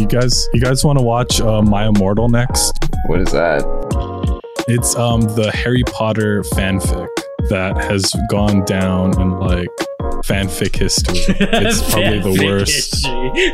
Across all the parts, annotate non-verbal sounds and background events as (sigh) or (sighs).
You guys, you guys want to watch uh, My Immortal next? What is that? It's um the Harry Potter fanfic that has gone down in like fanfic history. (laughs) It's probably the worst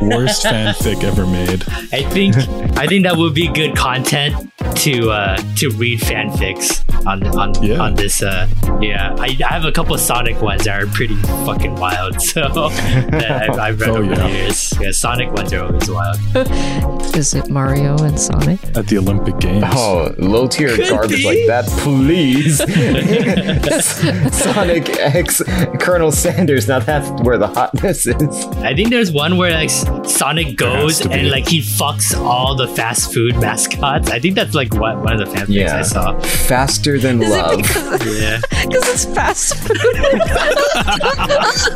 worst (laughs) fanfic ever made. I think I think that would be good content to uh to read fanfics on on Yeah. on this uh yeah I, I have a couple of Sonic ones that are pretty fucking wild (laughs) so that I've, I've read Oh, over yeah. the years yeah Sonic ones are always wild (laughs) Is it Mario and Sonic? At the Olympic Games. Oh, low tier garbage be. like that, please. (laughs) Sonic X Colonel Sanders. Now that's where the hotness is. I think there's one where like Sonic goes and like he fucks all the fast food mascots I think that's like what one of the fanfics Yeah. I saw Faster than Is love. because yeah (laughs) because it's fast food? (laughs)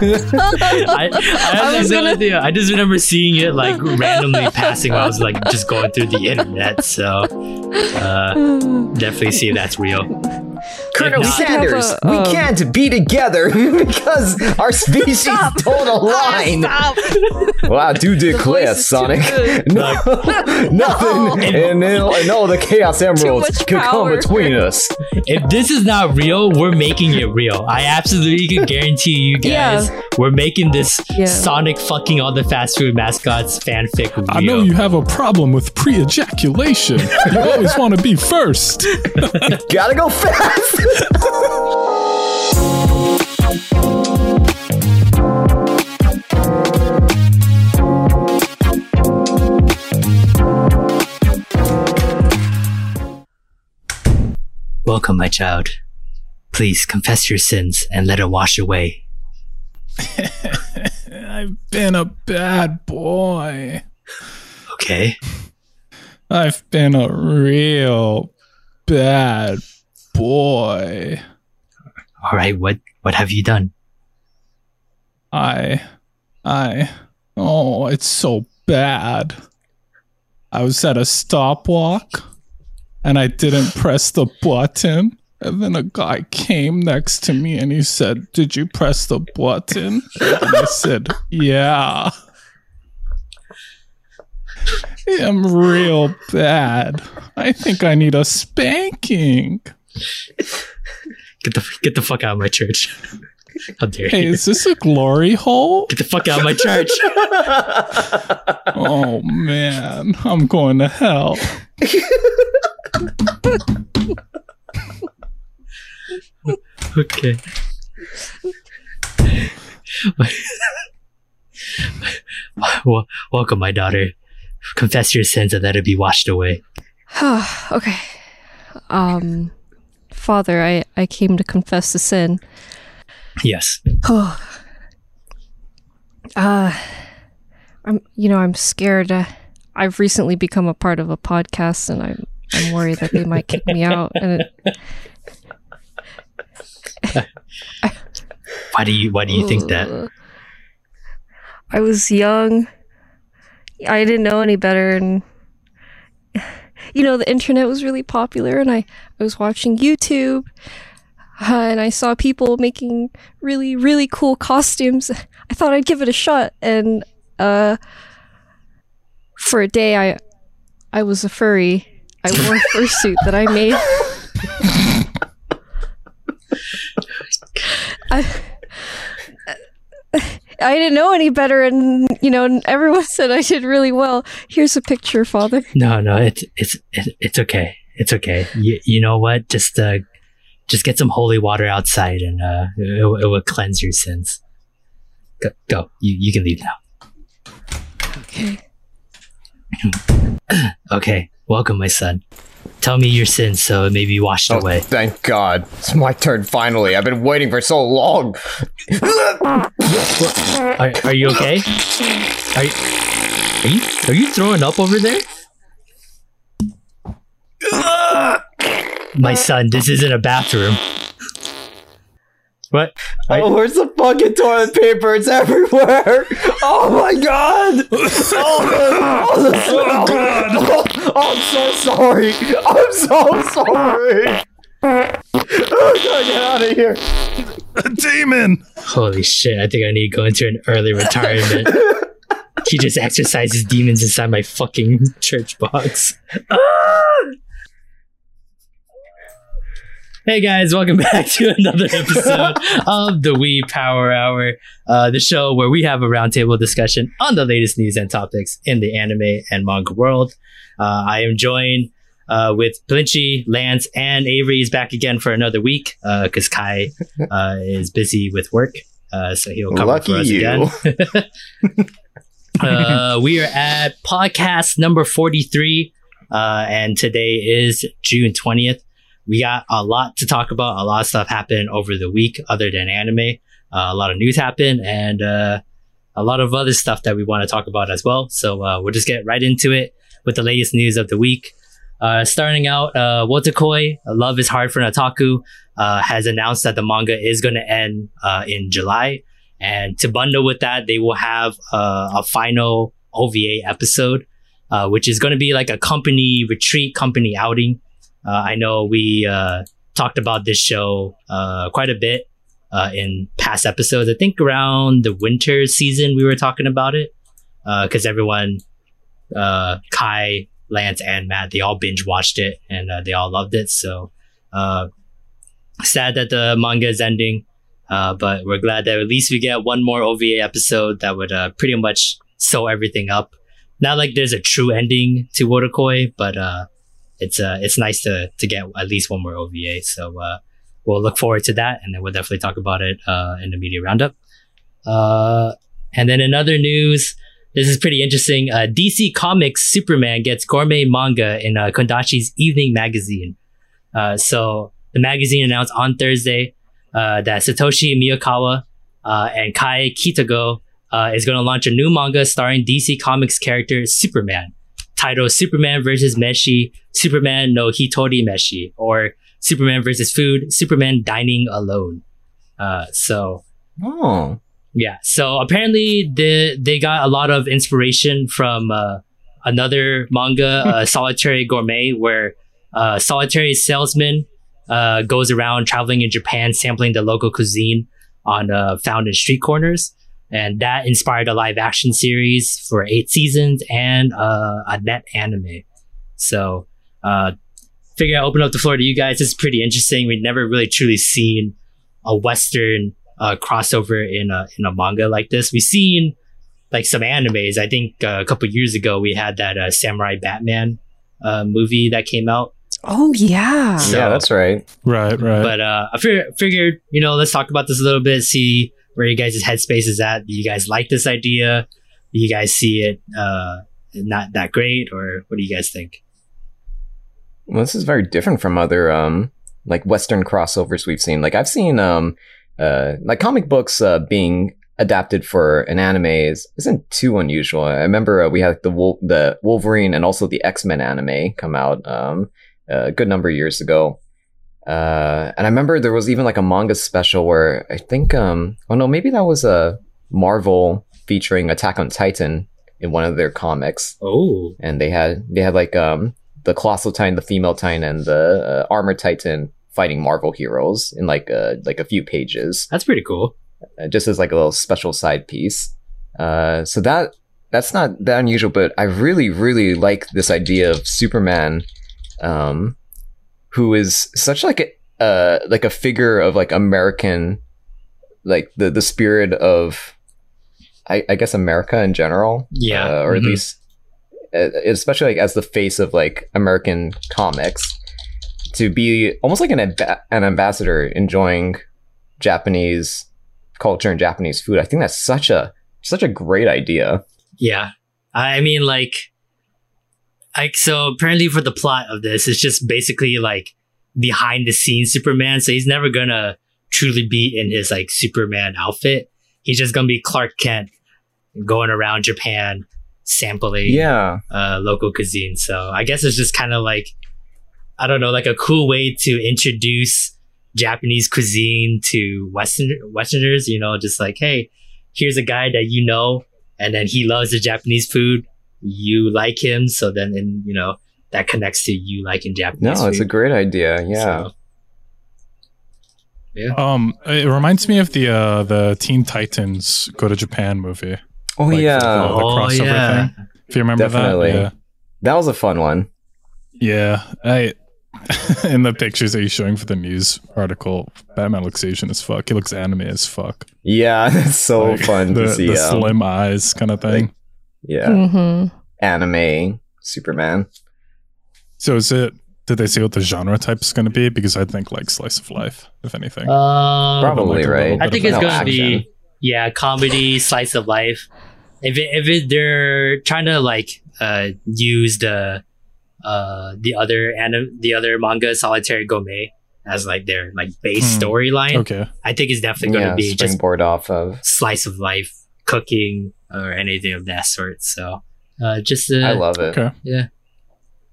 I, I, I was gonna- idea. I just remember seeing it like randomly passing while I was like just going through the internet. So uh, definitely see if that's real. Colonel not- Sanders, have a, we um, can't be together (laughs) because our species don't (laughs) align. Stop. Well, I do declare, voice is too Sonic. (laughs) No, nothing, and, all- and all the Chaos Emeralds much could come between us. If this is not real, we're making it real. I absolutely can guarantee you guys, Yeah. we're making this Yeah. Sonic fucking all the fast food mascots fanfic real. I know you have a problem with pre-ejaculation. You always want to be first. Gotta go fast. Welcome, my child. Please confess your sins and let it wash away. (laughs) I've been a bad boy. Okay. I've been a real bad boy. All right. What what have you done? I, I, oh, it's so bad. I was at a stopwalk and I didn't (laughs) press the button. And then a guy came next to me and he said, Did you press the button? And I said, Yeah. I'm real bad. I think I need a spanking. Get the get the fuck out of my church. How dare Hey, you? is this a glory hole? Get the fuck out of my church. Oh man, I'm going to hell. Okay. well, welcome, my daughter. Confess your sins and let it be washed away. (sighs) okay. Um, Father, I I came to confess the sin. Yes. Oh. (sighs) Uh, I'm, you know, I'm scared. Uh, I've recently become a part of a podcast, and I'm, I'm worried that they might kick me out. And it, (laughs) Why do you Why do you think that? (sighs) I was young. I didn't know any better, and you know, the internet was really popular, and I, I was watching YouTube, uh, and I saw people making really, really cool costumes. I thought I'd give it a shot, and uh, for a day, I, I was a furry. I wore a fursuit that I made. (laughs) I, I didn't know any better, and you know, everyone (laughs) said I did really well. Here's a picture, Father. No, no, it's it's it's okay. It's okay. You you know what? Just uh, just get some holy water outside, and uh, it, it will cleanse your sins. Go, go. You you can leave now. Okay. (clears throat) Okay. Welcome, my son. Tell me your sins so it may be washed Oh, away. thank God. It's my turn finally. I've been waiting for so long. Are, are you okay? Are you, are you are you throwing up over there? My son, this isn't a bathroom. What? Are- Oh, where's the fucking toilet paper? It's everywhere. (laughs) Oh, (laughs) oh my god. Oh, oh, the smell. Oh, (laughs) oh I'm so sorry. I'm so sorry. Oh, gotta get out of here. A demon! Holy shit! I think I need to go into an early retirement. he just exercises demons inside my fucking church box. Hey guys, welcome back to another episode of the Weeb Power Hour, uh, the show where we have a roundtable discussion on the latest news and topics in the anime and manga world. Uh, I am joined uh, with Blinchy, Lance, and Avery is back again for another week because Kai (laughs) uh, is busy with work, uh, so he'll cover Lucky for us you. again. (laughs) uh, we are at podcast number 43, uh, and today is June 20th. We got a lot to talk about. A lot of stuff happened over the week other than anime. Uh, a lot of news happened and uh, a lot of other stuff that we want to talk about as well. So uh, we'll just get right into it with the latest news of the week. Uh, starting out, uh, Wotakoi, Love is Hard for Otaku, uh, has announced that the manga is going to end uh, in July. And to bundle with that, they will have uh, a final OVA episode, uh, which is going to be like a company retreat, company outing. Uh, I know we talked about this show quite a bit in past episodes. I think around the winter season, we were talking about it because everyone, uh, Kai, Lance, and Matt, they all binge watched it and uh, they all loved it. So uh, sad that the manga is ending. Uh, but we're glad that at least we get one more OVA episode that would uh, pretty much sew everything up. Not like there's a true ending to Wotakoi, but uh, it's uh, it's nice to to get at least one more OVA. So uh, we'll look forward to that, and then we'll definitely talk about it uh, in the media roundup. Uh, and then in other news, this is pretty interesting. Uh, DC Comics Superman gets gourmet manga in uh, Kodansha's Evening Magazine. Uh, so the magazine announced on Thursday uh, that Satoshi Miyagawa uh, and Kai Kitago uh, is going to launch a new manga starring DC Comics character Superman, titled Superman vs. Meshi, Superman no Hitori Meshi, or Superman versus Food, Superman Dining Alone. So Oh, yeah. So apparently they they got a lot of inspiration from uh, another manga, uh, (laughs) Solitary Gourmet, where uh, solitary salesman uh, goes around traveling in Japan, sampling the local cuisine on uh, found in street corners, and that inspired a live action series for eight seasons and uh, a net anime. So, uh, figure I open up the floor to you guys. It's pretty interesting. We've never really truly seen a Western uh, crossover in a in a manga like this. We've seen like some animes. I think uh, a couple years ago we had that uh, Samurai Batman uh, movie that came out. Oh yeah. So- yeah, that's right. Right, right. But uh, I figured, figured, you know, let's talk about this a little bit, see where you guys' headspace is at. Do you guys like this idea? Do you guys see it uh, not that great, or what do you guys think? Well, this is very different from other um like Western crossovers we've seen. Like I've seen um uh like comic books uh, being adapted for an anime is, isn't too unusual. I remember uh, we had like, the Wol- the Wolverine and also the X Men anime come out um a good number of years ago. Uh, and I remember there was even like a manga special where I think um oh no maybe that was a Marvel featuring Attack on Titan in one of their comics Oh, and they had they had like um the colossal titan the female titan and the uh, armored titan fighting marvel heroes in like uh like a few pages that's pretty cool. uh, just as like a little special side piece uh so that that's not that unusual but i really really like this idea of superman um who is such like a uh like a figure of like american like the the spirit of i i guess america in general Yeah. uh, or at Mhm. least uh, especially like as the face of like American comics to be almost like an an ambassador enjoying Japanese culture and Japanese food. I think that's such a such a great idea. Yeah. I mean, like, like, so apparently for the plot of this, it's just basically like behind the scenes Superman. So he's never gonna truly be in his like Superman outfit. He's just gonna be Clark Kent going around Japan sampling Yeah, uh, local cuisine. So I guess it's just kind of like, I don't know, like a cool way to introduce Japanese cuisine to Western Westerners. You know, just like, hey, here's a guy that you know, and then he loves the Japanese food. You like him, so then, and you know, that connects to you liking Japanese. no, it's a great idea. Yeah, So, yeah. um, it reminds me of the uh, the Teen Titans Go to Japan movie. Oh Like, yeah, the- the Oh, crossover yeah. thing. If you remember Definitely. that, that was a fun one. yeah, yeah. I (laughs) in the pictures that he's showing for the news article, Batman looks Asian as fuck. He looks anime as fuck. Yeah, (laughs) it's so Like, fun the, to see. the um, slim eyes kind of thing. yeah, Mm-hmm. anime Superman. So is it? Did they say what the genre type is going to be? Because I think like slice of life, if anything. Um, Probably like right. I think it's going to be yeah, comedy, slice of life. If it, if it, they're trying to like uh use the uh the other anim- the other manga Solitary Gourmet as like their like base Hmm. storyline, Okay. I think it's definitely going to Yeah, be just springboard off of. slice of life cooking or anything of that sort. So uh just uh, I love it. Okay. yeah.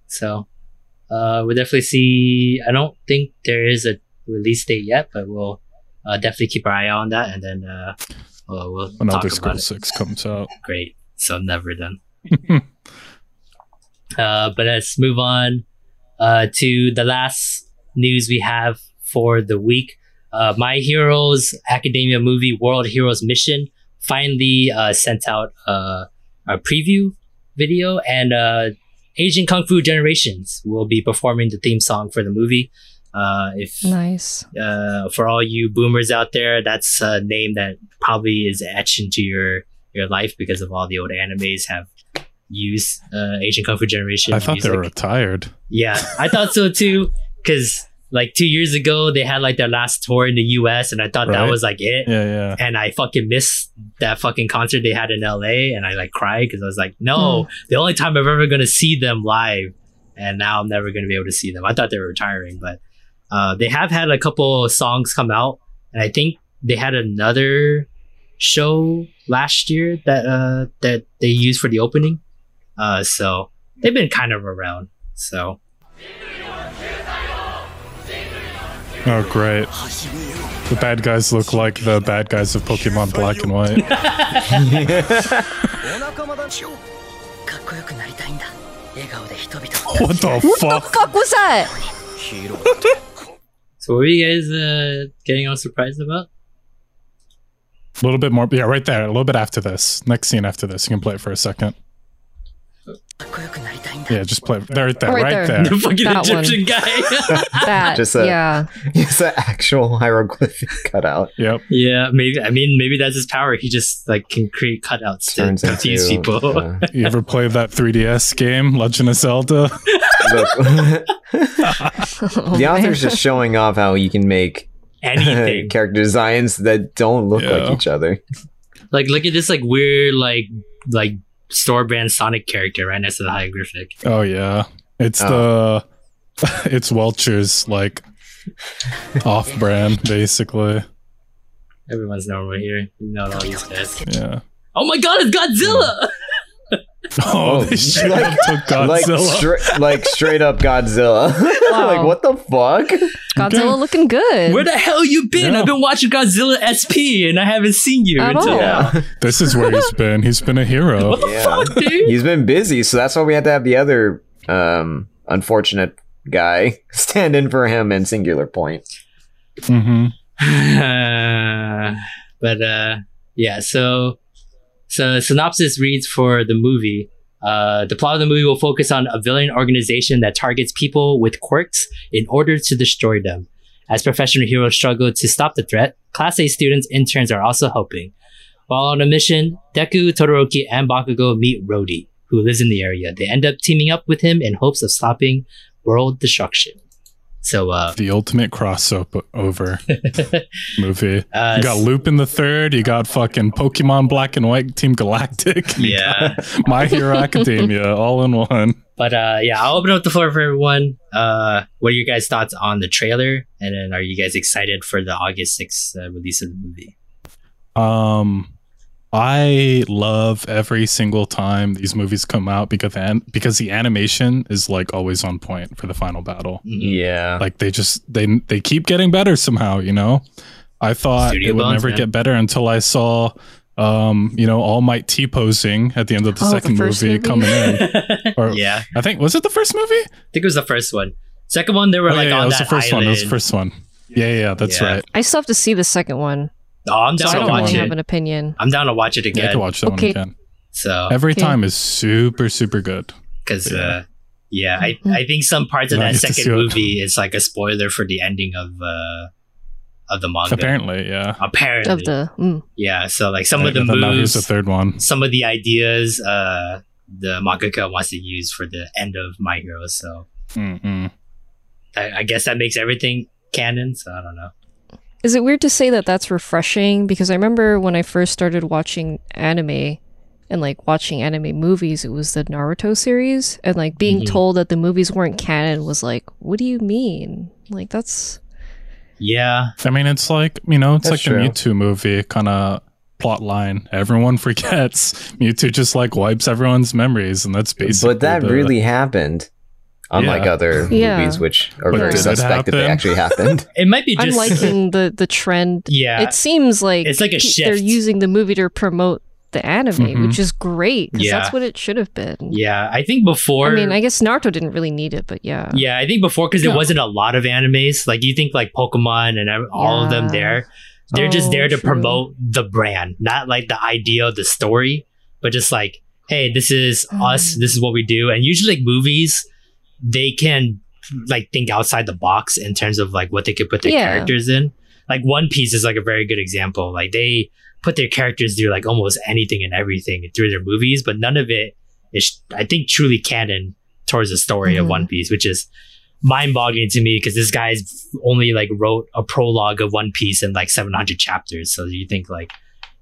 So uh we'll definitely see I don't think there is a release date yet, but we'll uh, definitely keep our eye on that and then uh we'll, we'll When talk Elder about Scrolls it. Six comes out. Great. So never done. (laughs) uh but let's move on uh to the last news we have for the week. Uh My Heroes Academia movie World Heroes Mission finally uh sent out uh a preview video and uh Asian Kung Fu Generations will be performing the theme song for the movie. Uh, if Nice. uh, for all you boomers out there, that's a name that probably is etched into your your life because of all the old animes have used uh, Asian Kung Fu Generation. I thought they were retired. Yeah, I thought so too. Because like two years ago, they had like their last tour in the U.S. and I thought that was like it. Yeah, yeah. And I fucking missed that fucking concert they had in LA, and I like cried because I was like, no, the only time I'm ever gonna see them live, and now I'm never gonna be able to see them. I thought they were retiring, but uh, they have had a couple songs come out, and I think they had another show last year that uh that they used for the opening. Uh, so they've been kind of around. So. Oh, great. The bad guys look like the bad guys of Pokemon Black and White. (laughs) what the fuck? (laughs) so, what are you guys uh, getting all surprised about? A little bit more. Yeah, right there. A little bit after this. Next scene after this. You can play it for a second. Yeah, just play. There, right there. Right Right, there. there. The fucking That one. Egyptian guy. (laughs) That. Just a- yeah. (laughs) It's an actual hieroglyphic cutout. Yep. Yeah, maybe. I mean, maybe that's his power. He just like can create cutouts to confuse people. uh, (laughs) You ever play that 3DS game, Legend of Zelda? the, Oh, the author's just showing off how you can make Anything. character designs that don't look Yeah. like each other. like, look at this like weird like like store brand Sonic character right next to the hieroglyphic. Oh yeah, it's Oh. the (laughs) it's Welcher's like (laughs) off-brand basically. Everyone's normal here. You know all these guys. Yeah. Oh my god, it's Godzilla! (laughs) Oh, Oh, they straight like- up took Like, Godzilla. stra- like straight up Godzilla. (laughs) Wow. like what the fuck? Godzilla looking good. Where the hell you been? Yeah. I've been watching Godzilla SP and I haven't seen you At until all. now. Yeah. (laughs) this is where he's been. He's been a hero. What the Yeah. fuck, dude? He's been busy, so that's why we had to have the other um unfortunate guy stand in for him in singular point. Mm-hmm. but uh yeah so so synopsis reads for the movie uh, the plot of the movie will focus on a villain organization that targets people with quirks in order to destroy them. As professional heroes struggle to stop the threat, Class A students interns are also helping. While on a mission, Deku, Todoroki, and Bakugo meet Rody, who lives in the area. They end up teaming up with him in hopes of stopping world destruction. So, uh, The ultimate crossover over (laughs) movie. uh You got Lupin the Third. You got fucking Pokemon Black and White, Team Galactic. (laughs) Yeah. (laughs) My Hero Academia, all in one. But uh, yeah, I'll open up the floor for everyone. Uh, what are your guys' thoughts on the trailer? And then are you guys excited for the August 6th uh, release of the movie? Um, I love every single time these movies come out because an- because the animation is like always on point for the final battle. Yeah. Like they just they they keep getting better somehow. You know, I thought Studio it would Bones, never man. get better until I saw. Um, you know, All Might T posing at the end of the Oh, second first movie, movie? coming in. (laughs) Or- yeah, I I think was it the first movie? I think it was the first one. Second one, they were Oh, like yeah, yeah, on it was that the first island. one. It was the first one. Yeah, yeah, yeah that's Yeah. right. I still have to see the second one. Oh, I'm So down I to don't watch really it. have an opinion. I'm down to watch it Yeah, I again. can watch that Okay. one again. So Every Okay. time is super, super good. because Yeah. uh, yeah, I, Mhm. I think some parts of that get to see second movie is like a spoiler for the ending of uh of the manga. Apparently, yeah. Apparently, Of the mm. yeah. So like some of the Like, now the third one. some of the ideas, uh, the mangaka wants to use for the end of My Hero. So I, I guess that makes everything canon. So I don't know. Is it weird to say that that's refreshing? Because I remember when I first started watching anime and like watching anime movies, it was the Naruto series, and like being Mhm. told that the movies weren't canon was like, what do you mean? Like that's Yeah, I mean, it's like you know, it's That's like true. the Mewtwo movie kind of plot line. Everyone (laughs) forgets. Mewtwo just like wipes everyone's memories, and that's basically. but that the- really happened. Unlike Yeah. other Yeah. movies, which are But very suspect that they actually happened. (laughs) it might be just I'm liking the the trend. yeah. It seems like It's like a pe- they're using the movie to promote the anime, Mhm. which is great because Yeah. that's what it should have been. yeah, I think before. I mean, I guess Naruto didn't really need it, but yeah. Yeah, I think before because Yeah. there wasn't a lot of animes. Like you think like Pokemon and ev- all of them Yeah. there, they're just Oh, there to true. promote the brand, not like the idea of the story, but just like, hey, this is us. Mm. This is what we do. And usually like movies, they can like think outside the box in terms of like what they could put their Yeah. characters in. Like One Piece is like a very good example. Like they put their characters through like almost anything and everything through their movies, but none of it is, I think, truly canon towards the story of Mhm. One Piece, which is mind-boggling to me because this guy's only like wrote a prologue of One Piece in like 700 chapters. So you think like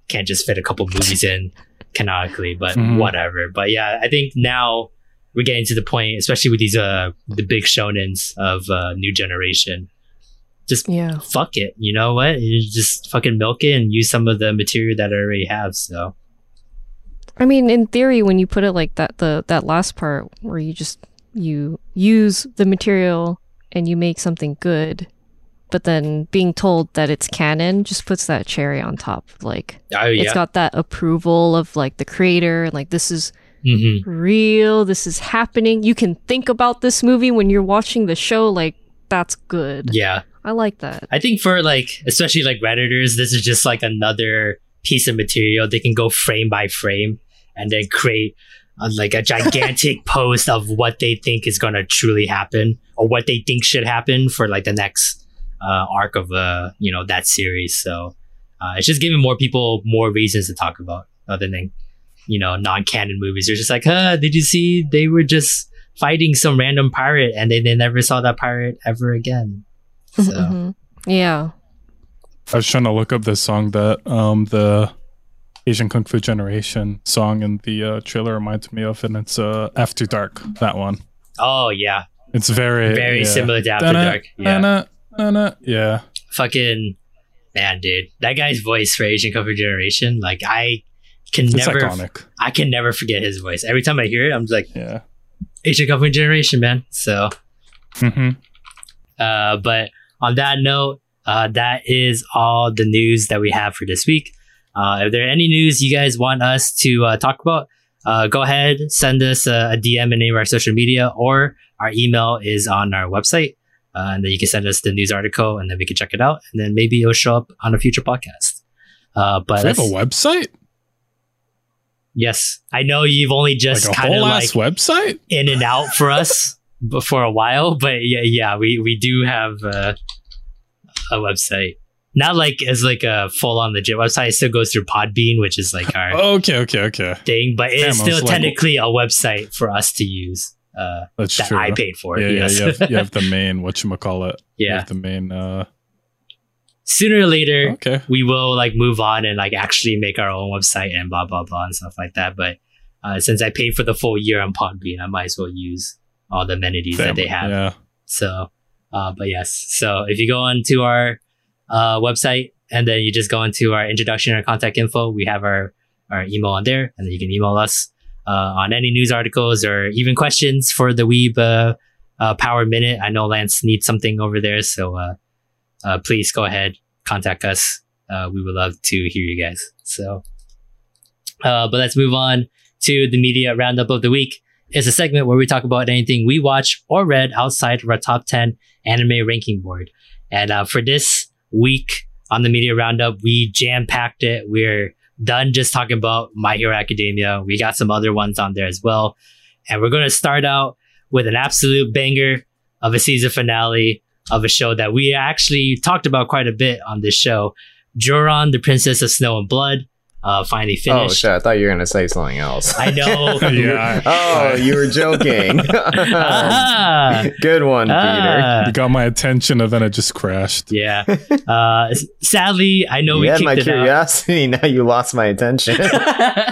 can't just fit a couple movies in canonically, but Mhm. whatever. But yeah, I think now we're getting to the point, especially with these uh the big shonens of uh new generation. Just Yeah. fuck it, you know what? You just fucking milk it and use some of the material that I already have. So I mean, in theory, when you put it like that, the that last part where you just you use the material and you make something good, but then being told that it's canon just puts that cherry on top. Like oh it's yeah, got that approval of like the creator and like this is hmm real, this is happening. You can think about this movie when you're watching the show. Like that's good. yeah. I like that. I think for like, especially like redditors, this is just like another piece of material. They can go frame by frame and then create uh, like a gigantic (laughs) post of what they think is going to truly happen or what they think should happen for like the next uh, arc of uh, you know that series. So uh, it's just giving more people more reasons to talk about other than you know non-canon movies. They're just like, huh, did you see they were just fighting some random pirate and they, they never saw that pirate ever again. (laughs) So. Mhm. Yeah. I was trying to look up this song that um the Asian Kung Fu Generation song in the uh, trailer reminds me of, and it's uh After Dark. That one. Oh yeah, It's very very yeah. similar to After Dun-na, Dark. Yeah, dun-na, dun-na. yeah. fucking man, dude, that guy's voice for Asian kung fu Generation, like I can It's never, iconic. I can never forget his voice. Every time I hear it, I'm just like Yeah. Asian Cover Generation, man. So, hmm uh, but on that note, uh, that is all the news that we have for this week. Uh, if there are any news you guys want us to uh, talk about, uh, go ahead, send us a, a DM in any of our social media, or our email is on our website. Uh, and then you can send us the news article, and then we can check it out, and then maybe it'll show up on a future podcast. Uh, but we have a website? Yes, I know you've only just Like kind of like website? in and out for us (laughs) for a while, but yeah, yeah, we we do have uh, a website. Not like as like a full on legit website. It still goes through Podbean, which is like our Okay, okay, okay. thing, but it's still like- technically a website for us to use. Uh, That's that true. I paid for. yeah, yes. yeah, you have, you have the (laughs) main what You call it. yeah. have the main uh Sooner or later, okay. we will like move on and like actually make our own website and blah blah blah and stuff like that. But uh, since I paid for the full year on Podbean, I might as well use all the amenities that they have. Yeah. So, uh, but yes. So if you go onto our uh, website and then you just go into our introduction or contact info, we have our, our email on there, and then you can email us uh, on any news articles or even questions for the Weeb uh, uh, Power Minute. I know Lance needs something over there, so uh, uh, please go ahead, contact us. Uh, we would love to hear you guys. So, uh, but let's move on to the media roundup of the week. It's a segment where we talk about anything we watch or read outside of our top 10 anime ranking board. And uh, for this week, on the media roundup. We jam packed it. We're done just talking about My Hero Academia. We got some other ones on there as well. And we're going to start out with an absolute banger of a season finale of a show that we actually talked about quite a bit on this show. Joran, the Princess of Snow and Blood, uh, finally finished. Oh shit! I thought you were gonna say something else. I know. (laughs) (laughs) yeah. oh, you were joking. Ah, (laughs) Good one, Peter. ah. You got my attention and then it just crashed. Yeah. Uh, sadly, I know you we had kicked my it out. curiosity. Now you lost my attention. uh,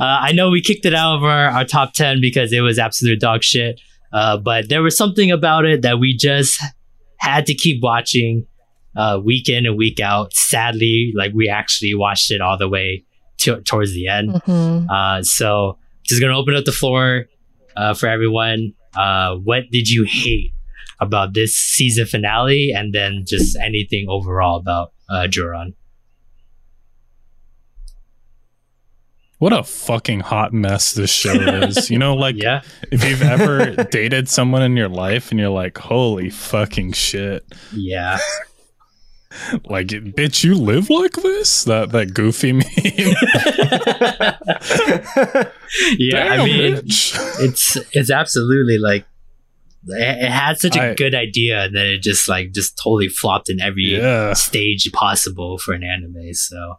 I know we kicked it out of our, our top 10 because it was absolute dog shit. Uh, but there was something about it that we just had to keep watching uh, week in and week out. Sadly, like we actually watched it all the way to, towards the end. Mhm. Uh, so just gonna open up the floor uh, for everyone. Uh, what did you hate about this season finale, and then just anything overall about uh, Joran? What a fucking hot mess this show is. You know, (laughs) like Yeah, if you've ever dated someone in your life and you're like, holy fucking shit. yeah, (laughs) Like, bitch, you live like this? That that goofy meme. (laughs) yeah. I mean, bitch. it's it's absolutely like it, it had such a I- good idea, and then it just like just totally flopped in every Yeah. stage possible for an anime. So,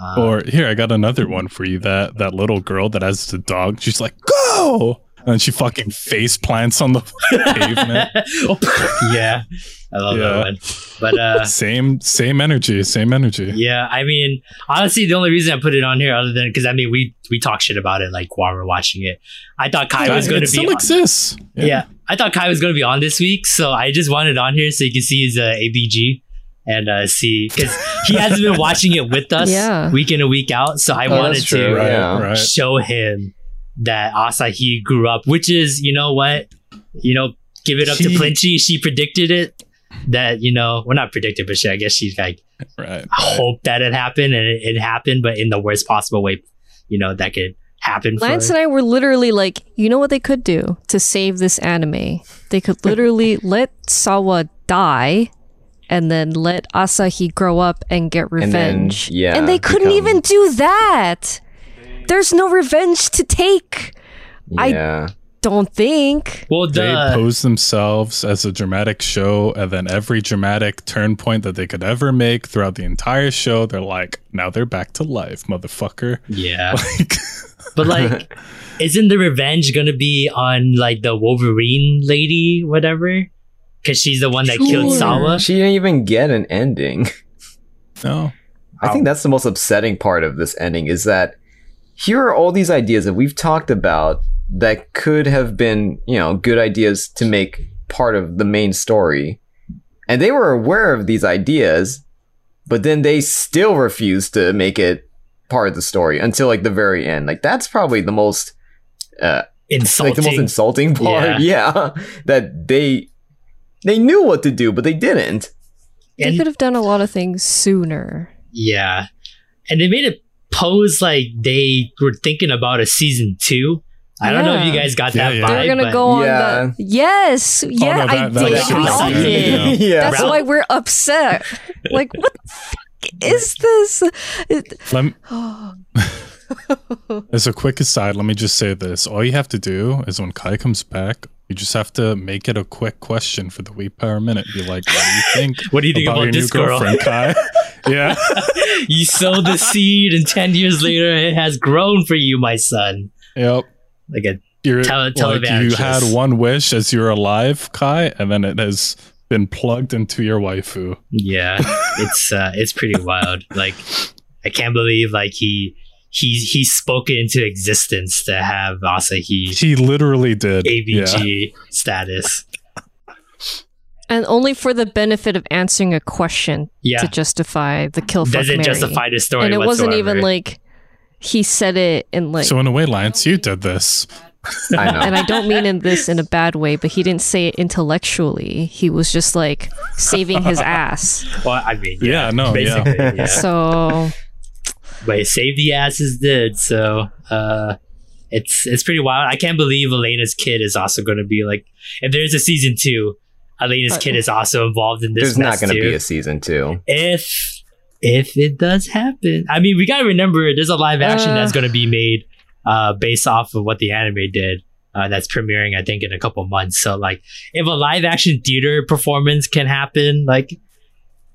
uh, Or here, I got another one for you. That that little girl that has the dog. She's like, go, and then she fucking face plants on the (laughs) pavement. (laughs) yeah, I love Yeah. that one. But uh, (laughs) same same energy, same energy. Yeah, I mean, honestly, the only reason I put it on here, other than because I mean, we we talk shit about it like while we're watching it. I thought Kai was going to be still on, exists. yeah. I thought Kai was going to be on this week, so I just wanted on here so you can see his uh, ABG and uh, see because he hasn't been watching it with us (laughs) Yeah. week in and week out. So I Oh, wanted that's to Right, Yeah. right. show him that Asahi grew up, which is you know what, you know, give it up to She- Flinchy. She predicted it. That you know, well, not predicted, but she, I guess she's like Right. right. hope that it happened and it, it happened, but in the worst possible way, you know, that could happen. For, Lance and I were literally like, you know what they could do to save this anime? They could literally (laughs) let Sawa die and then let Asahi grow up and get And then, revenge. yeah, And they couldn't become- even do that. There's no revenge to take. I- Don't think. well, They pose themselves as a dramatic show, and then every dramatic turn point that they could ever make throughout the entire show, they're like, now they're back to life, motherfucker. yeah, (laughs) Like, but like, (laughs) isn't the revenge gonna be on like the Wolverine lady, whatever? Because she's the one that killed Sure. Sawa. She didn't even get an ending. no. I think that's the most upsetting part of this ending is that here are all these ideas that we've talked about that could have been, you know, good ideas to make part of the main story. And they were aware of these ideas, but then they still refused to make it part of the story until like the very end. Like that's probably the most uh Insulting. like the most insulting (laughs) part. Yeah. that they they knew what to do, but they didn't. They And- could have done a lot of things sooner. yeah, and they made it pose like they were thinking about a season two. I don't know if you guys got Yeah, that yeah. vibe. They were gonna but- go on Yeah. the yes, oh, yeah, no, I that- that did. was we all did. yeah. That's why we're upset. (laughs) Like, what the fuck is this? It- Let me, (gasps) as a quick aside, let me just say this. All you have to do is when Kai comes back, you just have to make it a quick question for the Weeb Power Minute. Be like, what do you think? (laughs) What do you think about, about your this new girl? girlfriend, Kai? (laughs) yeah. you sowed the seed, and ten years later, it has grown for you, my son. Yep. Like a You're Tele- like you had one wish as you're alive, Kai, and then it has been plugged into your waifu. Yeah, (laughs) it's uh, it's pretty wild. Like, I can't believe like he he's spoke spoken into existence to have Asahi He literally did. Yeah. ABG status. and only for the benefit of answering a question Yeah, to justify the kill fuck doesn't Mary. justify the story. and it wasn't even like he said it in like So in a way, Lance, you did this. I know. and I don't mean in this in a bad way, but he didn't say it intellectually. He was just like saving his (laughs) ass. Well, I mean, Yeah, no, yeah. yeah. So but save the asses did. So uh, it's it's pretty wild. I can't believe Elena's kid is also going to be like. If there's a season two, Elena's Uh, kid is also involved in this. There's not going to be a season two. if if it does happen. I mean, we gotta remember there's a live action Uh. that's gonna be made uh, based off of what the anime did. Uh, that's premiering, I think, in a couple months. So, like, if a live action theater performance can happen, like,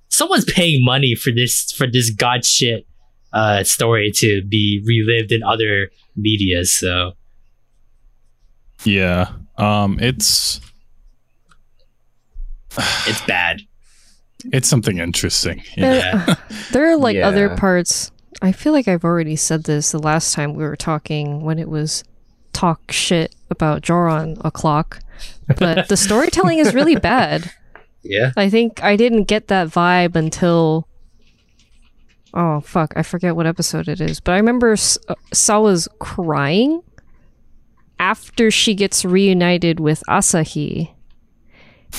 someone's paying money for this for this god shit uh, story to be relived in other media. So, Yeah. Um it's (sighs) it's bad. it's something interesting. Yeah. (laughs) Yeah. (laughs) There are like other parts. I feel like I've already said this the last time we were talking when it was talk shit about Joran o'clock. But the (laughs) storytelling is really bad. Yeah. I think I didn't get that vibe until Oh fuck, I forget what episode it is, but I remember S- uh, Sawa's crying after she gets reunited with Asahi.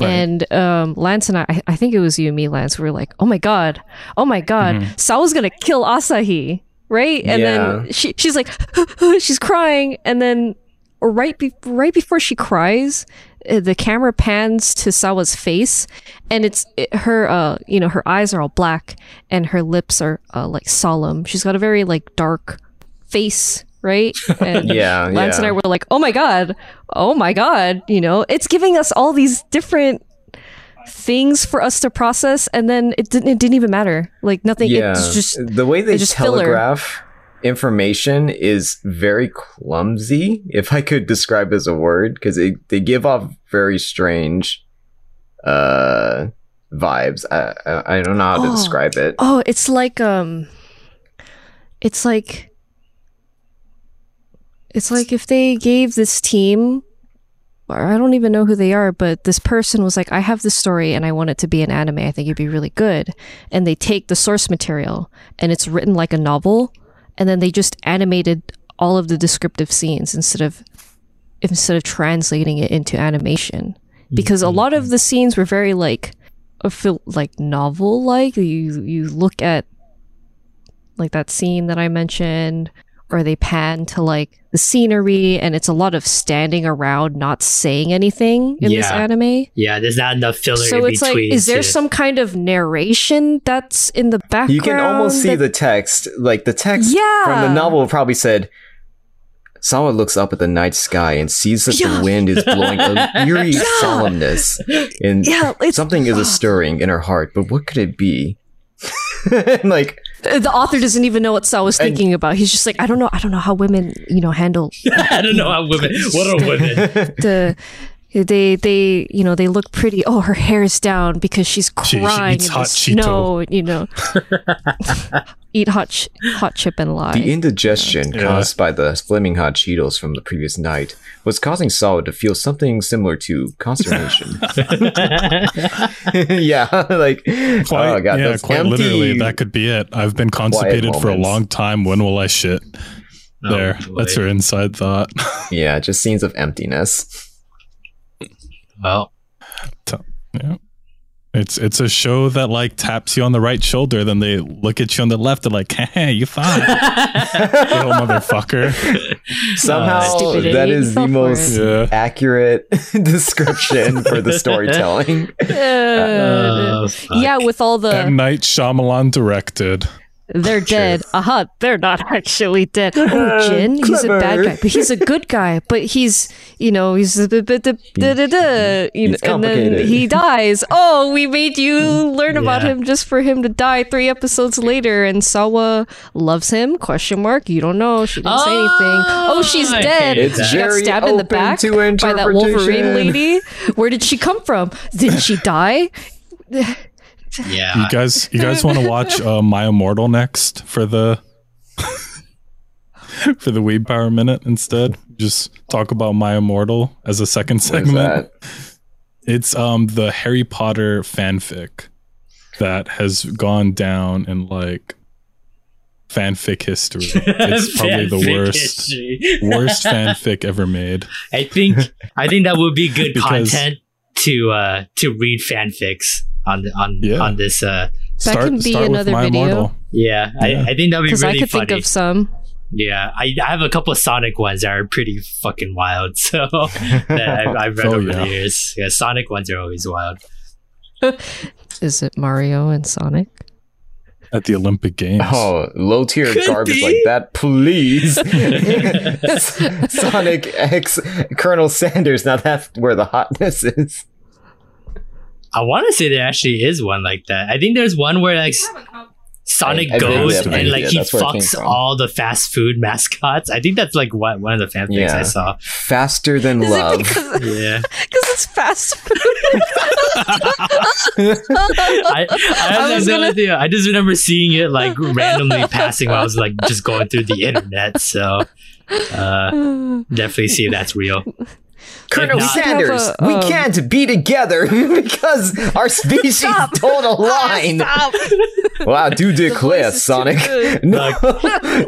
Right. And um, Lance and I, I- think it was you and me, Lance, we were like, oh my God, oh my God, Sawa's gonna kill Asahi, right? And Yeah. then she, she's like, (gasps) she's crying. And then right, be- right before she cries, the camera pans to Sawa's face and it's it, her, uh, you know, her eyes are all black and her lips are uh, like solemn. She's got a very like dark face, right? (laughs) And Yeah, Lance and. I were like, "Oh my god, oh my god!" You know, it's giving us all these different things for us to process, and then it didn't. It didn't even matter. Like nothing. yeah, It's just the way they just filler. Information is very clumsy, if I could describe as a word, because they, they give off very strange uh vibes. I, I I don't know how to Oh. describe it. oh, it's like um, it's like it's like if they gave this team. Or I don't even know who they are, but this person was like, I have this story and I want it to be an anime. I think it'd be really good. And they take the source material and it's written like a novel, and then they just animated all of the descriptive scenes instead of instead of translating it into animation. Hmm. Because a hmm. lot of hmm. the scenes were very like a feel like novel like. You you look at like that scene that I mentioned, or they pan to like the scenery and it's a lot of standing around not saying anything in this anime. Yeah, there's not enough filler So in it's like, is there to- some kind of narration that's in the background? You can almost see that- the text. Like the text Yeah. from the novel probably said Sawa looks up at the night sky and sees that Yeah. the wind is blowing a (laughs) eerie solemnness. And Yeah, something is a stirring in her heart, but what could it be? (laughs) like the author doesn't even know what Saw was thinking about. He's just like, I don't know, I don't know how women, you know, handle (laughs) I don't know how women. What are women? (laughs) the they they you know they look pretty oh her hair is down because she's She- she crying eats in hot the snow you know (laughs) eat hot ch- hot chip and lie the indigestion Yeah. caused by the flaming hot Cheetos from the previous night was causing Sawa to feel something similar to consternation. (laughs) yeah, (laughs) like oh, Quite, oh god, yeah, quite empty- literally, that could be it. I've been constipated for a long time. When will I shit? Oh, There, boy. that's her inside thought. yeah, just scenes of emptiness. Well, yeah. It's it's a show that like taps you on the right shoulder, then they look at you on the left. They're like, "Hey, you fine, (laughs) little motherfucker." Somehow Stupid that idiot, is you the most. Yeah. accurate (laughs) description for the storytelling. (laughs) Uh, fuck. yeah with all the M Night Shyamalan directed. They're (laughs) dead. Aha they're not (laughs) actually dead. Oh (laughs) Jin he's a bad guy but he's a good guy but he's you know he's a bit bit- bit- da- da- da, you know, and then he dies. Oh we made you learn about him just for him to die three episodes later and Sawa loves him question mark you don't know she didn't say anything. Oh she's I dead. It's she got stabbed in the back by that Wolverine lady. Where did she come from? Didn't she die yeah. You guys, you (laughs) guys want to watch uh, My Immortal next for the (laughs) for the Weeb Power Minute instead? Just talk about My Immortal as a second What is segment. that? It's um the Harry Potter fanfic that has gone down in like fanfic history. (laughs) It's probably the worst worst fanfic ever made. I think I think that would be good Because- content to uh to read fanfics on on Yeah. on this uh That can be another My video. Immortal. yeah, Yeah. I, I think that'd be because really I could funny. think of some yeah, I, I have a couple of Sonic ones that are pretty fucking wild. (laughs) So that I've, I've read (laughs) Oh, over yeah. the years. Yeah, Sonic ones are always wild. (laughs) Is it Mario and Sonic? at the Olympic Games. Oh, low tier Could garbage be. like that, please. Sonic X Colonel Sanders. Now that's where the hotness is. I want to say there actually is one like that. I think there's one where like Sonic I- I goes and like Yeah, he that's where it came fucks all the fast food mascots. I think that's like what one of the fanfics Yeah. I saw. Faster than Is love. because Yeah, (laughs) because it's fast food? (laughs) I, I, have was no gonna- idea. I just remember seeing it like randomly passing while I was like just going through the internet. So uh, (sighs) definitely see if that's real. (laughs) Colonel not- Sanders, Have a, we um, can't be together (laughs) because our (laughs) species Stop. (laughs) don't align. Stop. Well, I do declare, voice is too Sonic. good. No,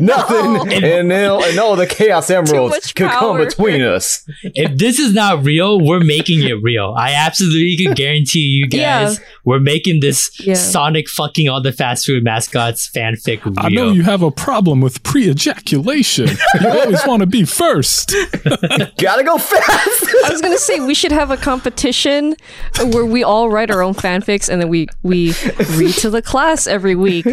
nothing and, no, and all the Chaos Emeralds much could come between us. If this is not real, we're making it real. I absolutely can guarantee you guys Yeah. we're making this Yeah. Sonic fucking all the fast food mascots fanfic real. I know you have a problem with pre-ejaculation. you always want to be first. Gotta go fast. I was gonna say we should have a competition where we all write our own fanfics and then we we read to the class every week.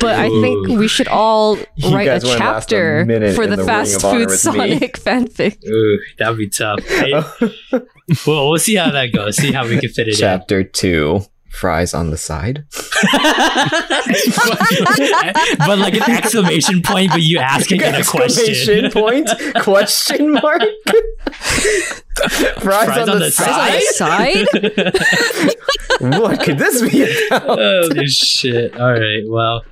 But I think we should all You write a guys a chapter for the, the fast food with me. Sonic fanfic. (laughs) Ooh, that'd be tough. (laughs) I- well, we'll see how that goes. See how we can fit it in. Chapter two. Fries on the side. (laughs) (laughs) but like an exclamation point, but you asking it a Exclamation question. point? Question (laughs) mark? Fries, on, the, side? Side? What could this be about? Holy shit! All right, well,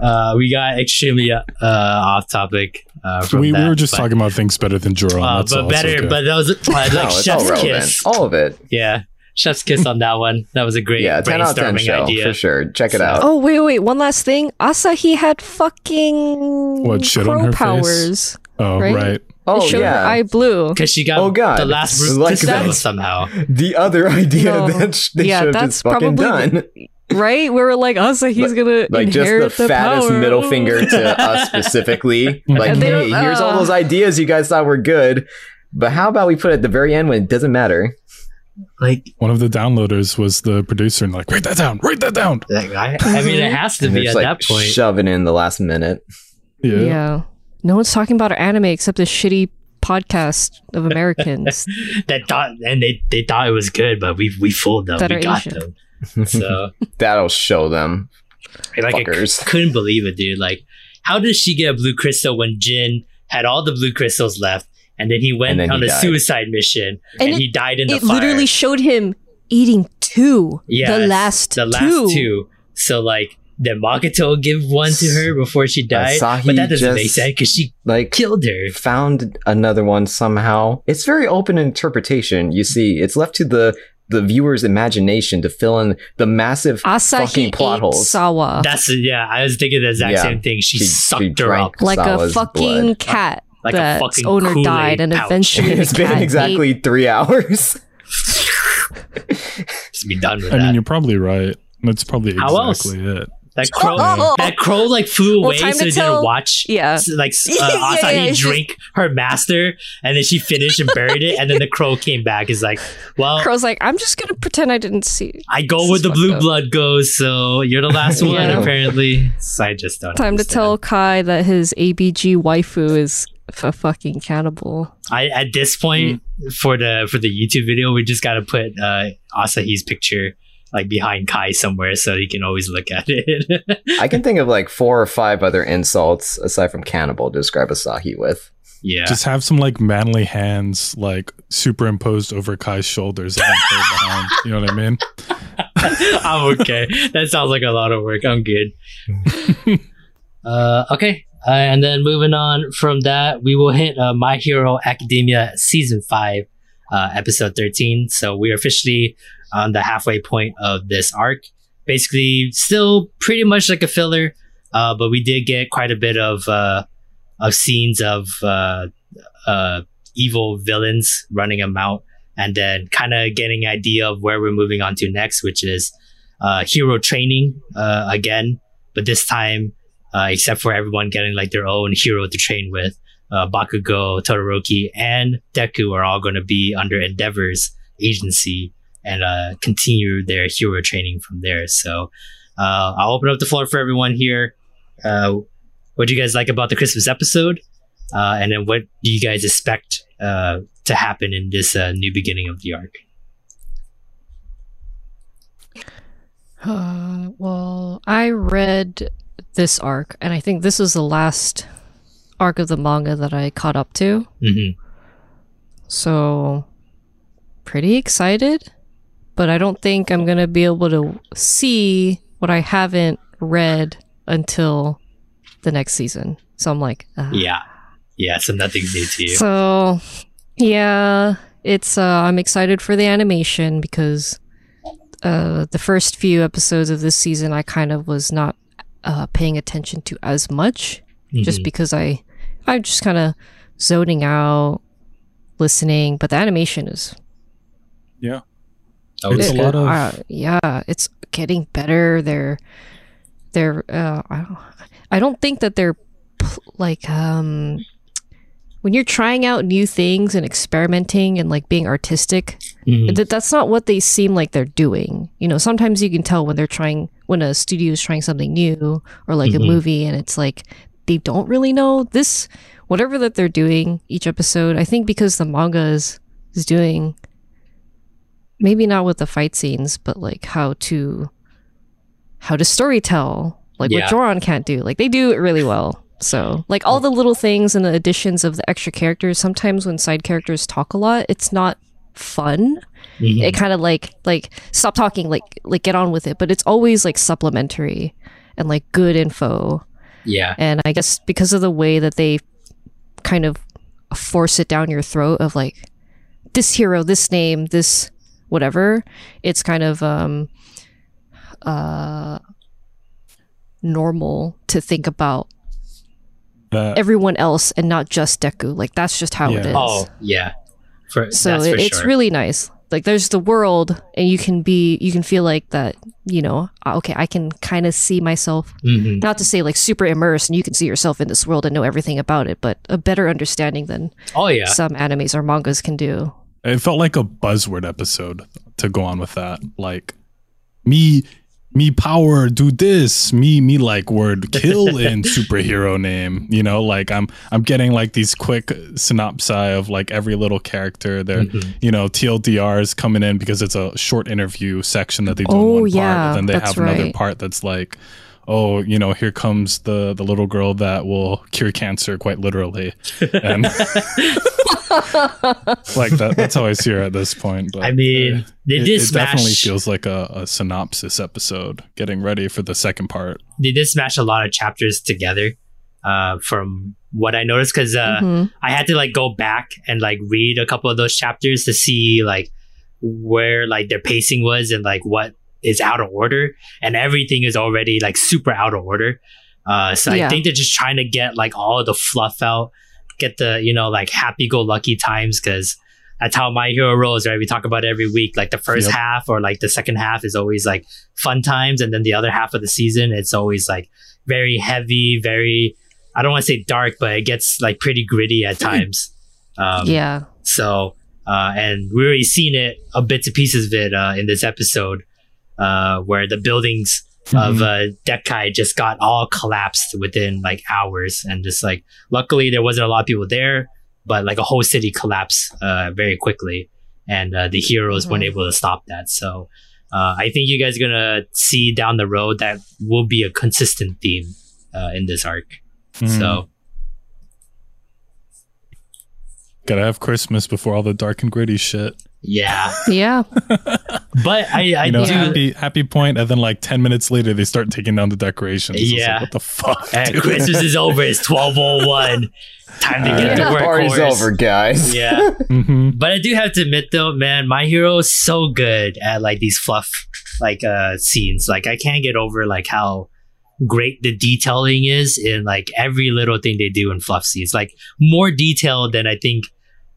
uh, we got extremely uh, off topic. Uh, from We, we were just but, talking about things better than Jerome. uh, but better. okay. But that was uh, like No, it's all Chef's relevant. kiss. All of it. Yeah, Chef's kiss on that one. That was a great Yeah, 10 out of 10 show, idea. for sure. Check it So- out. Oh wait, wait, one last thing. Asahi had fucking What, shit crow on her face? powers. oh, right? right. Oh, it showed her yeah. eye blue. Because she got Oh, God. the last Like root crystal that. somehow. The other idea No. that sh- they Yeah, should have that's just fucking probably done. Right? We were like, Asahi's gonna Like just the the, fattest power. middle finger to (laughs) us specifically. Like, hey, don't- here's all uh. those ideas you guys thought were good. But how about we put it at the very end when it doesn't matter? Like, One of the downloaders was the producer and like, write that down, write that down. like I, I mean, it (laughs) has to be it's at like that point. shove it in the last minute. Yeah. Yeah. No one's talking about our anime except the shitty podcast of (laughs) Americans. that thought, and they, they thought it was good, but we we fooled them. That we got Asian. them. So (laughs) that'll show them. like, I Fuckers. couldn't believe it, dude. Like, how did she get a blue crystal when Jin had all the blue crystals left, and then he went then on he a died. suicide mission, and, And he died in the it fire. literally showed him eating two. Yes, the last the two. last two. So like, did Makoto give one to her before she died? Asahi but that doesn't just- make sense because she Like, killed her. found another one somehow. It's very open interpretation. You see, it's left to the the viewer's imagination to fill in the massive Asahi fucking plot ate holes. Sawa That's yeah. I was thinking the exact Yeah. same thing. She, She- sucked she her up like Sawa's a fucking blood. cat Like a that's fucking owner Kool-Aid died and pouch. eventually (laughs) it's been exactly ate- three hours. Just be done with I that. mean, you're probably right. That's probably How else? exactly it. that crow, (laughs) Oh! that crow like flew Well, away, time so to they tell- didn't watch. (laughs) Yeah. like uh, Yeah, Asahi yeah, it's drink her master, and then she finished and buried it, and then the crow came back. Is like, well, Crow's like, I'm just gonna pretend I didn't see. I go This where is the blue up. blood goes, so you're the last one apparently. So I just don't. Time to tell Kai that his ABG waifu is f- a fucking cannibal. I at this point for the for the YouTube video, we just gotta put uh Asahi's picture like behind Kai somewhere so he can always look at it. I can think of like four or five other insults aside from cannibal to describe Asahi with. yeah. Just have some like manly hands like superimposed over Kai's shoulders and behind. You know what I mean? (laughs) I'm okay. That sounds like a lot of work. I'm good. (laughs) uh, okay. Uh, and then moving on from that, we will hit uh, My Hero Academia season five, uh, episode 13. So we're officially on the halfway point of this arc. Basically, still pretty much like a filler, uh, but we did get quite a bit of uh, of scenes of uh, evil villains running them out, and then kind of getting an idea of where we're moving on to next, which is hero training again, but this time, uh, except for everyone getting like their own hero to train with, uh, Bakugo, Todoroki, and Deku are all going to be under Endeavor's agency and uh, continue their hero training from there. So uh, I'll open up the floor for everyone here. Uh, what do you guys like about the Christmas episode? Uh, and then what do you guys expect uh, to happen in this uh, new beginning of the arc? Well, I read this arc, and I think this is the last arc of the manga that I caught up to. hmm So, pretty excited, but I don't think I'm gonna be able to see what I haven't read until the next season. So I'm like, ah. Yeah, yeah. So nothing's new to you. So, yeah, it's uh, I'm excited for the animation because uh, the first few episodes of this season I kind of was not uh, paying attention to as much, just Mhm. because I I'm just kind of zoning out, listening. But the animation is Yeah. Oh, It's it's a lot of- uh, yeah, it's getting better. They're they're uh, I don't, I don't think that they're pl- like um when you're trying out new things and experimenting and like being artistic Mhm. that that's not what they seem like they're doing. You know, sometimes you can tell when they're trying when a studio is trying something new or like Mhm. a movie and it's like they don't really know this whatever that they're doing each episode. I think because the manga is is doing maybe not with the fight scenes, but like how to how to story tell like Yeah. what Joran can't do. Like they do it really well. So, like all the little things and the additions of the extra characters, sometimes when side characters talk a lot, it's not fun. Mhm. It kind of like like stop talking, like like get on with it, but it's always like supplementary and like good info. yeah, And I guess because of the way that they kind of force it down your throat of like this hero, this name, this whatever, it's kind of um uh normal to think about That everyone else and not just Deku. Like that's just how it Yeah. is. Oh, yeah. For so that's it, for it's really nice. Like there's the world and you can be you can feel like that, you know, uh, okay, I can kind of see myself Mhm. not to say like super immersed and you can see yourself in this world and know everything about it, but a better understanding than Oh yeah. some animes or mangas can do. It felt like a buzzword episode to go on with that. Like me me power do this, me me like word (laughs) kill in superhero name. You know, like I'm I'm getting like these quick synopsi of like every little character. They're Mhm. you know, TLDRs coming in because it's a short interview section that they do Oh, in one yeah, part. But then they have another right. part that's like Oh, you know, here comes the the little girl that will cure cancer quite literally, (laughs) and (laughs) (laughs) like that. That's how I see her at this point. But I mean, they it, did it smash. definitely feels like a, a synopsis episode getting ready for the second part. they did smash a lot of chapters together. Uh, from what I noticed, because uh, Mhm. I had to like go back and like read a couple of those chapters to see like where like their pacing was and like what is out of order, and everything is already like super out of order. Uh, so I think they're just trying to get like all the fluff out, get the you know like happy go lucky times because that's how my hero rolls, right? We talk about every week. Like the first Yep. half or like the second half is always like fun times, and then the other half of the season it's always like very heavy, very I don't want to say dark, but it gets like pretty gritty at times. Um, yeah. So, uh, and we already seen it, a bits and pieces of it uh, in this episode, uh, where the buildings of uh, Deika just got all collapsed within like hours, and just like luckily there wasn't a lot of people there, but like a whole city collapsed uh, very quickly, and uh, the heroes weren't Mhm. able to stop that. So. Uh, I think you guys are gonna see down the road that will be a consistent theme uh, in this arc. Mm. So Gotta have Christmas before all the dark and gritty shit. Yeah, Yeah. (laughs) but I, I you know, do. happy happy point, and then like ten minutes later, they start taking down the decorations. It's like, Yeah. what the fuck? Hey. Christmas is over. It's twelve oh one. Time to get Yeah. to work. Party's horse. over, guys. Yeah, (laughs) Mhm. but I do have to admit though, man, my hero is so good at like these fluff like uh scenes. Like I can't get over like how great the detailing is in like every little thing they do in fluff scenes. Like more detailed than I think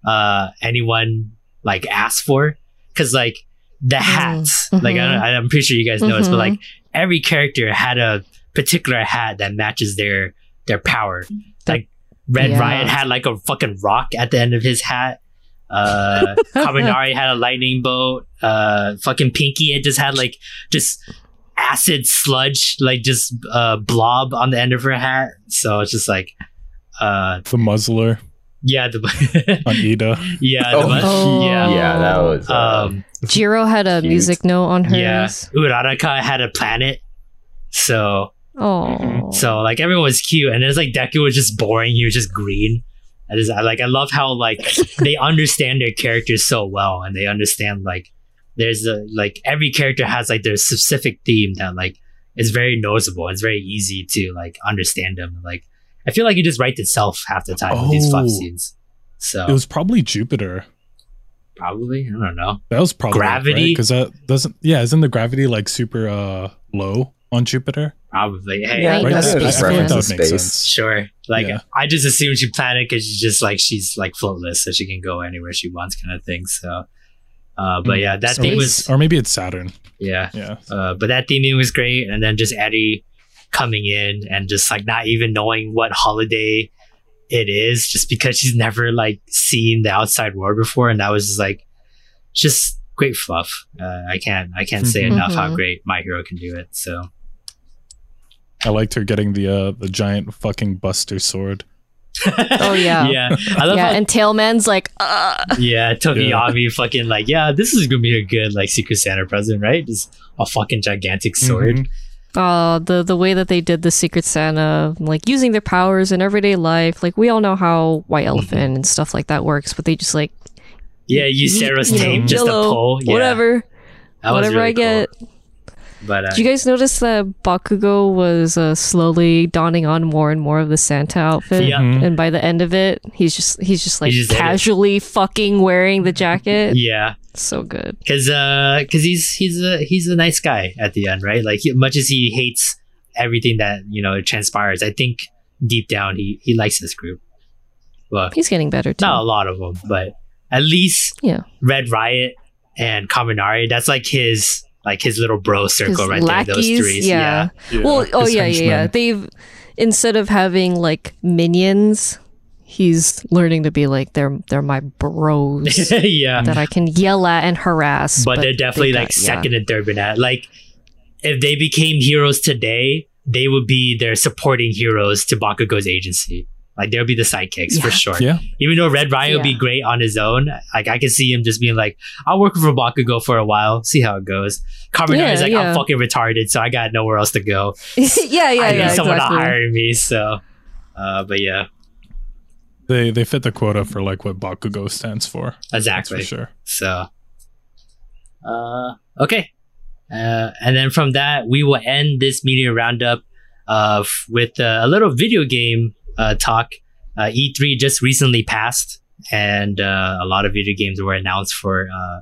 uh anyone like asked for. Cause like the hats, like I, Mhm. I'm pretty sure you guys know this, but like every character had a particular hat that matches their their power. Like Red Yeah. Riot had like a fucking rock at the end of his hat. Uh (laughs) Kaminari had a lightning bolt. Uh fucking Pinky it just had like just acid sludge, like just uh, blob on the end of her hat. So it's just like, uh, The muzzler yeah, the (laughs) on Iida. yeah, Oh. the, mu- Oh. yeah, Yeah, that was. Uh, um, Jiro had a Cute. music note on hers. yeah. Uraraka had a planet, so Oh. so like everyone was cute, and it's like Deku was just boring. He was just green. I just I like I love how like (laughs) they understand their characters so well, and they understand like there's a like every character has like their specific theme that like is very noticeable. It's very easy to like understand them. Like I feel like it just writes itself half the time with these fluff Oh. scenes. So It was probably Jupiter. probably I don't know. That was probably Gravity? because that doesn't. Yeah, isn't the gravity like super uh low on Jupiter? Probably hey yeah, Right, Right, I that's think it space just I feel like reference that would make space. sense. Sure. Like Yeah. I just assumed she planet because she's just like she's like floatless, so she can go anywhere she wants, kind of thing. So, uh, but Mm. yeah, that Or theme was or maybe it's Saturn. yeah. Yeah, Uh, but that theming was great, and then just Eri coming in and just like not even knowing what holiday it is, just because she's never like seen the outside world before, and that was just like just great fluff. Uh, I can't I can't say Mhm. enough how Mhm. great My Hero can do it. So I liked her getting the uh the giant fucking Buster sword. (laughs) Oh, yeah. yeah. I love yeah, how and Tailman's like, uh Yeah, Tokoyami fucking like, yeah, this is gonna be a good like Secret Santa present, right? Just a fucking gigantic sword. Mhm. Uh the the way that they did the Secret Santa, like using their powers in everyday life. Like we all know how White Elephant and stuff like that works, but they just like Yeah, use you- Sarah's you know, just YOLO, to pull. Yeah, whatever, that whatever really I get. cool. But uh, Did you guys notice that Bakugo was uh, slowly donning on more and more of the Santa outfit? Yeah. Mhm. And by the end of it, he's just he's just like He just casually fucking wearing the jacket. yeah, So good. because because uh, he's he's a he's a nice guy at the end, right? Like he, much as he hates everything that you know transpires, I think deep down he he likes this group. Well, He's getting better too. not a lot of them, but at least Yeah. Red Riot and Kaminari. That's like his like his little bro His circle right there. Those three, yeah. Yeah, Well, oh his yeah, yeah, yeah. They've instead of having like minions, he's learning to be like they're they're my bros (laughs) yeah. that I can yell at and harass. but, they're they definitely got- like yeah. second and third banana. Like if they became heroes today, they would be their supporting heroes to Bakugo's agency. Like they'll be the sidekicks for sure. Yeah. Even though Red Riot would be great on his own, like I can see him just being like, "I'll work for Bakugo for a while, see how it goes." Kaminari Yeah, is like, "I'm fucking retarded, so I got nowhere else to go. (laughs) yeah, yeah, I need yeah. someone exactly. to hire me." So, uh, but yeah, They they fit the quota for like what Bakugo stands for. Exactly. for sure. So, uh, okay. Uh, and then from that, we will end this media roundup uh, f- with uh, a little video game uh, talk. Uh, E3 just recently passed, and uh, a lot of video games were announced for uh,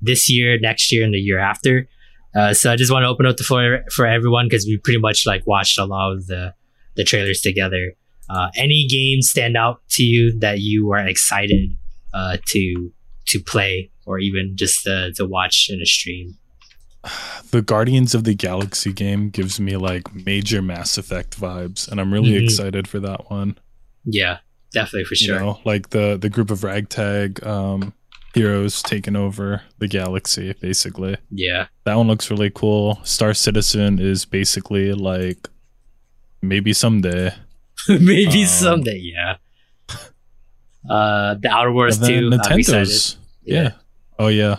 this year, next year, and the year after. Uh, so I just want to open up the floor for everyone because we pretty much like watched a lot of the the trailers together. Uh, any games stand out to you that you are excited uh, to to play or even just uh, to watch in a stream? (sighs) The Guardians of the Galaxy game gives me like major Mass Effect vibes, and I'm really Mhm. excited for that one. Yeah, definitely for sure. You know, like the the group of ragtag um, heroes taking over the galaxy, basically. Yeah, That one looks really cool. Star Citizen is basically like maybe someday. (laughs) maybe Um, someday. Yeah. Uh, the Outer Worlds And then two. Nintendo's. Yeah. Oh yeah.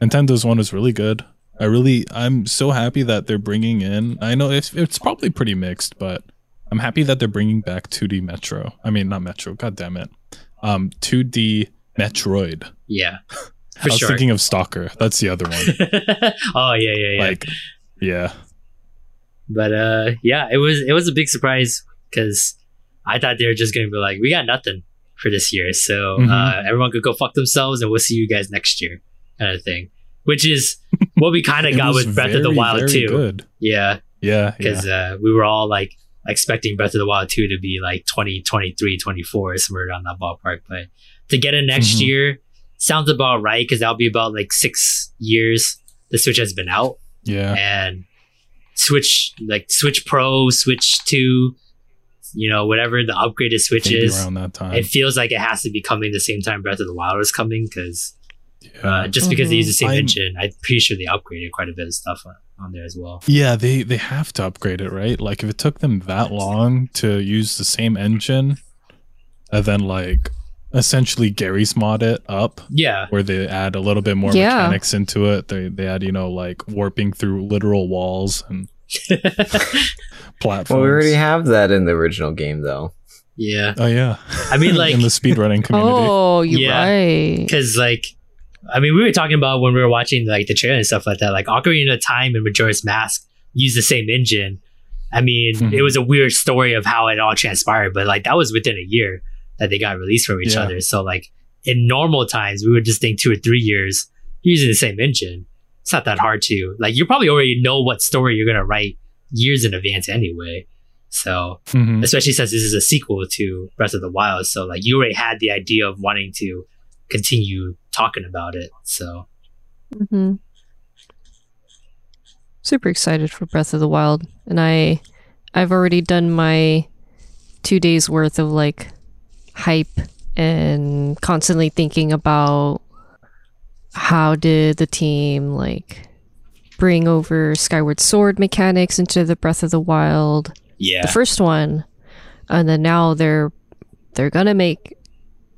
Nintendo's one is really good. I really I'm so happy that they're bringing in. I know it's it's probably pretty mixed, but I'm happy that they're bringing back 2D Metro. I mean, not Metro. God damn it. Um, 2D Metroid. Yeah, (laughs) I was sure. thinking of Stalker. That's the other one. (laughs) oh yeah, yeah, yeah. Like, yeah. but uh, yeah, it was it was a big surprise because I thought they were just gonna be like, we got nothing for this year, so Mhm. uh, everyone could go fuck themselves, and we'll see you guys next year, kind of thing. Which is (laughs) what we kind of got with Breath of the Wild very too. Good. Yeah, Yeah. Yeah. because uh, we were all like expecting Breath of the Wild 2 to be like 2023, 24, somewhere around that ballpark. But to get it next Mhm. year sounds about right because that'll be about like six years the Switch has been out. Yeah. And Switch, like Switch Pro, Switch 2, you know, whatever the upgraded Switch Maybe is, around that time. it feels like it has to be coming the same time Breath of the Wild is coming because Uh, just because they use the same I'm- engine, I'm pretty sure they upgraded quite a bit of stuff on, on there as well. Yeah, they they have to upgrade it, right? Like if it took them that long to use the same engine, and then like essentially Garry's Mod it up, Yeah, where they add a little bit more Yeah. mechanics into it. They they add you know like warping through literal walls and (laughs) platforms. Well, we already have that in the original game, though. yeah. Oh yeah, I mean, like, (laughs) in the speedrunning (laughs) community. Oh, you're Yeah. right. because like I mean, we were talking about when we were watching like the trailer and stuff like that. Like Ocarina of Time and Majora's Mask use the same engine. I mean, Mhm. it was a weird story of how it all transpired, but like that was within a year that they got released from each Yeah. other. So like in normal times, we would just think two or three years using the same engine. It's not that hard to like. You probably already know what story you're gonna write years in advance anyway. So Mhm. especially since this is a sequel to Breath of the Wild. So like you already had the idea of wanting to continue talking about it. So hmm Super excited for Breath of the Wild, and I, I've already done my two days worth of like hype and constantly thinking about how did the team like bring over Skyward Sword mechanics into the Breath of the Wild? Yeah, the first one. And then now they're they're gonna make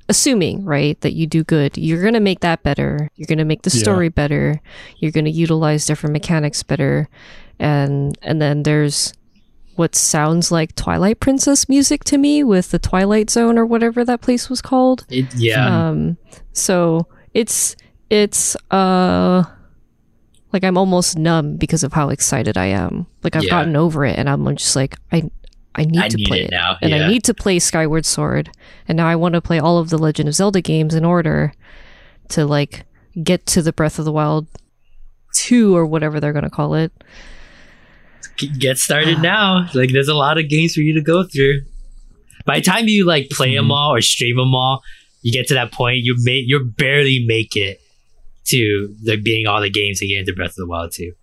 assuming right that you do good you're gonna make that better. You're gonna make the Yeah. story better. You're gonna utilize different mechanics better. And and then there's what sounds like twilight princess music to me with the twilight zone or whatever that place was called. It, yeah, um so it's it's uh like i'm almost numb because of how excited i am like i've Yeah. gotten over it and i'm just like i i need I to need play it now. and yeah. i need to play skyward sword and now i want to play all of the legend of zelda games in order to like get to the breath of the wild 2 or whatever they're going to call it get started (sighs) now. Like there's a lot of games for you to go through. By the time you like play them Mhm. all or stream them all, you get to that point you may you barely make it to like being all the games and get into Breath of the Wild too.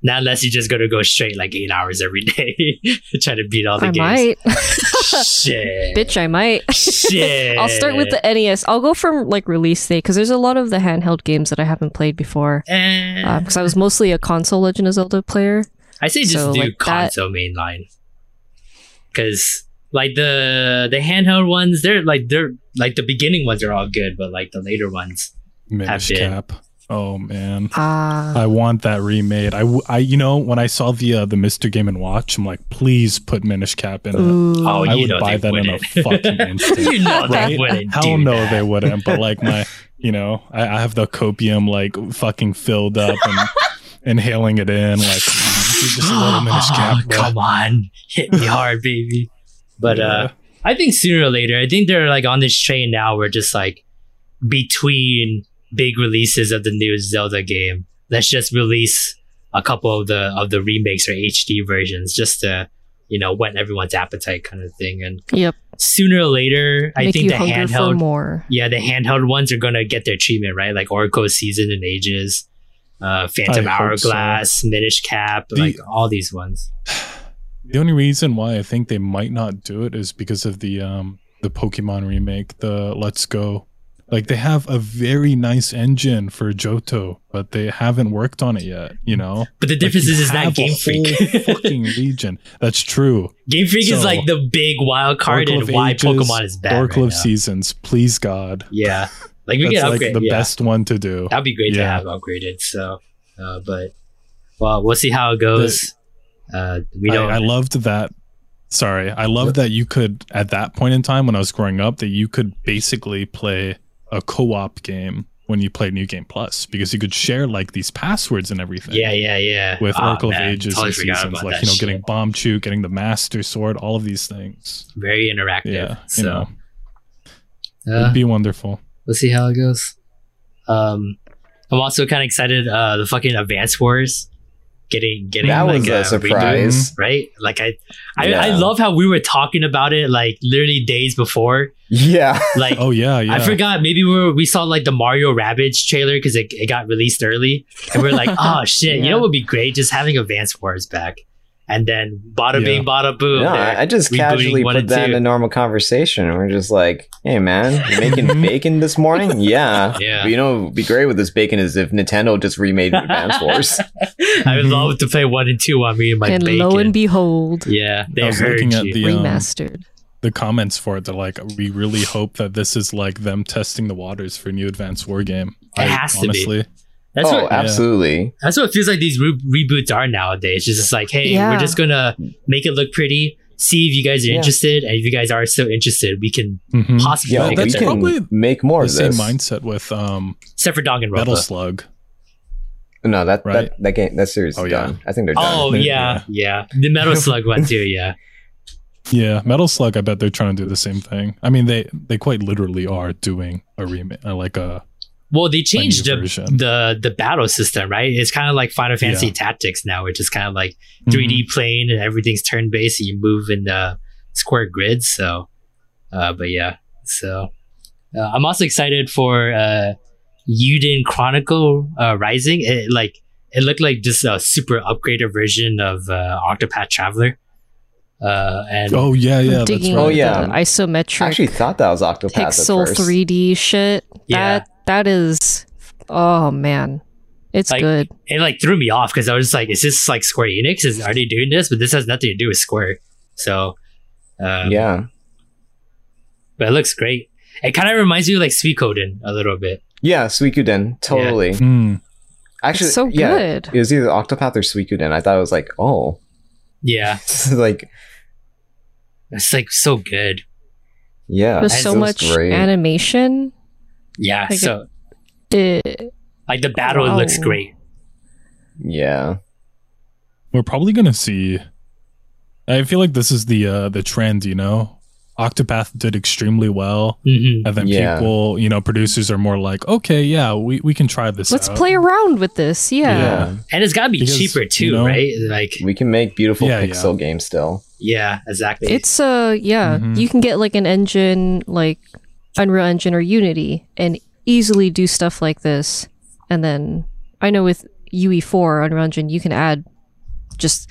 Not unless you're just gonna go straight like eight hours every (laughs) day, to try to beat all the games. i games. might (laughs) Shit. bitch i might Shit. (laughs) I'll start with the NES. I'll go from like release date because there's a lot of the handheld games that I haven't played before. Eh, because I was mostly a console Legend of Zelda player. I say just So, do like, that- console mainline. Because like the the handheld ones, they're like they're like the beginning ones are all good, but like the later ones, Minish been. cap. Oh man. Ah, I want that remade. I, I, you know, when I saw the uh, the Mister Game and Watch, I'm like, please put Minish Cap in it. ooh. Oh, I would know buy they that in a fucking (laughs) instant. you know they right? wouldn't. Hell do no, that. they wouldn't. But like my, you know, I, I have the copium like fucking filled up and (laughs) inhaling it in. Like, come on, just a little (gasps) Minish Cap. bro. Come on, hit me hard, baby. But uh, Yeah. I think sooner or later, I think they're like on this train now. We're just like between big releases of the new Zelda game. Let's just release a couple of the of the remakes or HD versions just to you know whet everyone's appetite, kind of thing. And Yep. sooner or later, I think you the hunger for handheld, more. yeah, the handheld ones are gonna get their treatment right, like Oracle Season and Ages, uh, Phantom I hope so. Hourglass, Minish Cap, The- like all these ones. The only reason why I think they might not do it is because of the um the Pokemon remake, the Let's Go. Like they have a very nice engine for Johto, but they haven't worked on it yet. You know, But the difference you is, not a Game Freak. (laughs) fucking region. That's true. Game Freak is like the big wild card and why Ages, Pokemon is bad. Oracle right of now. Seasons, please God. Yeah, like we That's can like the yeah, best one to do. that'd be great to have upgraded. So, uh, but well, we'll see how it goes. Uh, we don't. I, I loved that. Sorry, I loved that you could at that point in time when I was growing up that you could basically play a co-op game when you played New Game Plus because you could share like these passwords and everything. yeah, yeah, yeah. With Oh, Oracle man, of Ages totally and Seasons, like you know, shit. getting Bombchu, getting the Master Sword, all of these things. very interactive. Yeah, so you know, uh, it'd be wonderful. let's see how it goes. Um, I'm also kind of excited. Uh, the fucking Advance Wars getting getting That like was a redo, surprise. right? Like I, I, Yeah. I love how we were talking about it like literally days before. Yeah. (laughs) Like Oh yeah, yeah. I forgot. Maybe we were, we saw like the Mario Rabbids trailer because it, it got released early, and we are like, (laughs) oh shit, you know what would be great? Just having Advance Wars back, and then bada bing, bada boom. No, I I just casually put that two. in a normal conversation. We're just like, "Hey, man, you making (laughs) bacon this morning? (laughs) Yeah, Yeah. But you know, what'd be great with this bacon is if Nintendo just remade (laughs) Advance Wars. I would love to play one and two on me and my and bacon. lo and behold, yeah, they I was heard looking at you. the um, remastered. the comments for it. They're like, we really hope that this is like them testing the waters for a new Advanced War game. It has to be. Honestly, That's oh, what absolutely. that's what it feels like these re- reboots are nowadays. Just it's like, hey, Yeah. we're just gonna make it look pretty. See if you guys are Yeah. interested, and if you guys are still interested, we can Mhm. possibly Yeah, make we it that's can probably make more the of same mindset with um, except for Danganronpa. Metal Slug. No, that Right. that that game that series is Oh, yeah. done. I think they're done. Oh (laughs) yeah, yeah, the Metal (laughs) Slug one too. Yeah, Yeah, Metal Slug. I bet they're trying to do the same thing. I mean, they they quite literally are doing a remake, uh, like a well, they changed the, version. the the battle system, right? It's kind of like Final Fantasy Yeah. Tactics now, which is kind of like Mhm. 3D plane and everything's turn based. And you move in the square grids. So, uh, but yeah, so uh, I'm also excited for uh, Eiyuden Chronicle uh, Rising. It like it looked like just a super upgraded version of uh, Octopath Traveler. Uh, and Oh yeah, yeah, that's right. Oh, yeah. isometric I actually thought that was Octopath pixel at first. 3D shit. Yeah. That that is oh man. It's Like, good. it like threw me off because I was just like, is this like Square Enix? Is are they doing this? But this has nothing to do with Square. So, um, yeah, but it looks great. It kind of reminds me of like Suikoden a little bit. yeah, Suikoden, totally. Mm. Actually, so yeah, good. it was either Octopath or Suikoden. I thought it was like, oh, Yeah, (laughs) like, it's like so good. yeah, There's so much great. animation. Yeah, Like so It, like the battle Wow. looks great. yeah, We're probably gonna see. I feel like this is the uh, the trend. You know, Octopath did extremely well, hmm and then Yeah. people, you know, producers are more like, okay, yeah, we, we can try this. let's out. play around with this. Yeah. yeah. And it's gotta be Because, cheaper too, you know- right? Like, We can make beautiful Yeah, pixel games still. yeah, exactly. It's uh yeah, Mhm. you can get like an engine like Unreal Engine or Unity and easily do stuff like this. And then I know with UE4 Unreal Engine you can add just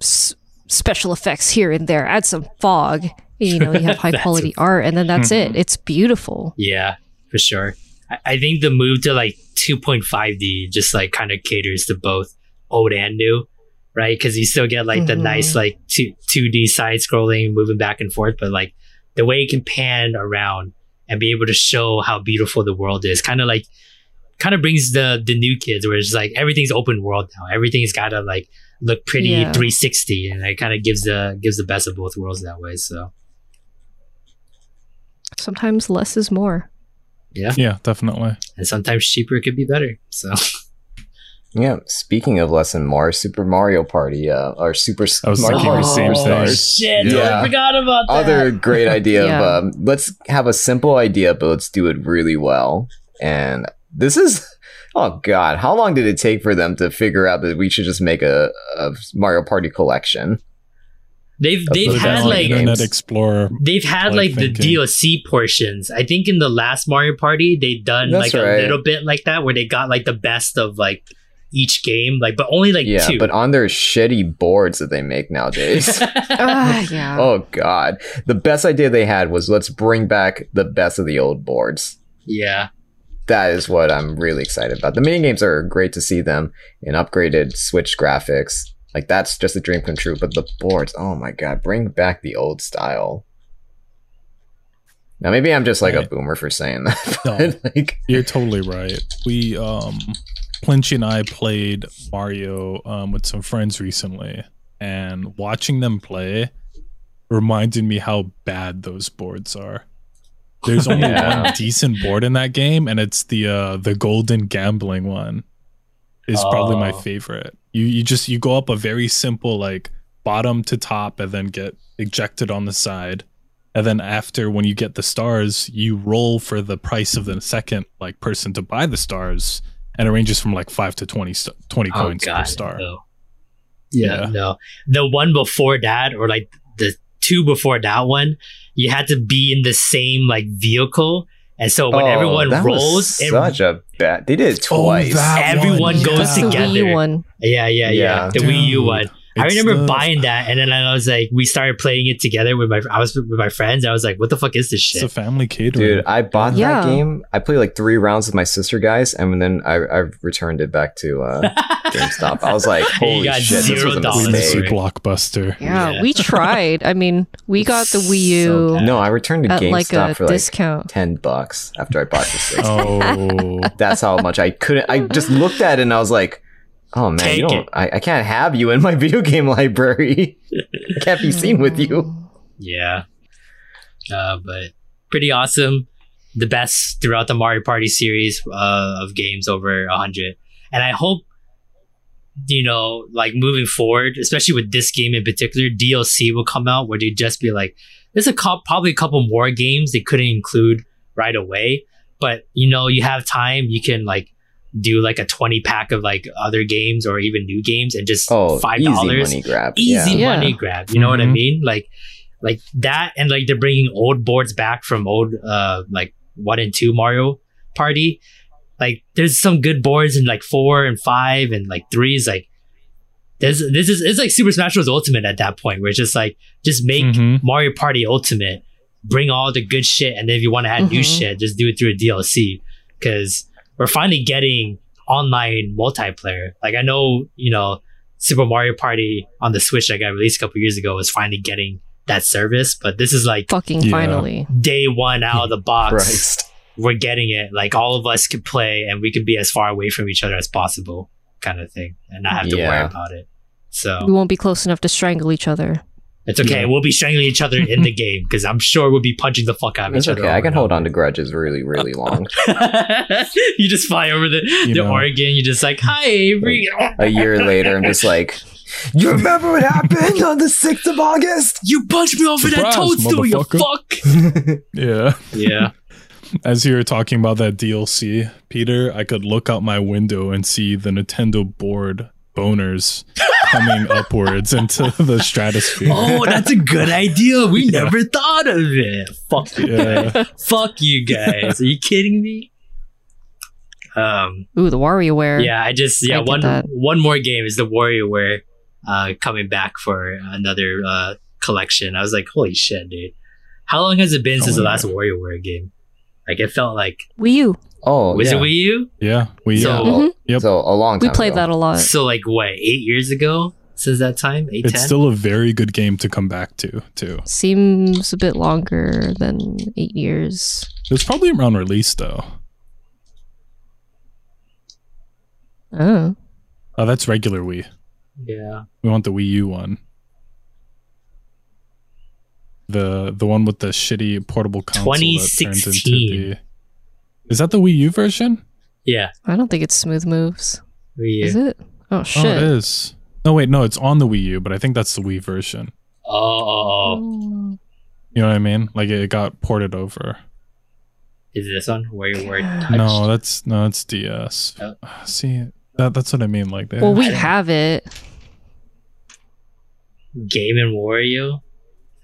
s- special effects here and there, add some fog. You know, you have (laughs) high quality art and then that's it. (laughs) It's beautiful. yeah, for sure. I, I think the move to like 2.5D just like kind of caters to both old and new, right? Because you still get like the Mhm. nice like two 2D side scrolling, moving back and forth, but like the way you can pan around and be able to show how beautiful the world is, kind of like kind of brings the the new kids where it's like everything's open world now. Everything's gotta like look pretty Yeah. 360, and it kind of gives the gives the best of both worlds that way. So Sometimes less is more. yeah, Yeah, definitely. and sometimes cheaper could be better. So. (laughs) Yeah. Speaking of less and more, Super Mario Party, uh, or Super I was Mario thinking Party the same thing. Shit, Yeah. I forgot about that. Other great (laughs) idea Yeah. of um, let's have a simple idea, but let's do it really well. And this is, (laughs) oh god, how long did it take for them to figure out that we should just make a, a Mario Party collection? they've That's they've what Put it had like games. Internet Explorer. they've had like like the. DLC portions. I think in the last Mario Party they've done That's like right. a little bit like that where they got like the best of like each game, like but only like yeah, two. but on their shitty boards that they make nowadays. (laughs) Ah, (laughs) yeah. oh god, the best idea they had was let's bring back the best of the old boards. yeah, that is what I'm really excited about. The mini games are great to see them in upgraded Switch graphics. Like that's just a dream come true. But the boards, oh my god, bring back the old style. Now maybe I'm just like a boomer for saying that. (laughs) No. Like, You're totally right. We um Clinchy and I played Mario um with some friends recently and watching them play reminded me how bad those boards are. There's (laughs) only Yeah. one decent board in that game and it's the uh the golden gambling one. Is probably my Oh. favorite. You you just you go up a very simple like bottom to top and then get ejected on the side. And then after when you get the stars, you roll for the price of the second like person to buy the stars and it ranges from like 5 to 20 st- 20 oh coins god, per star. no. Yeah, Yeah. no. The one before that, or like the two before that one, you had to be in the same like vehicle, and so when oh, everyone that was rolls, it- such a bad. They did it Oh, twice. that Everyone one, goes That's the together. Wii one. yeah, yeah, yeah, Yeah. the Wii U one. I remember the- buying that, and then I was like, we started playing it together with my. I was with my friends. I was like, what the fuck is this shit? It's a family catering. Dude, I bought Yeah. that game. I played like three rounds with my sister guys, and then I, I returned it back to uh, (laughs) GameStop. I was like, You holy got shit, this zero was a dollars we miss you, mistake. Blockbuster. Yeah, Yeah. we tried. (laughs) I mean, we got the Wii U bad. No, I returned to at GameStop like a for like discount. ten bucks after I bought the (laughs) six. Oh, That's how much I couldn't. I just looked at it and I was like, "Oh man, Take you don't. I, I can't have you in my (laughs) video game library. I (laughs) can't be seen with you." Yeah. Uh, but pretty awesome. The best throughout the Mario Party series uh, of games over 100. And I hope, you know, like moving forward, especially with this game in particular, DLC will come out where they just be like, there's a cou- probably a couple more games they couldn't include right away. But, you know, you have time, you can like do like a 20 pack of like other games or even new games and just Oh, $5 easy money grab. easy Yeah. Yeah. money grab. You know what I Mhm. mean? Like, like that, and like they're bringing old boards back from old, uh, like one and two Mario Party. Like, there's some good boards in like four and five and like three is like. This, this is it's like Super Smash Bros. Ultimate at that point, where it's just like just make Mhm. Mario Party Ultimate, bring all the good shit, and then if you want to add new Mhm. shit, just do it through a DLC. Because we're finally getting online multiplayer. Like I know, you know, Super Mario Party on the Switch that got released a couple years ago was finally getting that service, but this is like Fucking Yeah. finally. day one out of the box. We're getting it. Like all of us could play and we could be as far away from each other as possible, kind of thing, and not have to worry about it. So We won't be close enough to strangle each other. It's okay. Yeah. We'll be strangling each other in the game because I'm sure we'll be punching the fuck out of It's each okay. other. I can hold on to grudges really, really (laughs) long. you just fly over the, You the know. Oregon. You just like, hi, Avery. A year later, I'm just like, "You remember what happened on the sixth of August?" You punched me over that Surprise, toadstool, you fuck. (laughs) yeah. Yeah. As you were talking about that DLC, Peter, I could look out my window and see the Nintendo board boners coming (laughs) upwards into the stratosphere. Oh, that's a good idea. We never thought of it. Fuck you Yeah. guys. Fuck you (laughs) guys. Are you kidding me? Um. Ooh, the WarioWare. Yeah. I just yeah I one that. one more game is the WarioWare, uh, coming back for another uh collection. I was like, holy shit, dude. How long has it been Oh, since the yeah. last WarioWare game? Like it felt like Wii U. Oh, was yeah. it Wii U? Yeah, we So- uh, Mhm. Yep. So a long We played ago. that a lot. So like what eight years ago since that time? Eight it's ten. still a very good game to come back to, too. Seems a bit longer than eight years. It was probably around release though. Oh. Oh, that's regular Wii. yeah. We want the Wii U one. The the one with the shitty portable console that turns into 2016. the Is that the Wii U version? Yeah. I don't think it's Smooth Moves. Wii U. Is it? Oh Oh, it shit. is. No, wait, no, it's on the Wii U, but I think that's the Wii version. Oh, oh, oh. Oh. You know what I mean? Like it got ported over. Is this one where you were touched? No, that's no, it's DS. Oh. See, that that's what I mean. Like, they, Well, we have it. Game and Wario.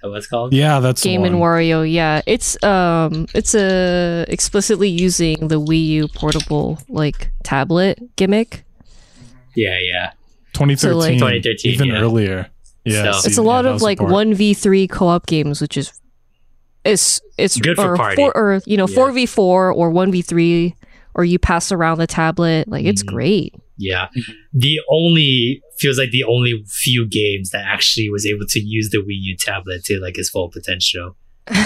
Is that what it's called? yeah, that's the Game and. Wario. Yeah, it's um, it's uh, explicitly using the Wii U portable like tablet gimmick. Yeah, yeah. 2013, So, like- 2013, even yeah. earlier. Yeah, So- see, it's a lot that of like one v three co op games, which is it's it's Good for or party. four or you know four v four or one v three, or you pass around the tablet. Like it's Mhm. great. Yeah. Mm-hmm. The only feels like the only few games that actually was able to use the Wii U tablet to like its full potential.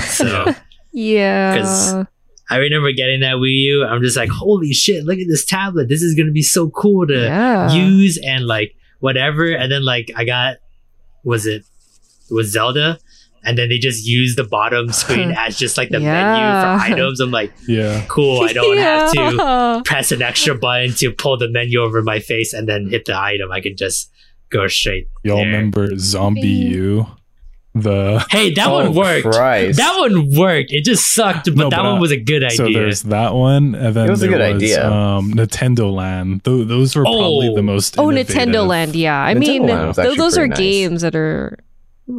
So (laughs) Yeah. 'Cause- I remember getting that Wii U. I'm just like, holy shit, look at this tablet. This is gonna be so cool to yeah. use and like whatever. And then like I got was it was Zelda? And then they just use the bottom (laughs) screen as just like the Yeah. menu for items. I'm like, Yeah, cool, I don't (laughs) have to press an extra button to pull the menu over my face and then hit the item. I can just go straight. y'all there. remember ZombiU? The (laughs) Hey, that oh, one worked. Christ. That one worked. It just sucked, but No, that but, one uh, was a good idea. so there's that one, and then It was a there good was, idea. Um, Nintendo Land. Th- those were probably Oh. the most. Oh, innovative. Nintendo Land. Yeah, I Nintendo mean, Land th- those are nice. games that are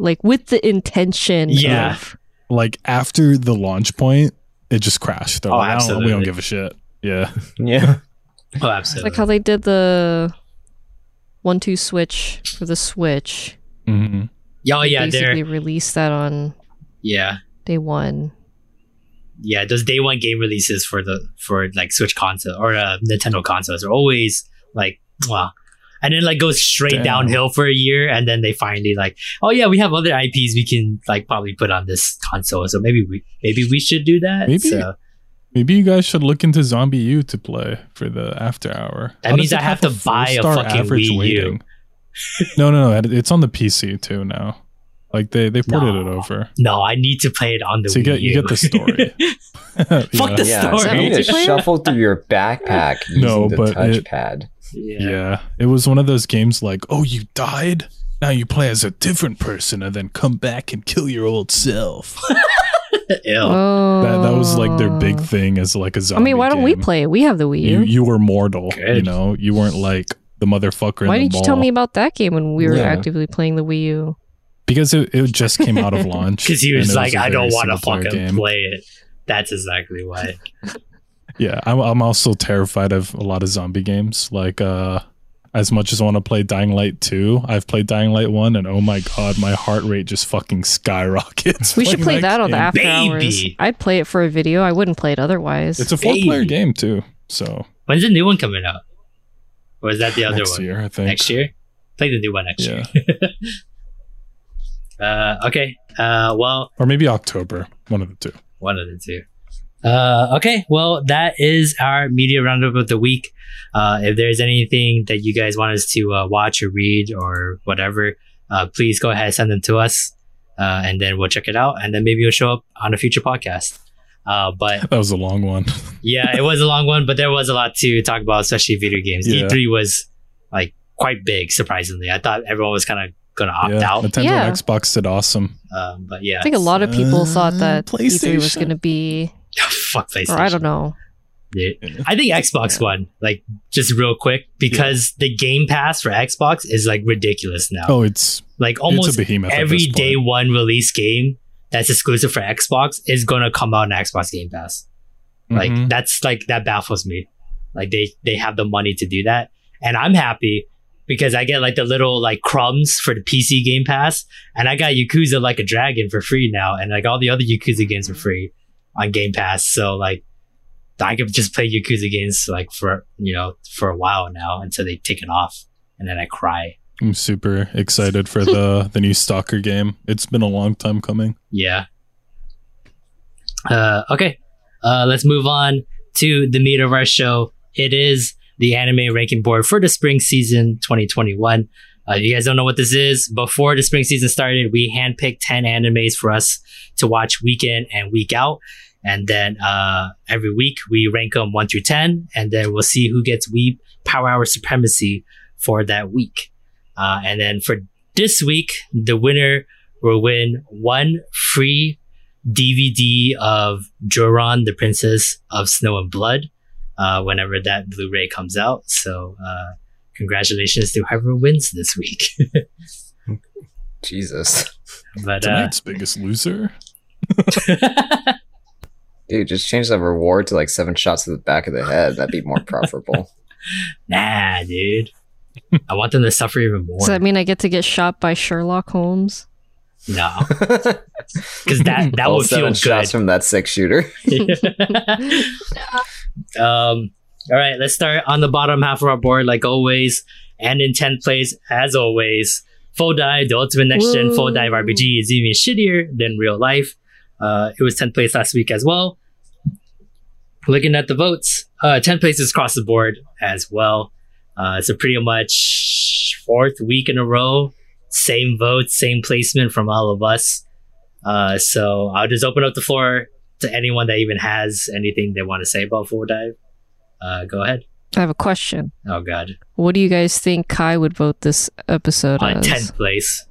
like with the intention. Yeah. of- Like after the launch point, it just crashed. They're Oh, like, I don't, we don't give a shit. Yeah, (laughs) yeah. oh, absolutely. like how they did the one two switch for the Switch. hmm Oh yeah, they're basically released that on yeah. day one. yeah, those day one game releases for the for like Switch console or uh, Nintendo consoles are always like wow, and then like goes straight Damn. downhill for a year, and then they finally like, oh yeah, we have other IPs we can like probably put on this console, so maybe we maybe we should do that. Maybe. So Maybe you guys should look into ZombiU to play for the after hour. That How means I it have to buy a fucking Wii U. no, no, no. It's on the PC too now. Like they they ported it over. no, I need to play it on the So you Wii get- you U. get the story. (laughs) (laughs) Fuck Yeah. the Yeah, so story. you need to shuffle through your backpack (laughs) using No, the touchpad. Yeah. Yeah, it was one of those games like, oh, you died. Now you play as a different person and then come back and kill your old self. (laughs) Ew. Oh, That that was like their big oh. thing as like a I zombie. I mean, why don't we play? We have the Wii U. You you were mortal. You know, you weren't like the motherfucker. why the didn't you tell me about that game when we were Yeah. actively playing the Wii U? Because it, it just came out of (laughs) launch. Because he and was it like, I don't want to fucking game. play it. That's exactly why. (laughs) Yeah, I'm, I'm also terrified of a lot of zombie games. Like, uh, as much as I want to play Dying Light 2, I've played Dying Light 1, and oh my god, my heart rate just fucking skyrockets. We should play playing that on the game. after Baby. hours. I'd play it for a video. I wouldn't play it otherwise. It's a four player game, too. So, When's the new one coming out? Or is that the other one? next one? year, I think. Next year? Play the new one next Yeah. year. (laughs) uh, okay. Uh, well, Or maybe October. One of the two. one of the two. Uh, okay. Well, that is our media roundup of the week. Uh, if there's anything that you guys want us to uh, watch or read or whatever, uh, please go ahead and send them to us. Uh, and then we'll check it out. And then maybe it'll show up on a future podcast. Uh, but That was a long one. (laughs) yeah, it was a long one, but there was a lot to talk about, especially video games. Yeah. E3 was like quite big, surprisingly. I thought everyone was kind of going to opt yeah, out. Nintendo Yeah. and Xbox did awesome. Um, but yeah, I think a lot of people thought that E3 was going to be, (laughs) fuck PlayStation. or I don't know. dude. I think Xbox One, like just real quick, because the Game Pass for Xbox is like ridiculous now. Oh, it's like it's a almost behemoth. at every this point. day one release game that's exclusive for Xbox is gonna come out on Xbox Game Pass. Like Mhm. that's like that baffles me. Like they they have the money to do that, and I'm happy because I get like the little like crumbs for the PC Game Pass, and I got Yakuza like a Dragon for free now, and like all the other Yakuza games for free on Game Pass. So like I could just play Yakuza games like for you know for a while now until they take it off, and then I cry. I'm super excited for the (laughs) the new Stalker game. It's been a long time coming. Yeah. Uh, okay. Uh, let's move on to the meat of our show. It is the anime ranking board for the spring season 2021. Uh, you guys don't know what this is. Before the spring season started, we handpicked 10 animes for us to watch week in and week out. And then uh, every week we rank them 1 through 10. And then we'll see who gets Weeb Power Hour Supremacy for that week. Uh, and then for this week, the winner will win one free DVD of Joran, the Princess of Snow and Blood, uh, whenever that Blu-ray comes out. So, uh, congratulations to whoever wins this week. (laughs) Jesus. but uh, Tonight's biggest loser. (laughs) Dude, just change the reward to like seven shots to the back of the head. That'd be more preferable. (laughs) nah, dude. I want them to suffer even more. Does that mean I get to get shot by Sherlock Holmes? no, because that that All would feel seven good. shots from that six shooter. um, all right, let's start on the bottom half of our board, like always. And in 10th place, as always, Full Dive, the ultimate next gen. Full Dive RPG is even shittier than real life. Uh, it was 10th place last week as well. Looking at the votes, uh, 10th place is across the board as well. Uh, it's a pretty much fourth week in a row. Same votes, same placement from all of us. Uh, so I'll just open up the floor to anyone that even has anything they want to say about Full Dive. Uh, go ahead. I have a question. Oh God, What do you guys think Kai would vote this episode on as? tenth place.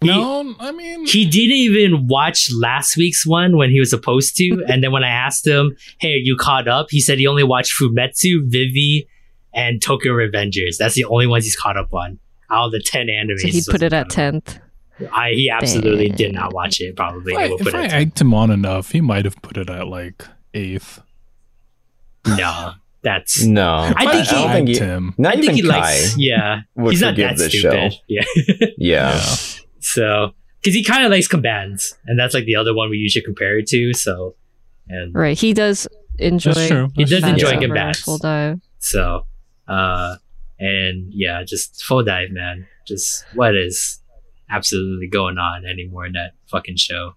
He, no, I mean, he didn't even watch last week's one when he was supposed to, (laughs) and then when I asked him, "Hey, are you caught up?" He said he only watched Fumetsu, Vivi, and Tokyo Revengers. That's the only ones he's caught up on. Out of the ten animes, So he'd put it at caught up on. tenth. I, he absolutely Dang. did not watch it. Probably if I, I if put I it. egged him on enough, he might have put it at like eighth. No, That's No, I think he- don't think he, him. not I think even he Kai likes. Yeah, would he's not that stupid. show. Yeah. Yeah. (laughs) Yeah. So, because he kind of likes commands, and that's like the other one we usually compare it to. So, and Right. He does enjoy. That's true. He does enjoy true. good over bats. Full dive. so, uh, and yeah, just full dive, man. Just what is absolutely going on anymore in that fucking show?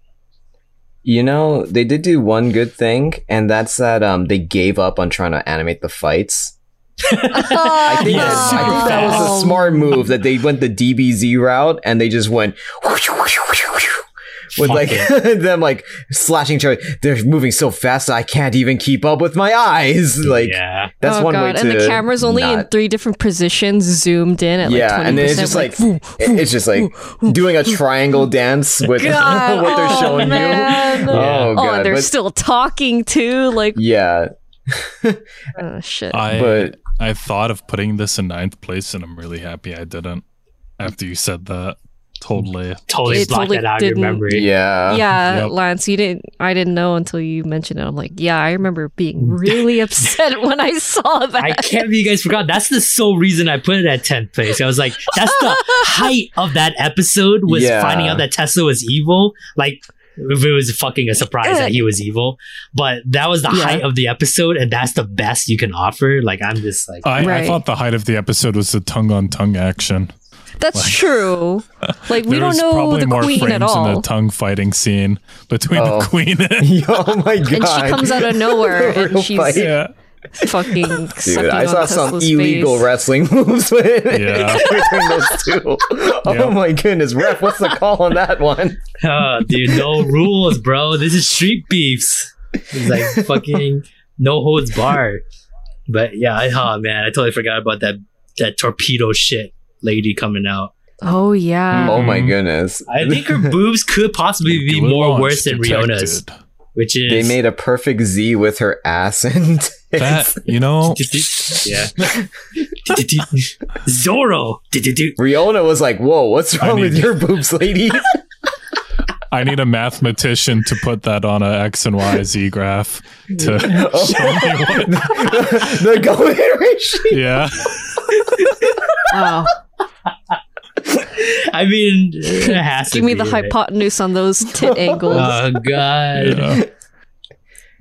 You know, they did do one good thing, and that's that um they gave up on trying to animate the fights. I think, Yeah, that, I think that was a smart move that they went the DBZ route and they just went with Fuck like (laughs) them like slashing each other. They're moving so fast I can't even keep up with my eyes. (laughs) Like yeah, that's oh one god! way to and the camera's only in three different positions, zoomed in at like yeah, 20%, and then it's just like, it's just like doing a triangle dance with God, (laughs) what they're oh, showing man. you. Yeah. Oh Oh, god, and they're but still talking too. Like, yeah, oh shit. I but I thought of putting this in ninth place, and I'm really happy I didn't. After you said that, totally. totally It blocked totally that out of your memory. yeah, yeah, Yep. Lance, you didn't. I didn't know until you mentioned it. I'm like, yeah, I remember being (laughs) really upset when I saw that. I can't believe you guys forgot. That's the sole reason I put it at 10th place. I was like, that's the (laughs) height of that episode was Yeah. finding out that Tesla was evil. Like, if it was fucking a surprise that he was evil. But that was the Yeah. height of the episode, and that's the best you can offer. Like, I'm just like, I, I thought the height of the episode was the tongue on tongue action. That's Like- true. (laughs) Like we don't was know probably the more queen frames at in all, the tongue fighting scene between Oh. the (laughs) queen and (laughs) oh my god, and she comes out of nowhere and she's fight. yeah. fucking Dude, sucking I on saw some Tesla's illegal face. wrestling moves with Yeah. between those two. Oh my goodness, ref, what's the call on that one? oh, dude, no rules, bro. This is street beefs. It's like fucking no holds bar. But yeah, I, oh man, I totally forgot about that that torpedo shit lady coming out. Oh yeah. Oh my Mhm. goodness. I think her (laughs) boobs could possibly be Good more worse than Riona's, which is they made a perfect Z with her ass and (laughs) That, you know, (laughs) yeah. Zorro. Riona was like, "Whoa, what's I wrong with your boobs, lady?" I need a mathematician to put that on a X and Y Z graph to Oh. show me what. the golden ratio. Yeah. Wow. (laughs) I mean, it has to Give me be, the right? hypotenuse on those (laughs) tit angles. Oh god. yeah.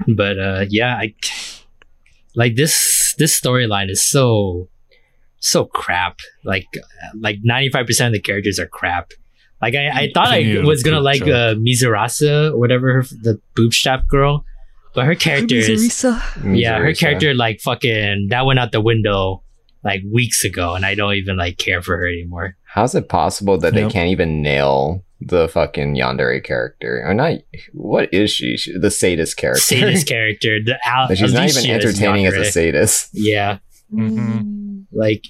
But uh yeah, I like this this storyline is so so crap. Like like 95% of the characters are crap. Like I, I thought I was gonna like joke. uh Mizurasa or whatever her, the boob strap girl. But her character is yeah, her character like fucking that went out the window like weeks ago and I don't even like care for her anymore. How's it possible that they can't even nail the fucking Yandere character? Or not? What is she? She- the sadist character. Sadist (laughs) character. The Al- But she's not even Alicia entertaining as a sadist. Yeah. Mhm. like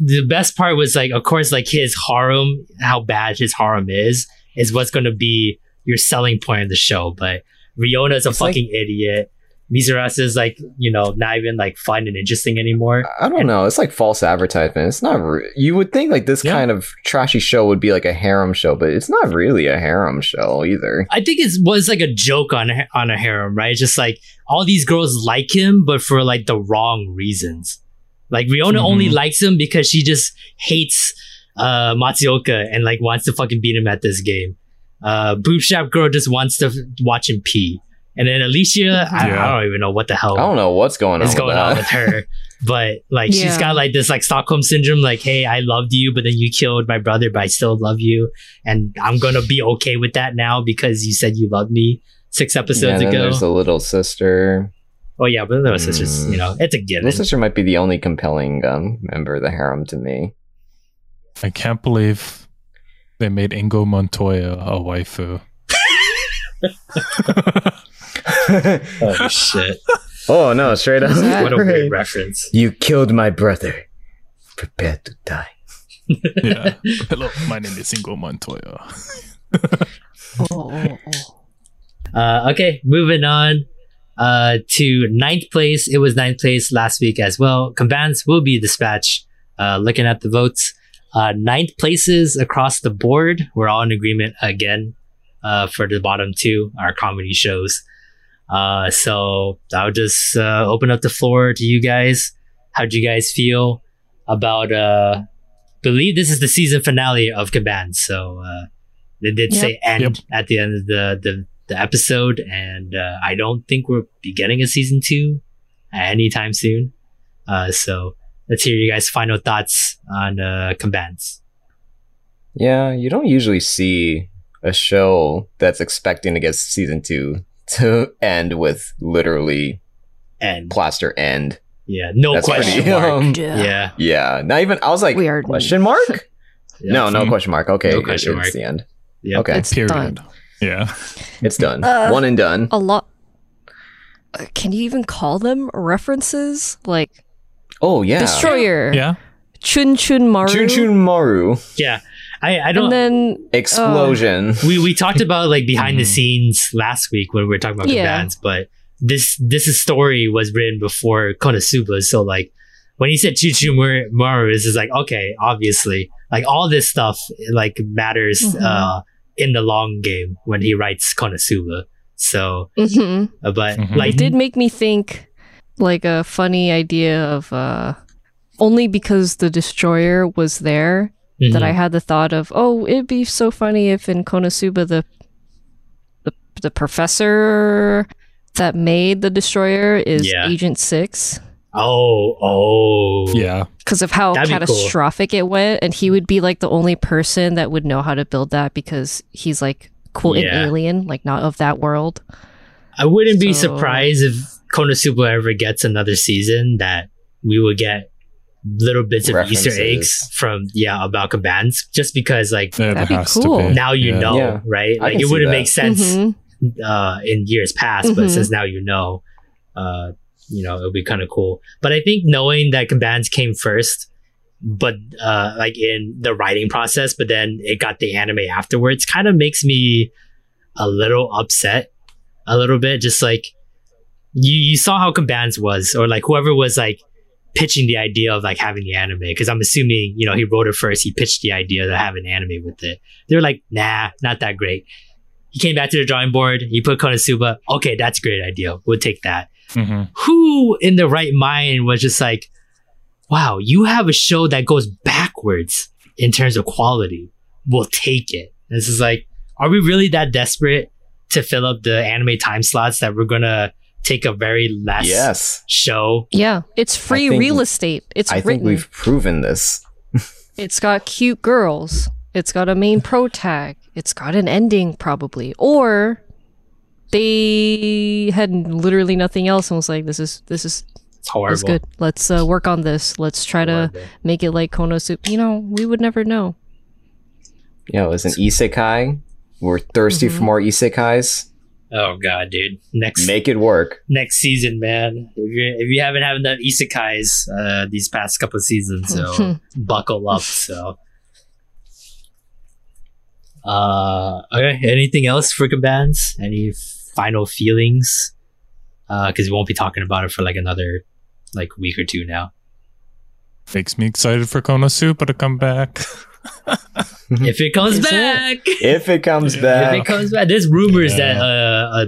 the best part was like of course like his harem how bad his harem is is what's going to be your selling point of the show but Riona is a It's like- fucking idiot Mizurasa is like you know not even like fun and interesting anymore I don't know. It's like false advertisement. It's not. Re- you would think like this Yeah. kind of trashy show would be like a harem show, but it's not really a harem show either. I think it was like a joke on on a harem right it's just like all these girls like him but for like the wrong reasons like Riona Mhm. only likes him because she just hates uh Matsuoka and like wants to fucking beat him at this game. Uh Boobstrap girl just wants to f- watch him pee. And then Alicia, I, Yeah. I don't even know what the hell I don't know what's going on. is with going that. on with her. (laughs) But like she's got like this like Stockholm syndrome, like, hey, I loved you, but then you killed my brother, but I still love you. And I'm gonna be okay with that now because you said you loved me six Yeah, episodes then ago. there's the little sister. oh yeah, but those sisters, Mm. you know, it's a given. Little sister might be the only compelling um, member of the harem to me. I can't believe they made Inigo Montoya a waifu. (laughs) (laughs) oh shit. oh no! Straight up. What a weird reference. You killed my brother. Prepare to die. yeah. (laughs) Hello, my name is Inigo Montoya. Oh, oh, oh. Uh, okay, moving on uh, to ninth place. It was ninth place last week as well. Combatants will be dispatched. Uh, looking at the votes, uh, ninth places across the board. We're all in agreement again uh, for the bottom two, our comedy shows. Uh, so I'll just uh, open up the floor to you guys. How do you guys feel about? Uh, believe this is the season finale of Caban, so uh, they did Yep. say end Yep. at the end of the the, the episode, and uh, I don't think we'll be getting a season two anytime soon. Uh, so let's hear you guys' final thoughts on uh, Cabans. Yeah, you don't usually see a show that's expecting to get season two to end with literally end. plaster end. yeah, no That's question pretty, mark. um, yeah. Yeah, not even. I was like, We are- question mark? (laughs) No, no Mhm. question mark. Okay, No it- question it's mark. the end. Yep. Okay, It's Period. done. Yeah. it's done. Uh, One and done. A lot. Uh, Can you even call them references? Like Oh yeah, Destroyer, Yeah. Chun Chun Maru, Chun Chun Maru Yeah. I, I don't and then explosion. we we talked (laughs) about like behind the Mhm. scenes last week when we were talking about Yeah. Cabans, but this this story was written before Konosuba, so like when he said Chuchu Maru, Maru this is like okay, obviously, like all this stuff like matters Mhm. uh in the long game when he writes Konosuba. So, Mhm. uh, but Mhm. like it did make me think like a funny idea of uh only because the destroyer was there that mhm. I had the thought of, oh, it'd be so funny if in Konosuba the the the professor that made the destroyer is Yeah. Agent oh, Yeah. because of how That'd be cool. catastrophic it went, and he would be like the only person that would know how to build that because he's like quote Yeah. an alien, like not of that world. I wouldn't be surprised if Konosuba ever gets another season that we would get little bits of Easter eggs from yeah about Cabans just because like Yeah, That'd be cool. be. now you Yeah. know Yeah. right like it wouldn't that. make sense Mhm. uh in years past but Mhm. since now you know uh you know it'll be kind of cool but I think knowing that Cabans came first but uh like in the writing process but then it got the anime afterwards kind of makes me a little upset a little bit just like you you saw how Cabans was or like whoever was like pitching the idea of like having the anime because I'm assuming you know he wrote it first he pitched the idea to have an anime with it. They were like nah not that great. He came back to the drawing board he put Konosuba okay that's a great idea we'll take that. Mhm. who in the right mind was just like wow you have a show that goes backwards in terms of quality we'll take it. This is like are we really that desperate to fill up the anime time slots that we're gonna take a very less yes, show Yeah, it's free think- real estate. It's I think we've proven this. (laughs) It's got cute girls. It's got a main pro tag. It's got an ending, probably. Or they had literally nothing else and was like, "This is this is it's horrible this is good. Let's uh, work on this. Let's try to make it like Konosuba." You know, we would never know. You know, it's an isekai. We're thirsty Mm-hmm. for more isekais. Oh god dude next Make it work. next season man if you if you haven't had enough isekais uh these past couple of seasons so (laughs) buckle up so uh okay anything else for Cabans? any final feelings uh because we won't be talking about it for like another like week or two now Makes me excited for Konosuba to come back. (laughs) if it comes Is it? back. If it comes back, if it comes back there's rumors Yeah. that uh, uh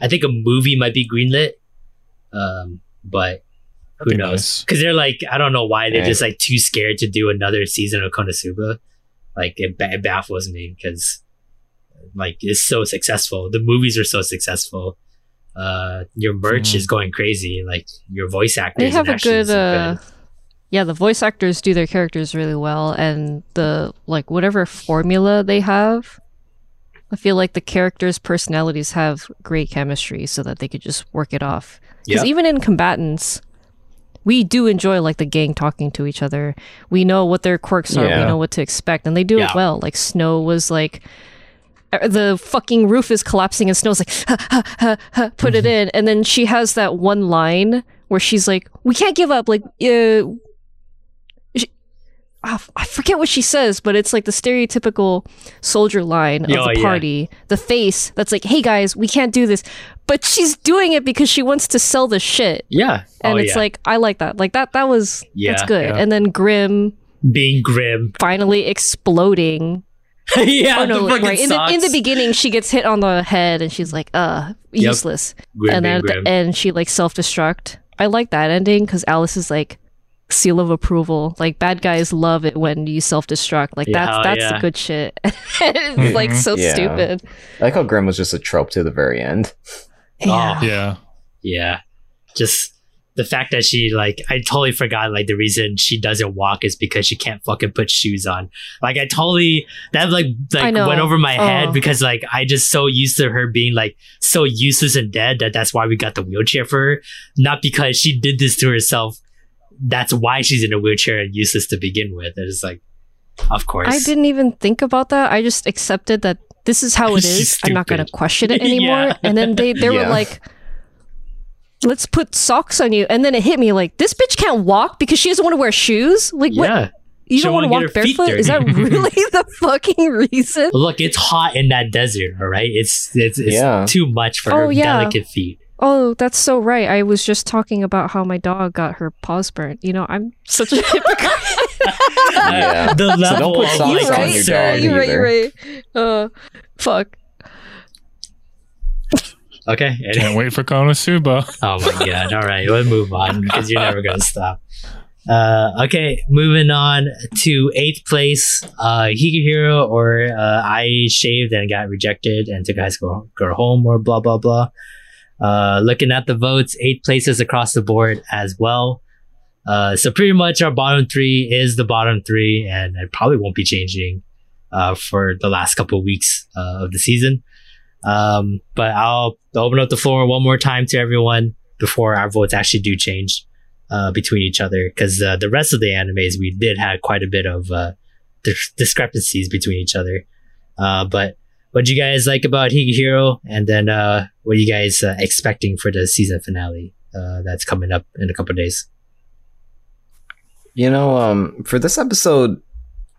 i think a movie might be greenlit. Um but who That'd be knows? nice. because they're like i don't know why they're Yeah. just like too scared to do another season of konosuba. Like it, ba- it baffles me because like it's so successful. The movies are so successful. Uh your merch Mhm. is going crazy. Like your voice actors They have and a good, are uh, yeah. The voice actors do their characters really well, and the like whatever formula they have. I feel like the characters' personalities have great chemistry, so that they could just work it off. Because Yeah. even in combatants, we do enjoy like the gang talking to each other. We know what their quirks are. Yeah. We know what to expect, and they do Yeah. it well. Like Snow was like. uh, The fucking roof is collapsing, and Snow's like, ha, ha, ha, ha, put it (laughs) in. And then she has that one line where she's like, "We can't give up." Like, uh, ah, I forget what she says, but it's like the stereotypical soldier line of Oh, the yeah. party. The face that's like, "Hey guys, we can't do this," but she's doing it because she wants to sell the shit. yeah And oh, it's yeah. like, I like that. Like that. That was Yeah, that's good. yeah. And then Grim being grim finally exploding (laughs) yeah, oh no, the right. In the, in the beginning, she gets hit on the head and she's like, uh, Yep. useless. Grim, and then at the end, she like self destruct. I like that ending because Alice is like seal of approval. Like bad guys love it when you self destruct. Like Yeah, that's that's yeah. the good shit. (laughs) it's mm-hmm. like so Yeah. stupid. I like how Grim was just a trope to the very end. Oh. Yeah. Yeah. Just the fact that she like I totally forgot like the reason she doesn't walk is because she can't fucking put shoes on. Like I totally that like like know. went over my head Oh. because like I just so used to her being like so useless and dead that that's why we got the wheelchair for her. Not because she did this to herself. That's why she's in a wheelchair and useless to begin with. And It's like of course. I didn't even think about that. I just accepted that this is how it (laughs) is. She's. I'm not going to question it (laughs) anymore. Yeah. And then they, they were (laughs) like, let's put socks on you. And then it hit me like, this bitch can't walk because she doesn't want to wear shoes. Like, what? Yeah. You She don't want to walk get her feet barefoot? Is that really the fucking reason? Look, it's hot in that desert, all right? It's it's, it's Yeah. too much for Oh, her yeah. delicate feet. Oh, that's so right. I was just talking about how my dog got her paws burnt. You know, I'm such a (laughs) hypocrite. Yeah. the don't level put of socks You're on right. your dog You're right. You're right. Uh, fuck. Okay. Can't wait for Konosuba. Oh my god. All right, we'll move on because you're never gonna stop. Uh, okay, moving on to eighth place. Uh, Higehiro or uh, I shaved and got rejected and took high school girl home or blah blah blah. Uh, looking at the votes, eight places across the board as well. Uh, so pretty much our bottom three is the bottom three, and it probably won't be changing uh, for the last couple of weeks uh, of the season. Um, but I'll open up the floor one more time to everyone before our votes actually do change uh, between each other. Because the rest of the animes, we did have quite a bit of uh, dis- discrepancies between each other. Uh, but what you guys like about Higehiro? And then uh, what are you guys uh, expecting for the season finale uh, that's coming up in a couple days? You know, um, for this episode,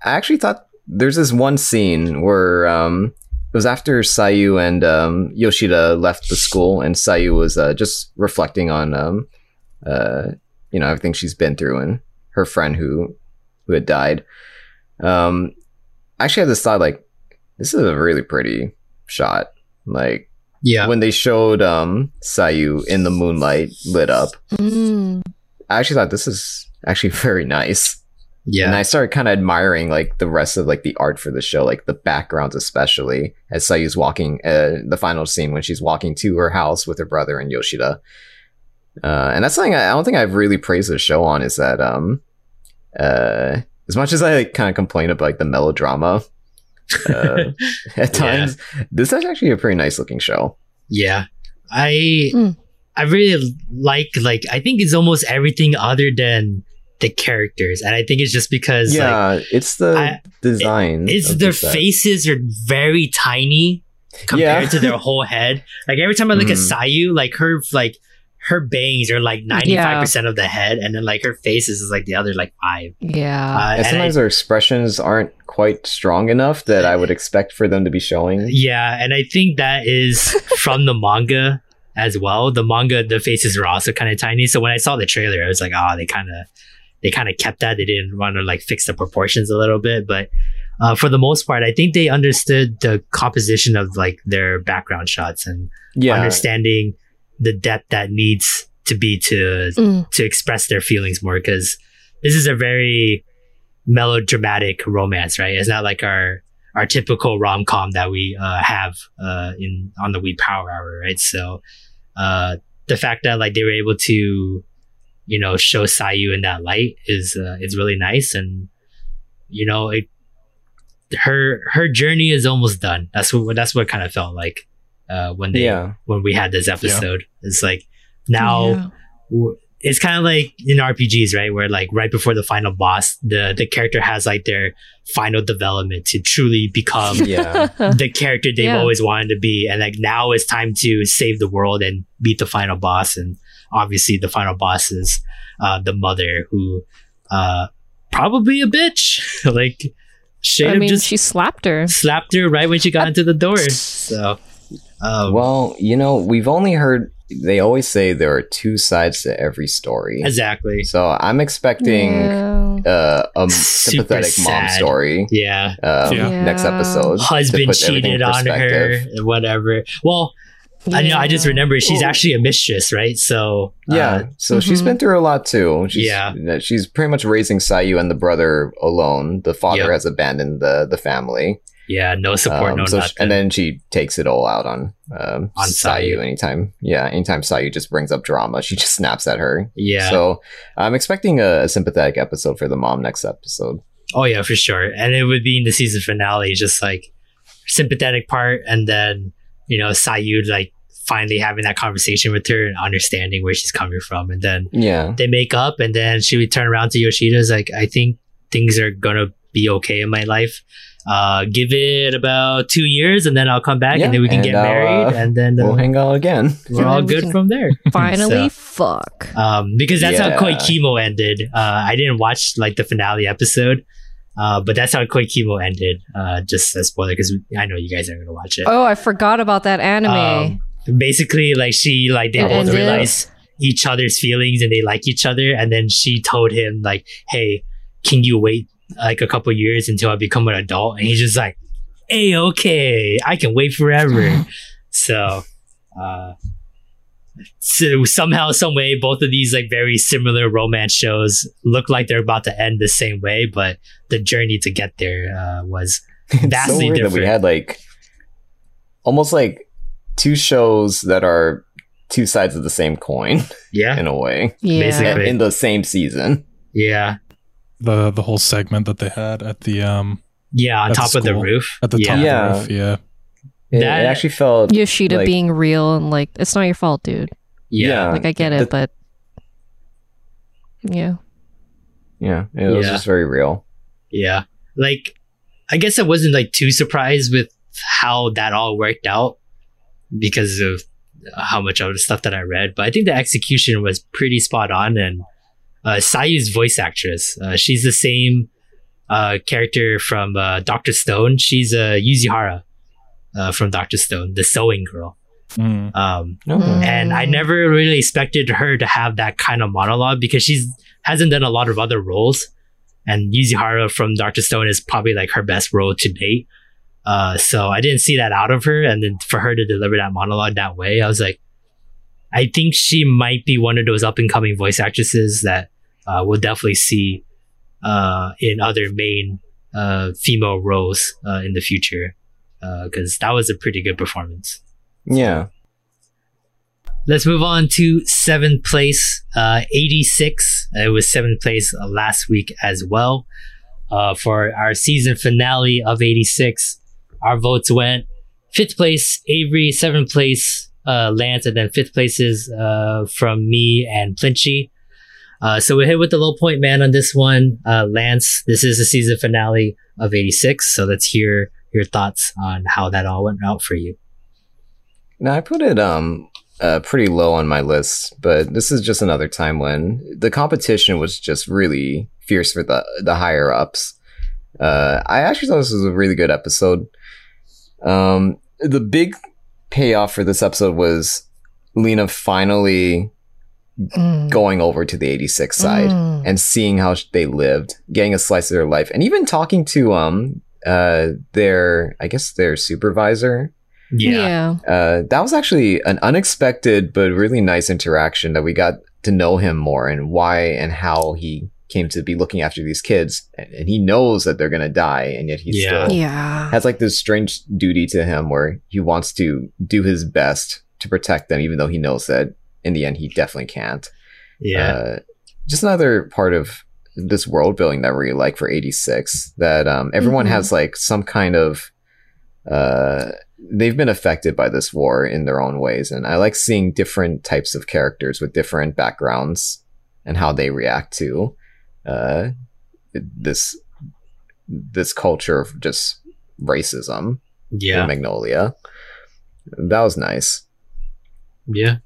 I actually thought there's this one scene where um, it was after Sayu and um, Yoshida left the school, and Sayu was uh, just reflecting on, um, uh, you know, everything she's been through and her friend who who had died. Um, I actually had this thought, like, this is a really pretty shot. Like Yeah. when they showed um, Sayu in the moonlight lit up, Mm. I actually thought this is actually (laughs) very nice. Yeah, and I started kind of admiring like the rest of like the art for the show, like the backgrounds, especially as Sayu's walking, uh, the final scene when she's walking to her house with her brother and Yoshida. Uh, and that's something I, I don't think I've really praised the show on is that, um, uh, as much as I like, kind of complain about like the melodrama, uh, (laughs) at times, this is actually a pretty nice looking show. Yeah. I Mm. I really like like I think it's almost everything other than the characters. And I think it's just because like yeah, it's the I- design. it's their the faces are very tiny compared Yeah. to their whole head. Like every time I look at Mhm. Sayu, like her like her bangs are like ninety five percent of the head, and then like her faces is like the other like five. Yeah. Uh, And and I- sometimes their expressions aren't quite strong enough that I would expect for them to be showing. Yeah, and I think that is from the manga as well. The manga, the faces are also kind of tiny. So when I saw the trailer, I was like, oh, they kind of they kind of kept that. They didn't want to like fix the proportions a little bit, but uh, for the most part, I think they understood the composition of like their background shots and Yeah, understanding the depth that needs to be to Mm. to express their feelings more because this is a very melodramatic romance, right? It's not like our our typical rom com that we uh, have uh, in on the Weeb Power Hour, right? So uh, the fact that like they were able to, you know, show Sayu in that light is uh, is really nice, and you know, it her her journey is almost done. That's what that's what kind of felt like uh, when they yeah, when we had this episode. It's like now Yeah. it's kind of like in RPGs, right? Where like right before the final boss, the the character has like their final development to truly become (laughs) yeah, the character they've Yeah. always wanted to be, and like now it's time to save the world and beat the final boss. And obviously, the final boss is uh, the mother who uh, probably a bitch, (laughs) like should I have mean, just she slapped her. slapped her right when she got into the door. (laughs) So. Um, Well, you know, we've only heard they always say there are two sides to every story. Exactly. So I'm expecting Yeah. uh, a Super sympathetic mom story Yeah. um, Yeah. next episode. Husband put everything in cheated on her, perspective. whatever. Well, I know. I just Yeah. remember she's actually a mistress, right? So uh, Yeah, so she's Mhm. been through a lot too. She's, Yeah. she's pretty much raising Sayu and the brother alone. The father Yep. has abandoned the the family. Yeah, no support, Um, no so she- nothing. and then she takes it all out on um, On Sayu. Sayu. Anytime, yeah, anytime Sayu just brings up drama, she just (laughs) snaps at her. yeah. So I'm expecting a, a sympathetic episode for the mom next episode. Oh yeah, for sure. And it would be in the season finale, just like sympathetic part, and then you know Sayud like finally having that conversation with her and understanding where she's coming from, and then Yeah, they make up, and then she would turn around to Yoshida's like, I think things are gonna be okay in my life. Uh, give it about two years, and then I'll come back, Yeah, and then we can and get I'll, married, uh, and then uh, we'll hang out again. we're all And we good from there. (laughs) Finally, So- fuck. um, because that's how Koi Kimo ended. Uh, I didn't watch like the finale episode, uh, but that's how Koi Kimo ended. Uh, just a spoiler because I know you guys aren't gonna watch it. Oh, I forgot about that anime. Um, basically, like she like they both realize each other's feelings and they like each other, and then she told him like, "Hey, can you wait like a couple years until I become an adult?" And he's just like, "Hey, okay, I can wait forever." (laughs) so. Uh, so somehow, some way, both of these like very similar romance shows look like they're about to end the same way, but the journey to get there uh, was (laughs) It's so Vastly weird that we had like almost like two shows that are two sides of the same coin yeah, (laughs) in a way yeah. basically. in the same season. yeah, The the whole segment that they had at the um yeah. On At the top of the roof, at the yeah. top Yeah. of the roof, yeah. It, That- it actually felt Yoshida like- being real and like it's not your fault, dude. yeah, Like I get the- it, but yeah. yeah, it was Yeah. just very real. Yeah. Like, I guess I wasn't like too surprised with how that all worked out because of how much of the stuff that I read. But I think the execution was pretty spot on. And uh, Sayu's voice actress, uh, she's the same uh, character from uh, Doctor Stone. She's uh, Yuzuriha uh, from Doctor Stone, the sewing girl. Mm. Um, Mm. and I never really expected her to have that kind of monologue because she's hasn't done a lot of other roles, and Yuzuriha from Doctor Stone is probably like her best role to date. Uh, so I didn't see that out of her, and then for her to deliver that monologue that way, I was like, I think she might be one of those up and coming voice actresses that uh, we'll definitely see uh, in other main uh, female roles uh, in the future because that was a pretty good performance. Yeah, Let's move on to seventh place, uh, 86. It was seventh place uh, last week as well. Uh, for our season finale of 86, our votes went fifth place, Avery, seventh place, uh, Lance, and then fifth places, uh, from me and Plinchy. Uh, so we're hit with the low point man on this one. Uh, Lance, this is the season finale of 86. So let's hear your thoughts on how that all went out for you. now I put it um uh, pretty low on my list, but this is just another time when the competition was just really fierce for the the higher ups. Uh, I actually thought this was a really good episode. Um, the big payoff for this episode was Lena finally Mm. going over to the 86 side Mm. and seeing how they lived, getting a slice of their life, and even talking to um uh their I guess their supervisor. Yeah. Uh, that was actually an unexpected but really nice interaction that we got to know him more and why and how he came to be looking after these kids, and, and he knows that they're gonna die, and yet he Yeah. still Yeah. has like this strange duty to him where he wants to do his best to protect them, even though he knows that in the end he definitely can't. Yeah. Uh, just another part of this world building that we really like for 86 that um, everyone Mhm. has like some kind of uh, they've been affected by this war in their own ways and i like seeing different types of characters with different backgrounds and how they react to uh, this this culture of just racism yeah. in magnolia that was nice Yeah.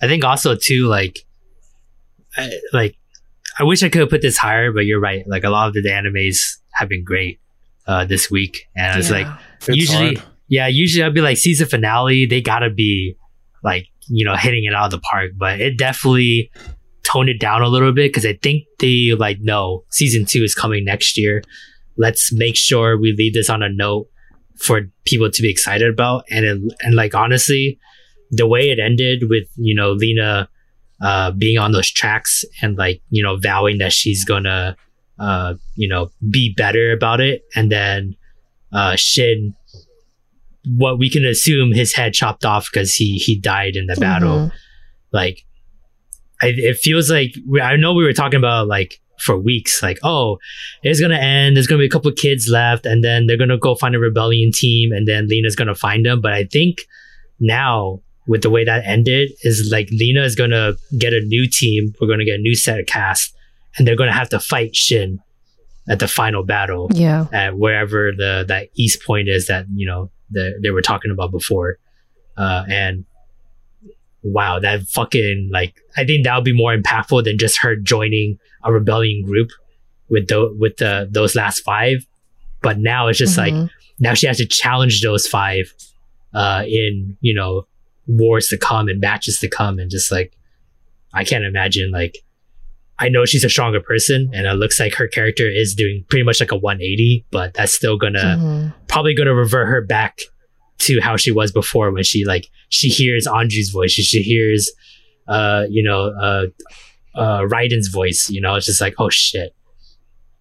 I think also too, like, I, like, I wish I could have put this higher, but you're right. Like a lot of the animes have been great uh, this week, and it's like It's usually, hard. yeah, usually I'd be like season finale. They gotta be like you know hitting it out of the park, but it definitely toned it down a little bit because I think they like no season two is coming next year. Let's make sure we leave this on a note for people to be excited about. And it, and like honestly, the way it ended with you know Lena uh, being on those tracks and like you know vowing that she's gonna uh, you know be better about it, and then uh, Shin, what we can assume his head chopped off because he he died in the battle. Mhm. Like, I, it feels like we, I know we were talking about like for weeks, like oh, it's gonna end. There's gonna be a couple of kids left, and then they're gonna go find a rebellion team, and then Lena's gonna find them. But I think now with the way that ended is like Lena is gonna get a new team. We're gonna get a new set of cast, and they're gonna have to fight Shin at the final battle Yeah. at wherever the that east point is that you know the, they were talking about before uh and wow that fucking like i think that would be more impactful than just her joining a rebellion group with the with the those last five but now it's just like Mhm. now she has to challenge those five uh in you know wars to come and matches to come and just like i can't imagine like i know she's a stronger person and it looks like her character is doing pretty much like a 180 but that's still gonna Mhm. probably gonna revert her back to how she was before when she like she hears Andrew's voice she, she hears uh you know uh uh Raiden's voice you know it's just like oh shit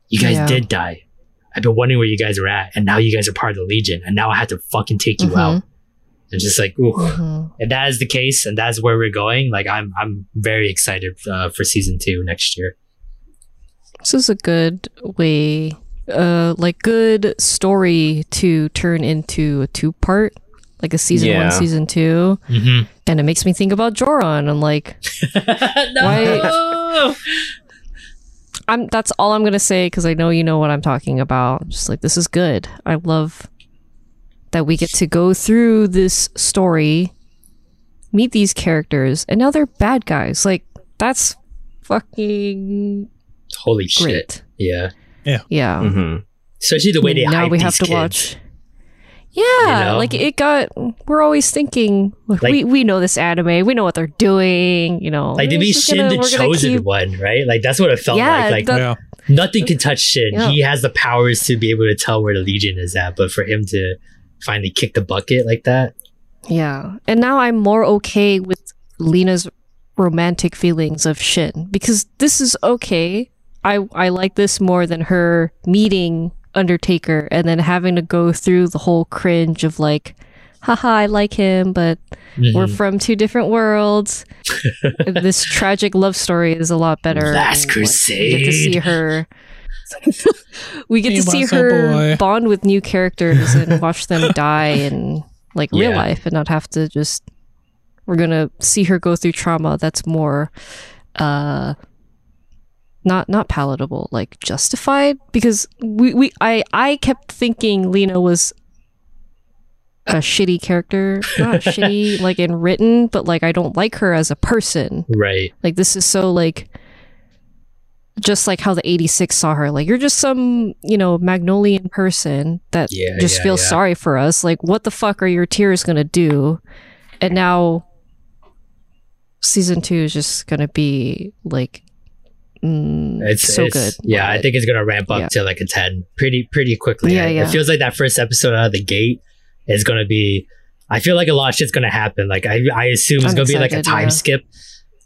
you guys Yeah. did die I've been wondering where you guys are at, and now you guys are part of the Legion, and now I have to fucking take you Mhm. out. And just like, ooh, Mhm. if that is the case, and that's where we're going, like I'm, I'm very excited uh, for season two next year. This is a good way, uh, like good story to turn into a two part, like a season Yeah. one, season two, Mm-hmm. and it makes me think about Joran. I'm like, (laughs) no, I'm. That's all I'm gonna say because I know you know what I'm talking about. I'm just like this is good. I love that we get to go through this story, meet these characters, and now they're bad guys. Like that's fucking holy shit, great. Yeah. Yeah. hmm Especially the way they now hype we have these to kids. watch. Yeah, know? like it got. We're always thinking like, Like- we we know this anime. We know what they're doing. You know, Like to be It's Shin gonna- the chosen keep- one, right? Like that's what it felt Yeah, like. Like the- yeah. nothing can touch Shin. Yeah. He has the powers to be able to tell where the Legion is at, but for him to finally kick the bucket like that, Yeah, and now I'm more okay with Lena's romantic feelings of Shin because this is okay. I I like this more than her meeting Undertaker and then having to go through the whole cringe of like, haha, I like him, but we're Mhm. from two different worlds. (laughs) this tragic love story is a lot better. Last and, like, we get to see her. (laughs) we get He to see her bond with new characters and (laughs) watch them die in like real Yeah. life and not have to just. We're gonna see her go through trauma that's more, uh, not not palatable, like justified because we we I I kept thinking Lena was a shitty character. Not (laughs) shitty like in written, but like I don't like her as a person. right. Like this is so like just like how the 86 saw her. Like you're just some, you know, Magnolian person that Yeah, just yeah, feels yeah. sorry for us. Like what the fuck are your tears going to do? And now season 2 is just going to be like mm, It's so it's- good. Yeah, I but- think it's gonna ramp up yeah. to like a ten pretty pretty quickly. Yeah, yeah. It feels like that first episode out of the gate is gonna be. I feel like a lot of shit's gonna happen. Like I I assume it's I'm gonna be like a time yeah. skip,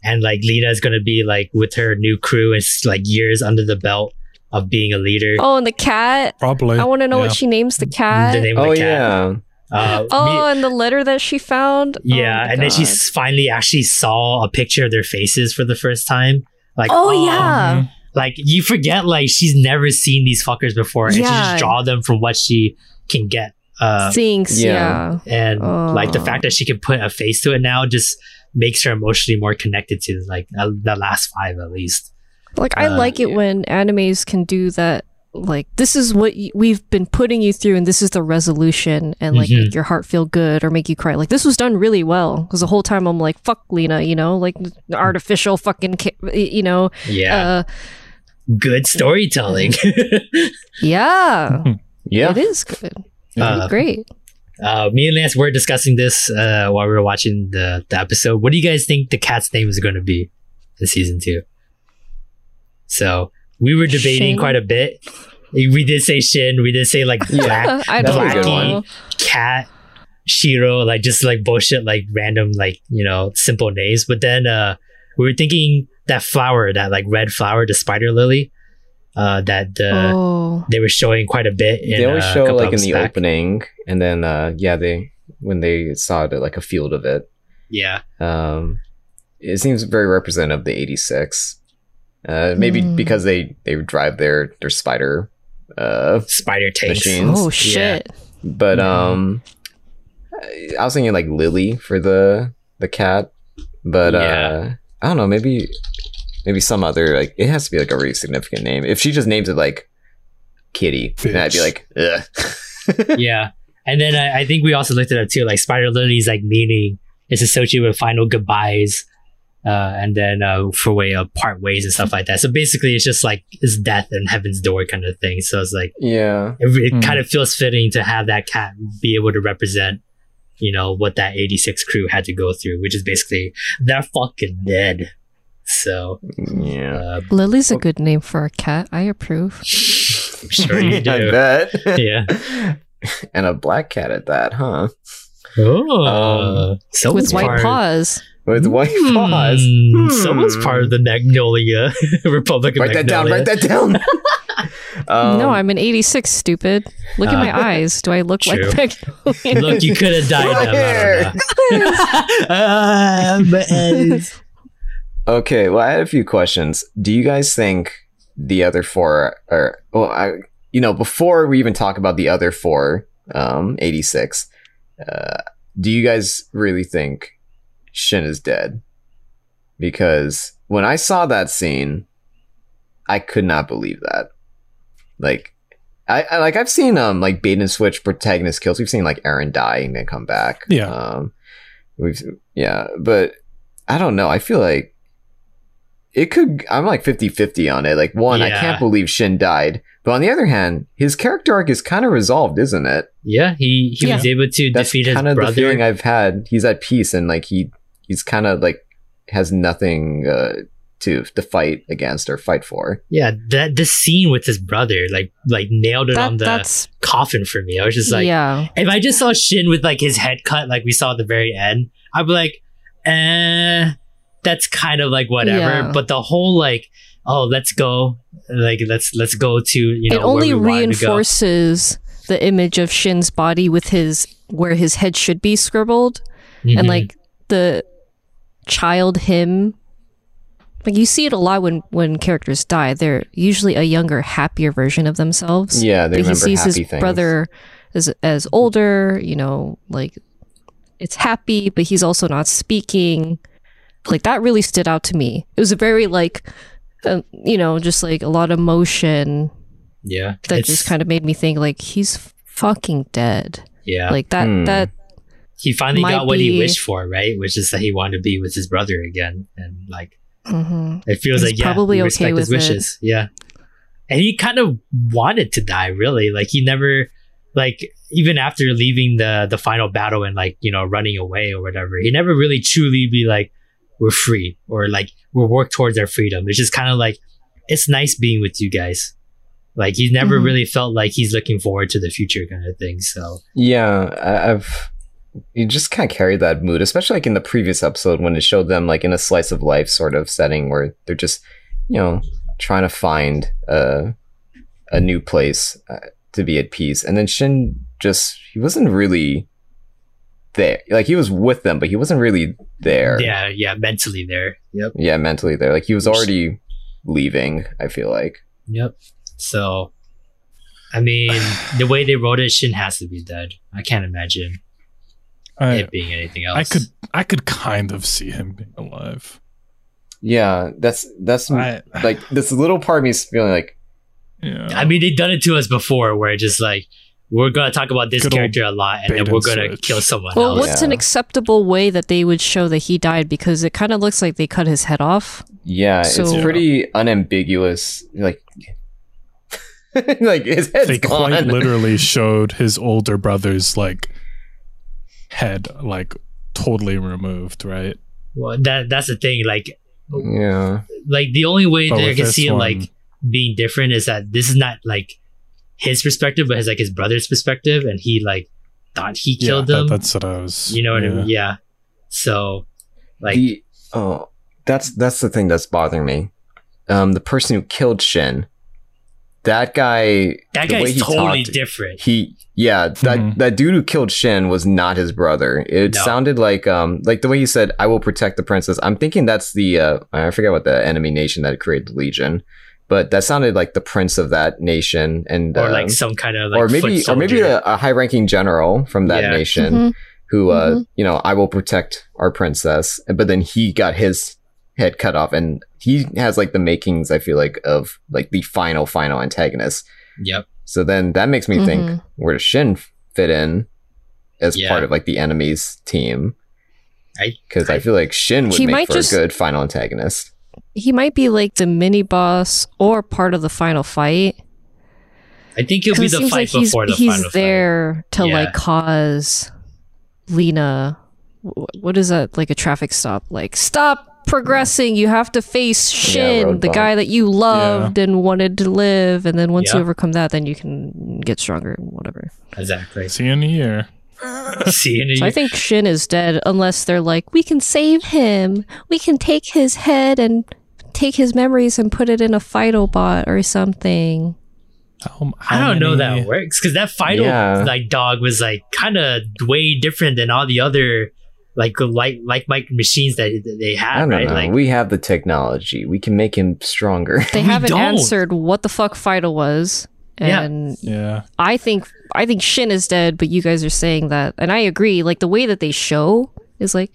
and like Lena's gonna be like with her new crew. It's like years under the belt of being a leader. Oh, and the cat. Probably. I want to know Yeah. what she names the cat. the name of Oh the cat. yeah. Uh, Oh, me- and the letter that she found. Oh yeah, my and then she finally actually saw a picture of their faces for the first time. Like, Oh, yeah. Mhm. like you forget like she's never seen these fuckers before and she just draw them from what she can get uh Thinks, Yeah. yeah. and like the Oh. fact that she can put a face to it now just makes her emotionally more connected to like uh, the last five at least Like I Uh, like it when animes can do that. Like this is what y- we've been putting you through, and this is the resolution, and like Mhm. make your heart feel good or make you cry. Like this was done really well because the whole time I'm like, "Fuck Lena," you know, like artificial fucking, ca- you know, yeah uh, good storytelling (laughs) yeah, (laughs) Yeah. it is good. Uh, Great. uh, me and Lance were discussing this uh, while we were watching the, the episode. What do you guys think the cat's name is going to be in season two? So we were debating Shin? quite a bit. We did say Shin. We did say like (laughs) Black I That's a don't good know. one. Cat, Shiro, like just like bullshit, like random, like you know, simple names. But then uh, we were thinking that flower, that like red flower, the spider lily, uh, that uh, oh, they were showing quite a bit. In, they always uh, show couple like in the back. opening, and then uh yeah, they when they saw it, like a field of it. Yeah, Um, it seems very representative of the '86. Uh, maybe Hmm. because they they drive their their spider. Uh, spider tanks. Machines. oh shit! but Yeah. um, I was thinking like Lily for the the cat, but Yeah. uh, I don't know. Maybe maybe some other like it has to be like a really significant name. If she just names it like Kitty, then I'd be like, ugh. (laughs) yeah. And then I, I think we also looked at it too. Like Spider Lily's like meaning is associated with final goodbyes, uh, and then uh, for way of part ways and stuff like that. So basically, it's just like it's death and heaven's door kind of thing. So it's like yeah. it, it Hmm. kind of feels fitting to have that cat be able to represent, you know, what that '86 crew had to go through, which is basically they're fucking dead. So Yeah. uh, Lily's a good name for a cat. I approve. I'm (laughs) sure you (laughs) I do. bet. (laughs) yeah. and a black cat at that, huh? Oh, Um, so With white paws. With white Hmm, paws. Someone's Hmm. part of the Magnolia (laughs) Republic of Write that down. Write that down. (laughs) um, no, I'm an 86, stupid. Look at uh, my eyes. Do I look true. like Magnolia? Look, you could have (laughs) died. them, I don't know. My eyes. Okay, well, I had a few questions. Do you guys think the other four are, well, I, you know, before we even talk about the other four, um, 86, uh, do you guys really think Shin is dead? Because when I saw that scene, I could not believe that. Like, I, I like I've seen um like bait and switch protagonist kills. We've seen like Eren die and then come back. Yeah. Um, we've yeah, but I don't know. I feel like it could. I'm like 50-50 on it. Like one, I can't believe Shin died, but on the other hand, his character arc is kind of resolved, isn't it? Yeah, he he was able to That's defeat his kind of the feeling. I've had. He's at peace and like he he's kind of like has nothing uh, to to fight against or fight for. Yeah, that the scene with his brother, like like nailed it on the that's coffin for me. I was just like, yeah. if I just saw Shin with like his head cut, like we saw at the very end, I'd be like, eh, that's kind of like whatever. Yeah. But the whole like, oh, let's go, like let's let's go to you know. it only where we wanted to go. reinforces the image of Shin's body with his where his head should be scribbled Mhm. and like the child him. Like you see it a lot when when characters die. They're usually a younger happier version of themselves. Yeah, they but he sees happy his things. brother as as older you know like it's happy but he's also not speaking. Like that really stood out to me. It was a very like uh, you know just like a lot of motion yeah, that just kind of made me think like he's fucking dead. Yeah. like that Hmm. that he finally got what he wished for, right? Which is that he wanted to be with his brother again, and like mhm. it feels He's like yeah, probably we okay respect his with it. wishes. Yeah, and he kind of wanted to die, really. Like he never, like even after leaving the the final battle and like you know running away or whatever, he never really truly be like we're free or like we'll work towards our freedom. It's just kind of like it's nice being with you guys. Like he's never Mhm. really felt like he's looking forward to the future kind of thing. So Yeah, I've you just kind of carried that mood, especially like in the previous episode when it showed them like in a slice of life sort of setting where they're just, you know, trying to find a a new place uh, to be at peace, and then Shin just he wasn't really there. Like he was with them, but he wasn't really there. yeah, yeah, mentally there. Yep. yeah, mentally there. Like he was already leaving. I feel like. Yep. So, I mean, the way they wrote it, Shin has to be dead. I can't imagine I, it being anything else. I could I could kind of see him being alive. Yeah, that's that's I, like this little part of me is feeling like yeah. I mean, they've done it to us before, where it's just like we're gonna talk about this Good character a lot, and then we're gonna switch. kill someone well else. what's an acceptable way that they would show that he died because it kind of looks like they cut his head off Yeah, So- it's pretty unambiguous. Like, (laughs) like his head's they gone. quite (laughs) literally showed his older brother's like head like totally removed, right? Well, that that's the thing. Like, Yeah. like the only way But that I can see it one- like being different is that this is not like his perspective, but his like his brother's perspective, and he like thought he killed yeah, them. That, that's what I was. you know what yeah. I mean? Yeah. So, like, the oh, that's that's the thing that's bothering me. Um, the person who killed Shin, that guy. that the way guy's totally talked- different. He yeah, that Mhm. that dude who killed Shin was not his brother. It No. sounded like um like the way he said, "I will protect the princess." I'm thinking that's the uh I forget what the enemy nation that created the Legion, but that sounded like the prince of that nation, and or um, like some kind of like or maybe or maybe a, a high ranking general from that Yeah. nation Mhm. who uh Mhm. you know I will protect our princess, but then he got his head cut off, and he has like the makings I feel like of like the final final antagonist. Yep. So then that makes me think Mhm. where does Shin fit in as Yeah. part of like the enemy's team? I- Because I, feel like Shin would He make might for just- a good final antagonist. He might be like the mini boss or part of the final fight. I think he'll 'Cause be the fight like he's, before the he's final there to Yeah. like cause Lena. What is that? Like a traffic stop? Like stop progressing. You have to face Yeah, Shin, road the bump. guy that you loved and wanted to live. And then once you overcome that, then you can get stronger. and Whatever. Exactly. See you in a year. (laughs) See you in a So I think Shin is dead unless they're like, we can save him. We can take his head and take his memories and put it in a Fidobot or something. How, I don't know many- that works because that final Yeah. like dog was like kind of way different than all the other like like like Mike machines that that they I had, don't right? know. Like we have the technology. We can make him stronger. They haven't don't. answered what the fuck Fido was. Yeah. And Yeah. I think I think Shin is dead, but you guys are saying that, and I agree. Like the way that they show is like,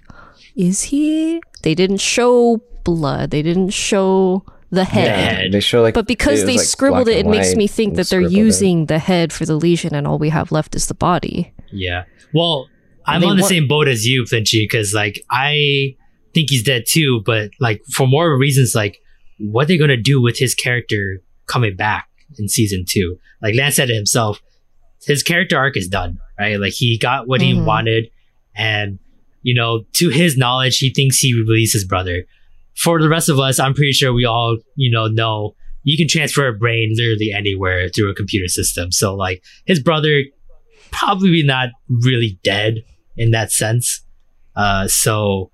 is he? They didn't show blood. They didn't show the head. head. They show like, But because they like, scribbled it, it makes me think that they're scribbled it. using the head for the Legion and all we have left is the body. Yeah. Well, I'm on the wa- same boat as you, Flinchy, because like I think he's dead too, but like for more reasons, like what they're gonna do with his character coming back in season two. Like Lance said himself, his character arc is done, right? Like he got what he Mhm. wanted, and you know, to his knowledge, he thinks he released his brother. For the rest of us, I'm pretty sure we all, you know, know you can transfer a brain literally anywhere through a computer system. So like his brother probably not really dead in that sense. Uh, so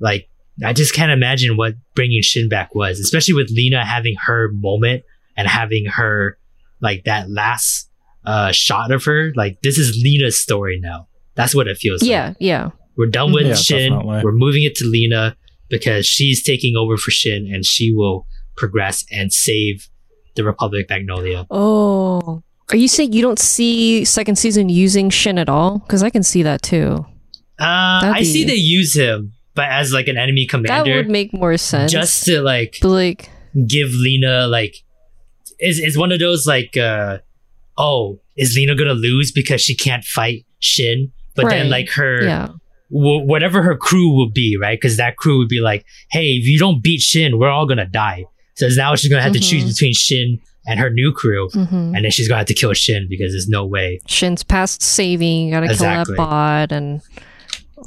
like I just can't imagine what bringing Shin back was, especially with Lena having her moment and having her like that last uh shot of her. Like this is Lena's story now. That's what it feels like. Yeah, yeah. We're done with Yeah, Shin. definitely. We're moving it to Lena because she's taking over for Shin and she will progress and save the Republic Magnolia. Oh, are you saying you don't see second season using Shin at all? Because I can see that too. Uh, That'd I see they use him, but as like an enemy commander, That would make more sense. just to like but like, give Lena like is is one of those like uh oh is Lena gonna lose because she can't fight Shin, but then like her yeah, w- whatever her crew would be right because that crew would be like hey if you don't beat Shin we're all gonna die. So now she's gonna have to choose Mhm. between Shin and her new crew, hmm and then she's gonna have to kill Shin because there's no way. Shin's past saving. You gotta Exactly. kill that bot and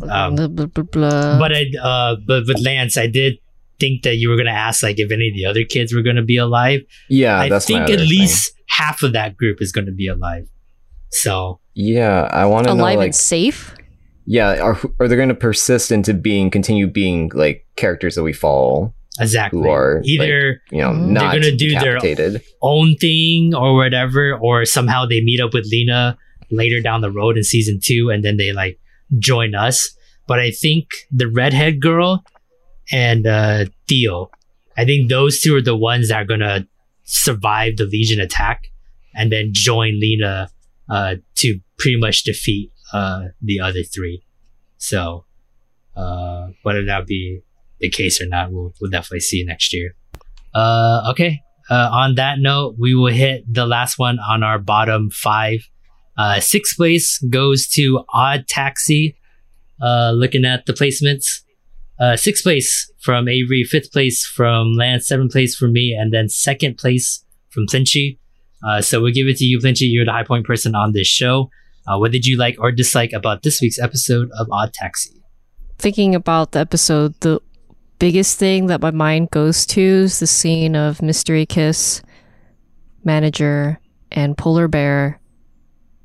Um, blah blah blah. blah. but I uh but with Lance I did think that you were gonna ask like if any of the other kids were gonna be alive. yeah, I that's my think other at thing. least half of that group is going to be alive. So Yeah, I want to know alive like and safe. yeah, are are they going to persist into being continue being like characters that we follow? Exactly, Who are, either You know, Mhm. not They're gonna do their- own thing or whatever, or somehow they meet up with Lena later down the road in season two, and then they like join us. But I think the redhead girl and uh, Theo, I think those two are the ones that are gonna survive the Legion attack and then join Lena uh, to pretty much defeat uh, the other three. So uh, whether that be the case or not, we'll, we'll definitely see next year. Uh, okay. Uh, on that note, we will hit the last one on our bottom five. Uh, sixth place goes to Odd Taxi. Uh, looking at the placements, uh, sixth place from Avery, fifth place from Lance, seventh place from me, and then second place from Flinchy. Uh, so we'll give it to you, Flinchy. You're the high point person on this show. Uh, what did you like or dislike about this week's episode of Odd Taxi? Thinking about the episode, the biggest thing that my mind goes to is the scene of Mystery Kiss, Manager, and Polar Bear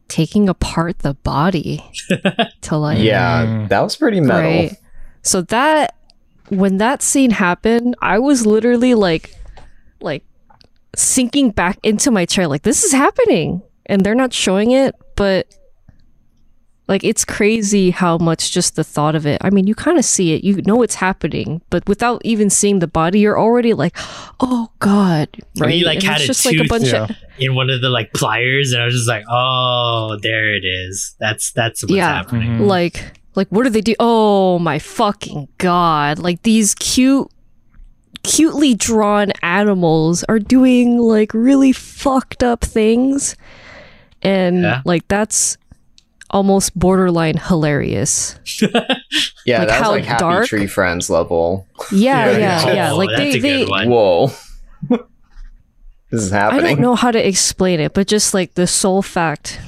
taking apart the body (laughs) to like Yeah, that was pretty metal. Right. So that when that scene happened, I was literally like like sinking back into my chair like this is happening and they're not showing it, but like it's crazy how much just the thought of it. I mean, you kind of see it, you know it's happening, but without even seeing the body, you're already like, "Oh god." Right? you, like, And had it's a just like a tooth, bunch yeah. of In one of the like pliers, and I was just like, "Oh, there it is. That's that's what's Yeah. happening." Mhm. like like what do they do oh my fucking god like these cute cutely drawn animals are doing like really fucked up things and Yeah. like that's almost borderline hilarious (laughs) Yeah, Like that was how like Happy dark? Tree Friends level. yeah Yeah, yeah yeah. yeah, Oh, like that's they a they one. Whoa. (laughs) this is happening. I don't know how to explain it, but just like the sole fact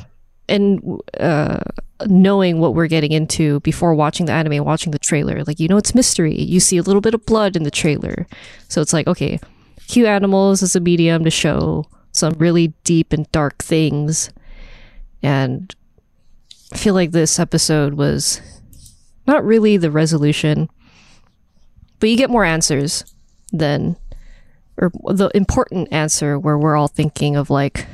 and uh, knowing what we're getting into before watching the anime, watching the trailer, like you know it's mystery. You see a little bit of blood in the trailer, so it's like okay, cute animals as a medium to show some really deep and dark things, and I feel like this episode was not really the resolution, but you get more answers than or the important answer where we're all thinking of like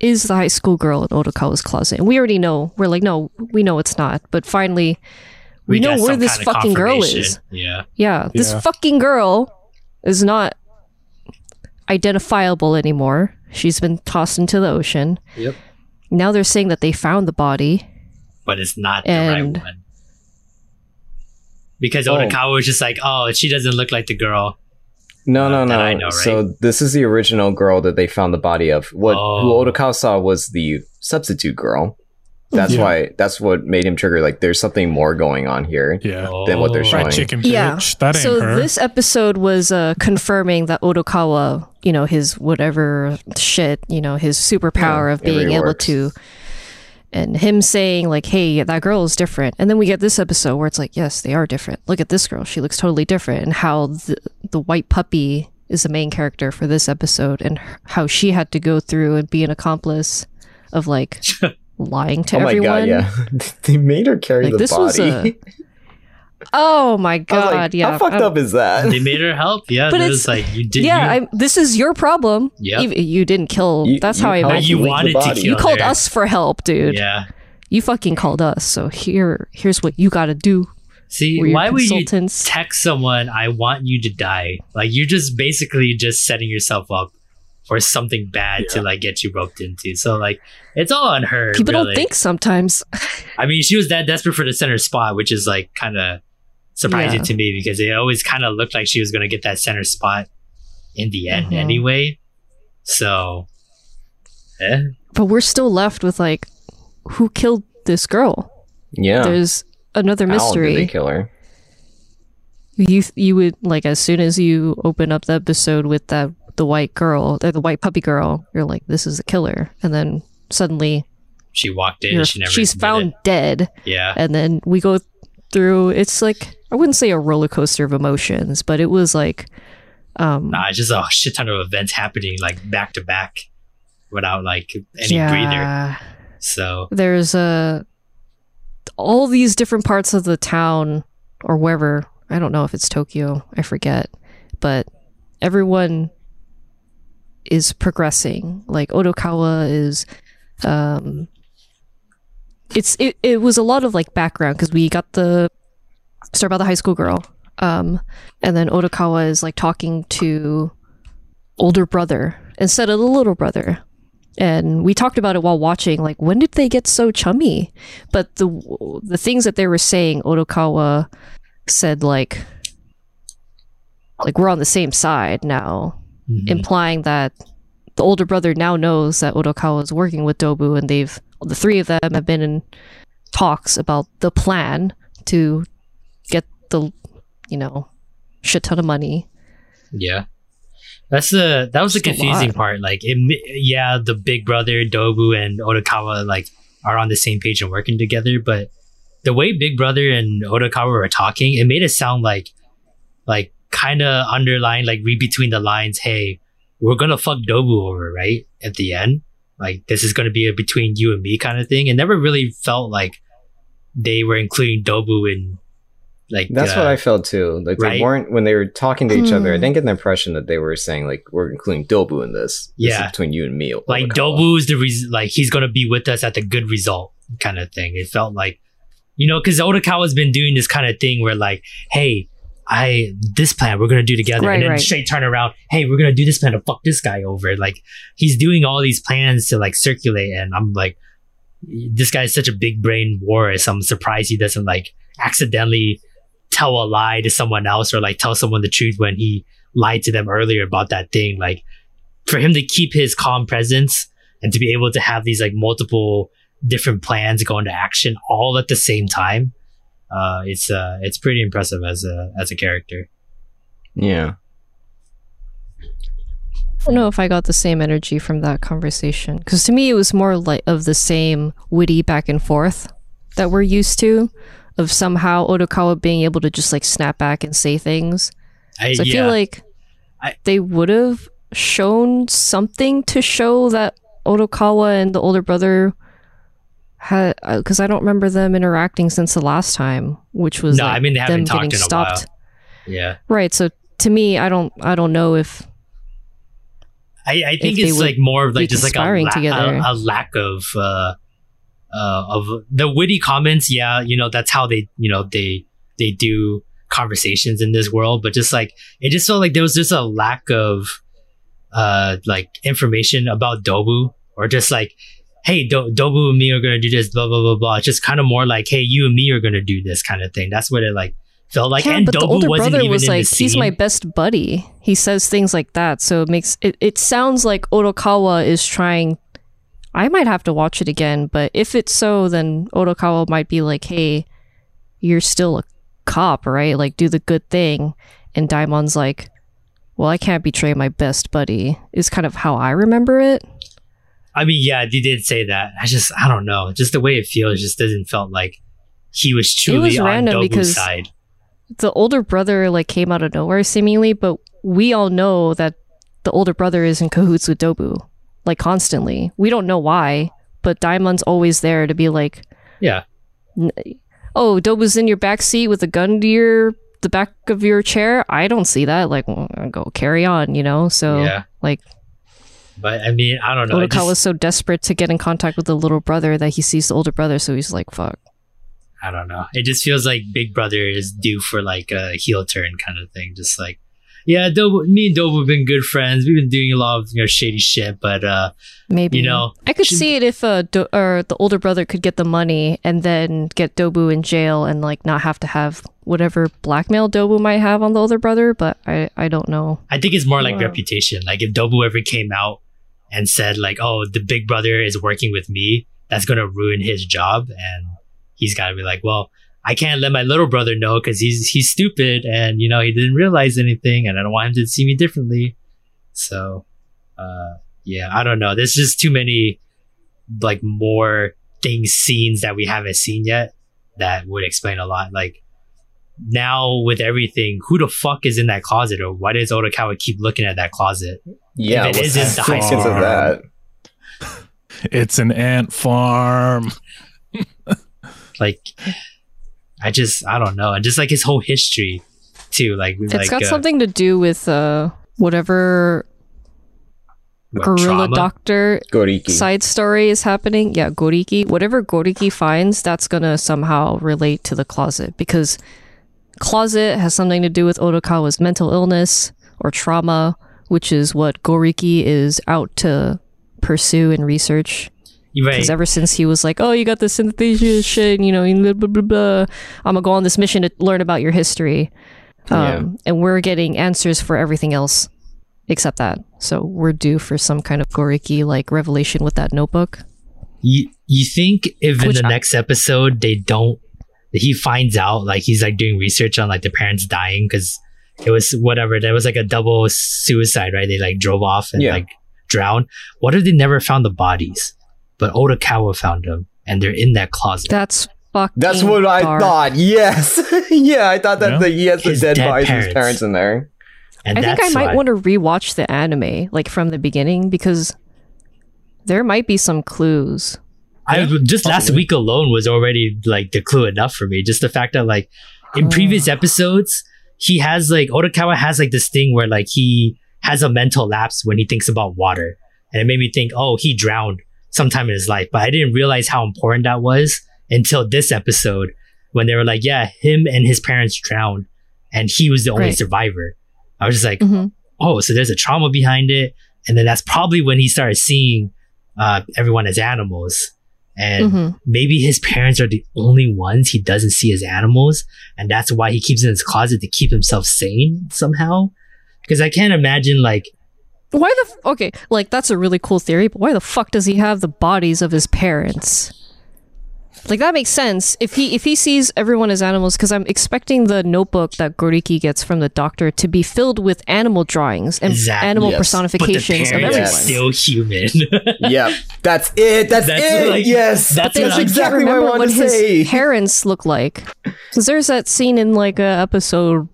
is the high school girl in Odokawa's closet and we already know we're like no we know it's not but finally we, know where this fucking girl is Yeah. yeah this Yeah. fucking girl is not identifiable anymore she's been tossed into the ocean Yep. now they're saying that they found the body But it's not the right one. Because Oh. Odokawa was just like, "Oh, she doesn't look like the girl." No, no, Uh, that no. I know, right? So this is the original girl that they found the body of. What Oh. who Odokawa saw was the substitute girl. That's Yeah. why. That's what made him trigger. Like, there's something more going on here. Yeah. Than what they're Oh. showing. Chicken. Yeah. That ain't so her. this episode was uh, confirming that Odokawa, you know, his whatever shit, you know, his superpower Yeah, of being able to, and him saying like, "Hey, that girl is different," and then we get this episode where it's like, "Yes, they are different. Look at this girl; she looks totally different." And how the the white puppy is the main character for this episode, and how she had to go through and be an accomplice of like (laughs) lying to oh my everyone. god! Yeah, (laughs) they made her carry Like, the this body. was a- (laughs) Oh my god! like, yeah, how fucked I'm- up is that? they made her help. Yeah, But but it's- it's like you did. yeah, you, I'm, this is your problem. Yep. Even- you didn't kill. You- that's how I helped imagine. you wanted to kill You called her. us for help, dude. Yeah. You fucking called us. So here, here's what you got to do. See, We're why would you text someone, "I want you to die"? Like you're just basically just setting yourself up for something bad to like get you roped into. So like it's all on her. People really. don't think sometimes. I mean, she was that desperate for the center spot, which is like kind of surprising Yeah. to me because it always kind of looked like she was going to get that center spot in the end Mhm. anyway. So, eh? But we're still left with like, who killed this girl? yeah, There's another How did mystery. they kill her? you you would like as soon as you open up the episode with that the white girl, the, the white puppy girl, you're like, this is the killer, and then suddenly she walked in. She never. she's admitted. found dead. Yeah. and then we go through it's like i wouldn't say a roller coaster of emotions but it was like um Nah, just a shit ton of events happening like back to back without like any breather. So there's a all these different parts of the town or wherever i don't know if it's tokyo i forget but everyone is progressing like odokawa is um it's it, it was a lot of like background because we got the start about the high school girl um and then odokawa is like talking to older brother instead of the little brother and we talked about it while watching like when did they get so chummy but the the things that they were saying odokawa said like like we're on the same side now mhm. implying that the older brother now knows that Odokawa is working with Dobu, and they've the three of them have been in talks about the plan to the you know shit ton of money. Yeah. That's the that was the Just a confusing part. Like, it, yeah, the big brother Dobu and Odokawa like are on the same page and working together. But the way Big Brother and Odokawa were talking, it made it sound like like kind of underlined, like read between the lines, hey, we're gonna fuck Dobu over, right? At the end. Like this is gonna be a between you and me kind of thing. It never really felt like they were including Dobu in like That's uh, what I felt too. Like they right? weren't when they were talking to each other. I didn't get the impression that they were saying like we're including Dobu in this. This is Yeah. between you and me. like Odokawa. Dobu is the reason like he's gonna be with us at the good result kind of thing. It felt like you know, because Odokawa's been doing this kind of thing where like, hey, I this plan we're gonna do together, Right, and then right. straight turn around, hey, we're gonna do this plan to fuck this guy over. Like he's doing all these plans to like circulate, and I'm like, this guy is such a big brain warrior. I'm surprised he doesn't like accidentally tell a lie to someone else or like tell someone the truth when he lied to them earlier about that thing. Like for him to keep his calm presence and to be able to have these like multiple different plans go into action all at the same time uh it's uh it's pretty impressive as a as a character Yeah. I don't know if I got the same energy from that conversation because to me it was more like of the same witty back and forth that we're used to, of somehow Odokawa being able to just like snap back and say things. i, So I yeah feel like I- they would have shown something to show that Odokawa and the older brother had because I don't remember them interacting since the last time, which was No, like, I mean, they haven't them talked getting in a stopped. yeah Right. So to me, I don't I don't know if i i think it's like more of like just like a, la- together. a, a lack of uh uh of the witty comments yeah you know that's how they you know they they do conversations in this world but just like it just felt like there was just a lack of uh like information about dobu or just like hey Do- dobu and me are gonna do this blah blah blah blah it's just kind of more like hey you and me are gonna do this kind of thing that's what it like felt like yeah, and but the dobu older wasn't brother even was like, the he's my best buddy. He says things like that, so it makes it. It sounds like Odokawa is trying. I might have to watch it again, but if it's so, then Odokawa might be like, "Hey, you're still a cop, right? Like, do the good thing." And Daimon's like, "Well, I can't betray my best buddy." Is kind of how I remember it. I mean, yeah, they did say that. I just, I don't know. Just the way it feels just doesn't felt like he was truly was on random Dobu's because- side. the older brother like came out of nowhere seemingly, but we all know that the older brother is in cahoots with Dobu, like constantly. We don't know why, but Daimon's always there to be like, Yeah, "Oh, Dobu's in your back seat with a gun to your the back of your chair." I don't see that. Like, well, go carry on, you know. So yeah. like, But I mean, I don't know. It Odokawa's just, so desperate to get in contact with the little brother that he sees the older brother, so he's like, "Fuck." I don't know. It just feels like Big Brother is due for like a heel turn kind of thing. Just like, yeah, Dobu, me and Dobu have been good friends. We've been doing a lot of you know shady shit, but uh, Maybe You know, I could should- see it if uh, Do- or the older brother could get the money and then get Dobu in jail and like not have to have whatever blackmail Dobu might have on the older brother. But I I don't know. I think it's more like Wow. reputation. Like if Dobu ever came out and said like, "Oh, the Big Brother is working with me," that's gonna ruin his job, and he's got to be like, "Well, I can't let my little brother know because he's he's stupid, and you know he didn't realize anything, and I don't want him to see me differently." So, uh, yeah, I don't know. There's just too many like more things, scenes that we haven't seen yet that would explain a lot. Like now with everything, who the fuck is in that closet, or why does Odokawa keep looking at that closet? Yeah, If it what's the the high school. of that? It's an ant farm. Like, I just, I don't know, and just like his whole history too. Like, It's like got uh, something to do with uh whatever what, gorilla trauma? doctor Goriki. side story is happening. Yeah, Goriki. Whatever Goriki finds, that's gonna somehow relate to the closet because closet has something to do with Odokawa's mental illness or trauma, which is what Goriki is out to pursue and research. You're Because right. ever since he was like, "Oh, you got the synesthesia shit," you know, blah blah blah blah. I'm gonna go on this mission to learn about your history, um, Yeah. and we're getting answers for everything else except that. So we're due for some kind of Goriki like revelation with that notebook. You you think if in Which the I- next episode they don't, he finds out like he's like doing research on like the parents dying because it was whatever there was like a double suicide right? They like drove off and Yeah. like drowned. What if they never found the bodies, but Odokawa found them? and they're in that closet. That's fucking. That's what I thought. Yes. (laughs) yeah, I thought that Yeah. the, he has the dead dead bodies of his parents. parents in there. and I think I might why- want to rewatch the anime, like from the beginning, because there might be some clues. I just last week alone was already like the clue enough for me. Just the fact that like in Oh. previous episodes, he has like Odokawa has like this thing where like he has a mental lapse when he thinks about water. And it made me think, oh, he drowned sometime in his life. But I didn't realize how important that was until this episode when they were like, yeah, him and his parents drowned and he was the only Right. survivor. I was just like, Mhm. oh, so there's a trauma behind it. And then that's probably when he started seeing uh, everyone as animals. And Mhm. maybe his parents are the only ones he doesn't see as animals. And that's why he keeps in his closet to keep himself sane somehow. Because I can't imagine like, Why the f- okay? Like that's a really cool theory, but why the fuck does he have the bodies of his parents? Like that makes sense if he if he sees everyone as animals. Because I'm expecting the notebook that Goriki gets from the doctor to be filled with animal drawings and Exactly. animal Yes. but the personifications of everyone. still human. (laughs) Yep. That's it. That's, That's it. like- yes. that's That's, I- exactly what I remember wanted what to his say. parents look like. Because there's that scene in like a episode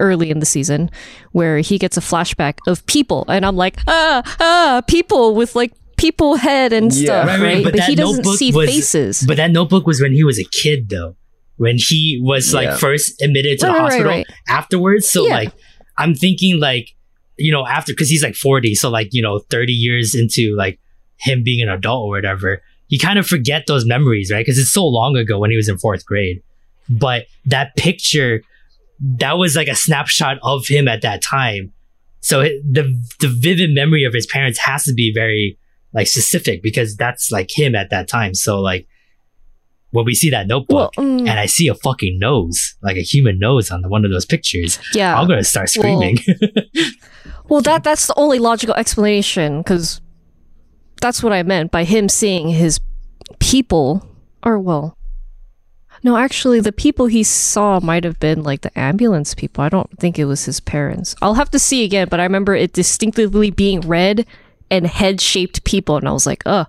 early in the season where he gets a flashback of people, and I'm like, ah, ah, people with like people head and Yeah. stuff, Right, right? right, but But, that he doesn't notebook see was- faces. but that notebook was when he was a kid though. When he was like Yeah. first admitted to Right, the right, right, hospital right. afterwards. So Yeah. like, I'm thinking like, you know, after, cause he's like 40. So like, you know, 30 years into like him being an adult or whatever, you kind of forget those memories, right? Cause it's so long ago when he was in fourth grade. But that picture, that was like a snapshot of him at that time. So it, the, the vivid memory of his parents has to be very like specific because that's like him at that time. So like, when we see that notebook, well, mm, and I see a fucking nose, like a human nose on the, one of those pictures, yeah. I'm gonna start Well- screaming. (laughs) Well, that that's the only logical explanation because that's what I meant by him seeing his people. Or well, no, actually, the people he saw might have been like the ambulance people. I don't think it was his parents. I'll have to see again, but I remember it distinctively being red and head-shaped people, and I was like, "Uh,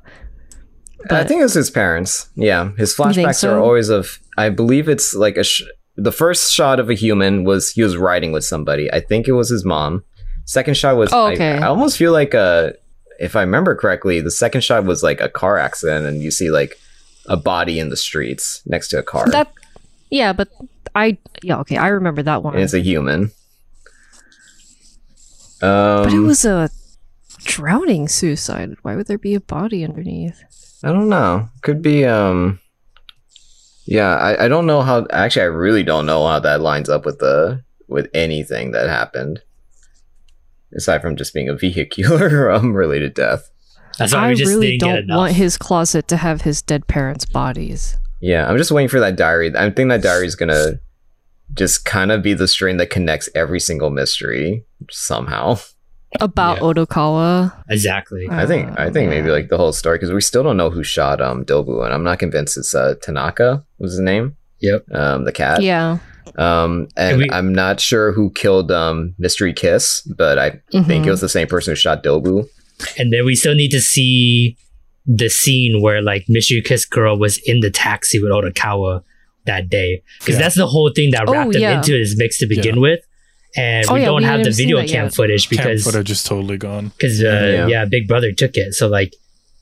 I think it was his parents. Yeah, his flashbacks so? are always of. I believe it's like a. Sh- the first shot of a human was he was riding with somebody. I think it was his mom. Second shot was. Oh, I- okay. I, almost feel like a. If I remember correctly, the second shot was like a car accident, and you see like a body in the streets next to a car, that." Yeah, but I yeah okay, I remember that one. and it's a human. but it Um, was a drowning suicide. Why would there be a body underneath? I don't know. Could be um Yeah, I, I don't know how actually I really don't know how that lines up with the with anything that happened. Aside from just being a (laughs) vehicular um related death. That's why I we just really didn't don't enough. want his closet to have his dead parents' bodies. Yeah, I'm just waiting for that diary. I think that diary is gonna just kind of be the string that connects every single mystery somehow. About Yeah. Odokawa. exactly. I think I think maybe like the whole story because we still don't know who shot um Dobu and I'm not convinced it's uh Tanaka was his name. Yep. Um, the cat. Yeah. Um, and And we- I'm not sure who killed um Mystery Kiss, but I think Mhm. it was the same person who shot Dobu. And then we still need to see the scene where like Mystery Kiss Girl was in the taxi with Odokawa that day. Because Yeah. that's the whole thing that Oh, wrapped them yeah. into this mix to begin Yeah. with. And Oh, we yeah, don't we have the video that cam yet. footage Camp because footage is totally gone. because uh, Yeah. yeah. Big Brother took it. So like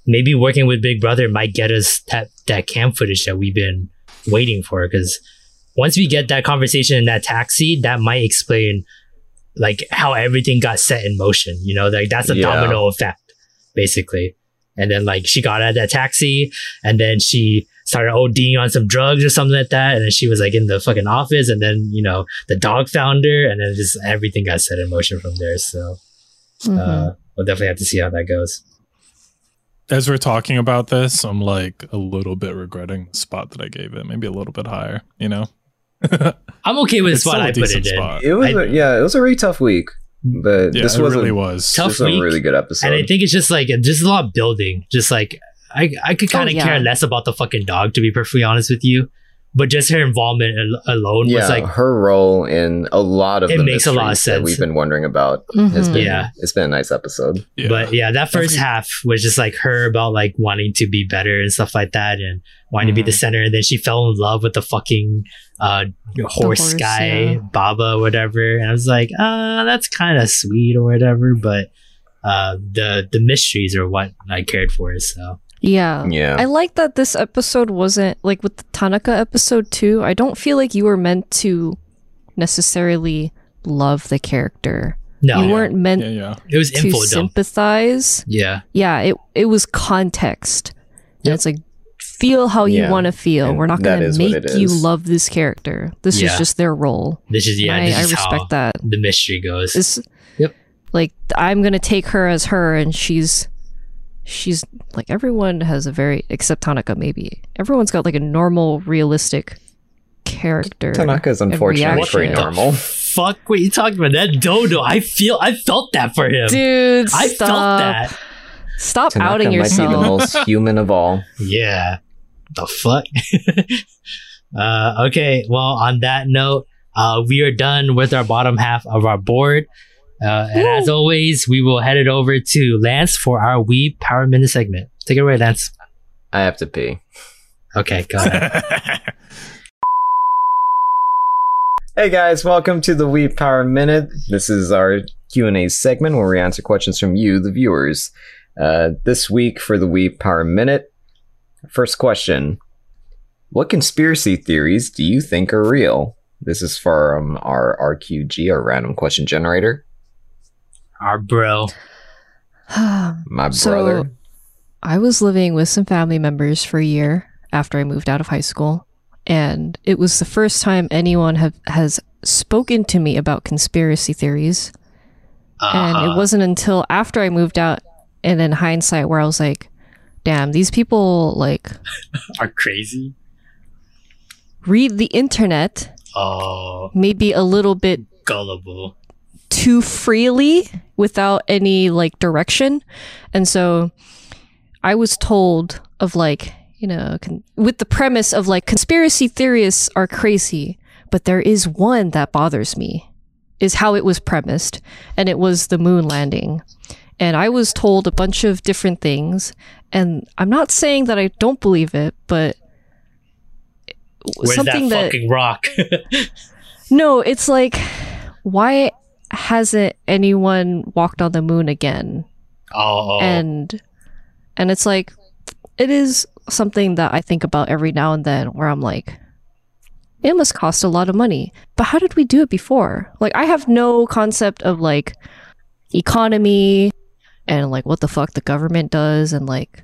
maybe working with Big Brother might get us that that cam footage that we've been waiting for. Because once we get that conversation in that taxi, that might explain like how everything got set in motion. You know, like that's a Yeah. domino effect basically. And then like she got out of that taxi, and then she started ODing on some drugs or something like that. And then she was like in the fucking office, and then you know the dog found her, and then just everything got set in motion from there. So Mhm. uh, we'll definitely have to see how that goes. As we're talking about this, I'm like a little bit regretting the spot that I gave it. Maybe a little bit higher, you know? (laughs) I'm okay with the It's spot still a I put decent it in. spot. It was I- a, yeah, it was a really tough week, but Yeah, this it was really was. Tough this was a really good episode. And I think it's just like just a lot of building. Just like I, I could kind of Oh, yeah. care less about the fucking dog to be perfectly honest with you. But just her involvement al- alone yeah, was like her role in a lot of It the makes a lot of mysteries that sense. we've been wondering about has Mhm. been Yeah. it's been a nice episode. Yeah. But yeah, that first half was just like her about like wanting to be better and stuff like that and wanting to be the Mhm. center. And then she fell in love with the fucking uh, horse, horse, guy, yeah. Baba, whatever. And I was like, uh, that's kind of sweet or whatever. But uh, the the mysteries are what I cared for. So Yeah. Yeah. I like that this episode wasn't like with the Tanaka episode too. I don't feel like you were meant to necessarily love the character. no, you weren't meant yeah, yeah. it was to info dump. sympathize. Yeah, Yeah, it it was context. And it's like feel how you Yeah, want to feel. and We're not going to make you love this character. This Yeah. is just their role. this is yeah, And this I, I is respect how that. the mystery goes. It's Yep. like I'm gonna take her as her, and she's she's like everyone has a very except Tanaka maybe everyone's got like a normal realistic character. Tanaka is unfortunately reaction. pretty What normal. Fuck, what you talking about? That dodo, I feel, I felt that for him. Dude, I stop. felt that. Stop Tanaka outing might be the yourself. most (laughs) human of all. Yeah. The fuck? (laughs) uh, okay. Well, on that note, uh, we are done with our bottom half of our board. Uh, and as always, we will head it over to Lance for our Weeb Power Minute segment. Take it away, Lance. I have to pee. Okay, go ahead. (laughs) Hey guys, welcome to the Weeb Power Minute. This is our Q&A segment where we answer questions from you, the viewers. Uh, this week for the Weeb Power Minute, first question. What conspiracy theories do you think are real? This is from our RQG, our random question generator. Our bro. (sighs) My So- brother. I was living with some family members for a year after I moved out of high school, and it was the first time anyone have, has spoken to me about conspiracy theories. And Uh-huh. it wasn't until after I moved out and in hindsight where I was like, damn, these people like (laughs) are crazy. read the internet Oh, maybe a little bit gullible. Too freely without any like direction. And so I was told of like, you know, con- with the premise of like conspiracy theorists are crazy, but there is one that bothers me, is how it was premised. And it was the moon landing. And I was told a bunch of different things. And I'm not saying that I don't believe it, but Where's something that that fucking rock? (laughs) no, it's like, why hasn't anyone walked on the moon again? oh, And and it's like, it is something that I think about every now and then, where I'm like, it must cost a lot of money, but how did we do it before? Like, I have no concept of like economy and like what the fuck the government does and like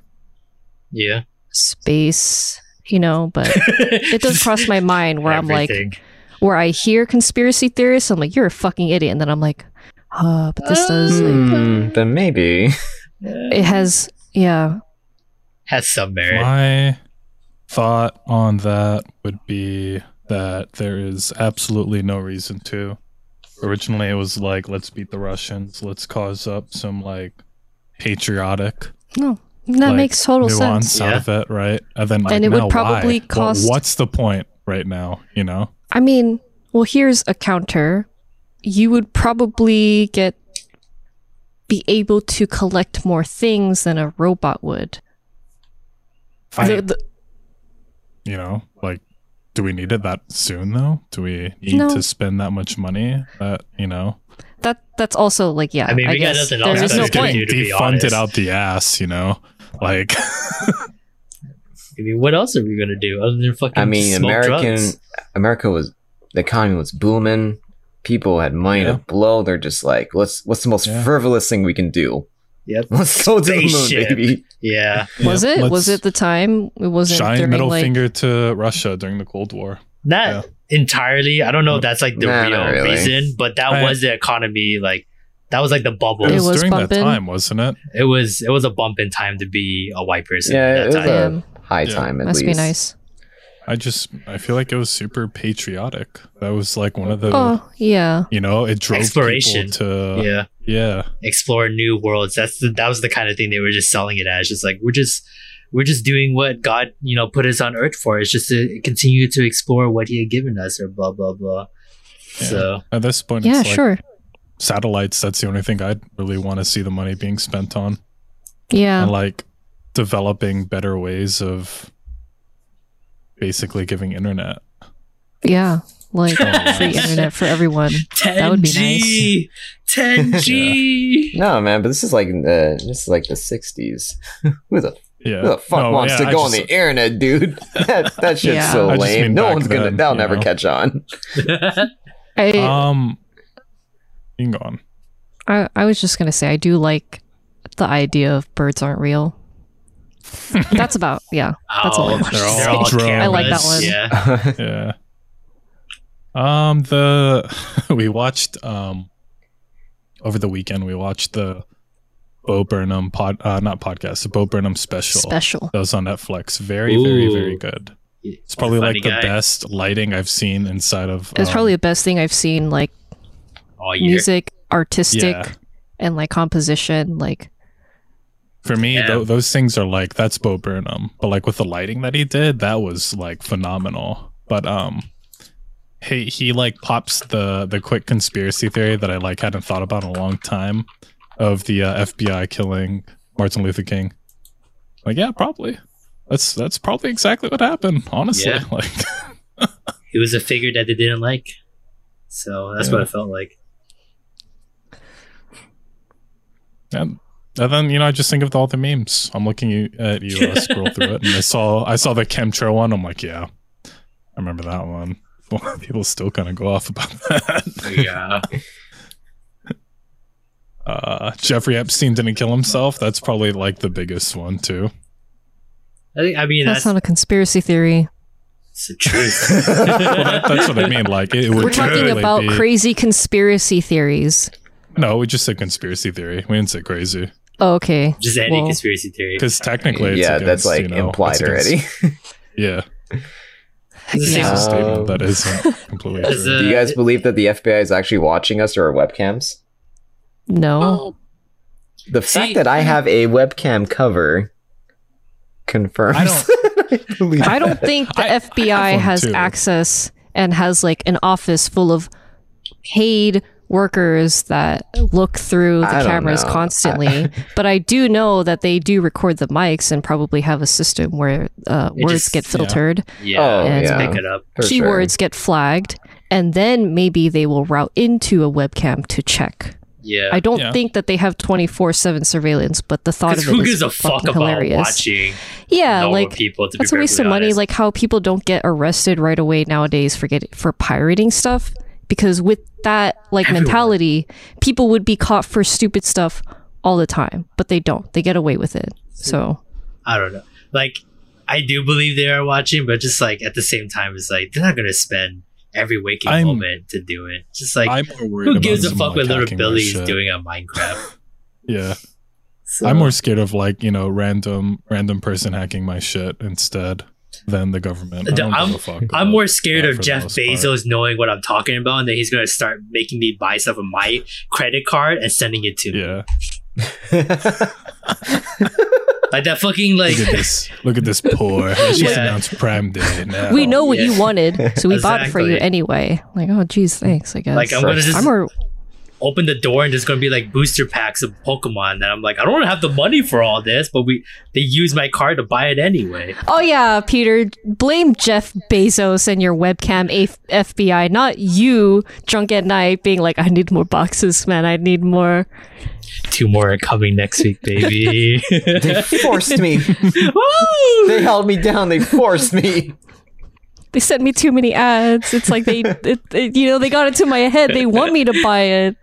yeah. space, you know. But (laughs) it does cross my mind where I'm like. Where I hear conspiracy theorists, I'm like, you're a fucking idiot. And then I'm like, uh, but this does, like, Hmm, then maybe. it has, yeah. has some merit. My thought on that would be that there is absolutely no reason to. Originally, it was like, let's beat the Russians, let's cause up some like patriotic No, that like, makes total nuance sense. out Yeah. of it, right? And then, like, And it would probably why? What- cost- what's the point right now? You know, I mean, well, here's a counter. You would probably get be able to collect more things than a robot would. I- The- the- you know, like, do we need it that soon though? Do we need No. to spend that much money? That you know, that that's also like yeah. I mean, we got guess nothing else There is no point. getting do, to be defunded out the ass. You know, like. (laughs) I mean, what else are we gonna do other than fucking I mean, smoke American drugs? America was the economy was booming. People had money Yeah. to blow. They're just like, let's what's the most Yeah. frivolous thing we can do? Yep. (laughs) Let's go to the moon, baby. Yeah. Was Yeah, it? Was let's it the time? It wasn't Giant during middle like finger to Russia during the Cold War. Not entirely. I don't know if that's like the Nah, real really. reason, but that Right. was the economy. Like that was like the bubble. It It was, was during bumping. that time, wasn't it? It was it was a bump in time to be a white person. Yeah, at it was time. A Damn. high Yeah. time at must least. be nice. I just I feel like it was super patriotic. That was like one of the Oh yeah. you know it drove Exploration. people to yeah, yeah explore new worlds. That's the, that was the kind of thing they were just selling it as. Just like we're just we're just doing what God, you know, put us on earth for. It's just to continue to explore what He had given us, or blah blah blah. Yeah. So At this point, Yeah, it's like sure. satellites. That's the only thing I'd really want to see the money being spent on, Yeah. and like developing better ways of basically giving internet. Yeah. Like Oh, free internet for everyone. 10 would be G, 10 G. (laughs) No, man, but this is like uh, this is like the '60s. (laughs) Who the Yeah. Who the fuck No, wants yeah, to I go on the internet, dude? (laughs) That that shit's Yeah. so lame. No back one's gonna. then, That'll never know. catch on. I, Um, you can go on. I I was just gonna say I do like the idea of birds aren't real. That's about yeah. That's all I Oh, wanted to They're all drones. cameras. I like that one. Yeah. (laughs) Yeah. Um, the (laughs) we watched um over the weekend we watched the Bo Burnham pod, uh, not podcast, the Bo Burnham special. Special. That was on Netflix. Very, very, Ooh. very good. It's probably like the guy. best lighting I've seen inside of. It's um, probably the best thing I've seen, like All year. music, artistic, Yeah. and like composition. Like For me, Yeah. tho- those things are like that's Bo Burnham, but like with the lighting that he did, that was like phenomenal. But um, he he like pops the the quick conspiracy theory that I like hadn't thought about in a long time of the uh, FBI killing Martin Luther King. Like, yeah, probably. That's that's probably exactly what happened. Honestly, Yeah. (laughs) like, It was a figure that they didn't like. So that's what Yeah. it felt like. and, and then you know, I just think of all the memes. I'm looking at you uh, (laughs) scroll through it, and I saw I saw the chemtrail one. I'm like, yeah, I remember that one. (laughs) People still kind of go off about that. Yeah. (laughs) Uh, Jeffrey Epstein didn't kill himself. That's probably like the biggest one too. I, think, I mean, that's, that's, not a conspiracy theory. It's the truth. Well, that, that's what I mean. Like it, would We're talking about be- crazy conspiracy theories. No, we just said conspiracy theory. We didn't say crazy Oh, okay. Just any Well, conspiracy theory. because technically, it's yeah, against, that's like you know, implied already. Yeah, It's (laughs) the Yeah. it's a statement that isn't (laughs) completely true. Uh, Do you guys believe that the FBI is actually watching us or our webcams? No. Oh. The See- fact that I have a webcam cover confirms. I I believe I don't that. think the I- I FBI have one has too. access and has like an office full of paid workers that look through the I cameras know. constantly. (laughs) but I do know that they do record the mics and probably have a system where uh, words just- get filtered, yeah. Oh, And- yeah. Pick it up. for sure. keywords get flagged, and then maybe they will route into a webcam to check. Yeah. I don't Yeah. think that they have 24 7 surveillance, but the thought Because of it who is gives a fuck fucking about hilarious. watching Yeah, like people? To that's be a waste of perfectly money. Like how people don't get arrested right away nowadays for get for pirating stuff. Because with that like Everyone. mentality, people would be caught for stupid stuff all the time, but they don't. They get away with it. So I don't know. Like, I do believe they are watching, but just like at the same time, it's like they're not gonna spend every waking I'm- moment to do it. Just like I'm more worried who about gives a fuck what like, little hacking my Billy's doing on Minecraft? (laughs) Yeah, So, I'm more scared of like you know random random person hacking my shit instead than the government. I don't I'm- give a fuck I'm more scared of Jeff most part. Bezos knowing what I'm talking about, and then he's gonna start making me buy stuff on my credit card and sending it to me. Yeah, (laughs) Like that fucking like look at this. Look at this poor. Let's just Yeah. announce Prime Day now. we know what yeah. you wanted, so we bought it for you anyway. Like, oh geez, thanks, I guess. like I'm gonna just I'm more open the door and there's gonna be like booster packs of Pokemon. And I'm like, I don't have the money for all this, but we they use my card to buy it anyway. Oh yeah, Peter, blame Jeff Bezos and your webcam A- FBI, not you drunk at night being like, I need more boxes, man. I need more. Two more are coming next week, baby. (laughs) they forced me. they held me down. They forced me. They sent me too many ads. It's like they, it, it- you know, they got into my head. They want me to buy it.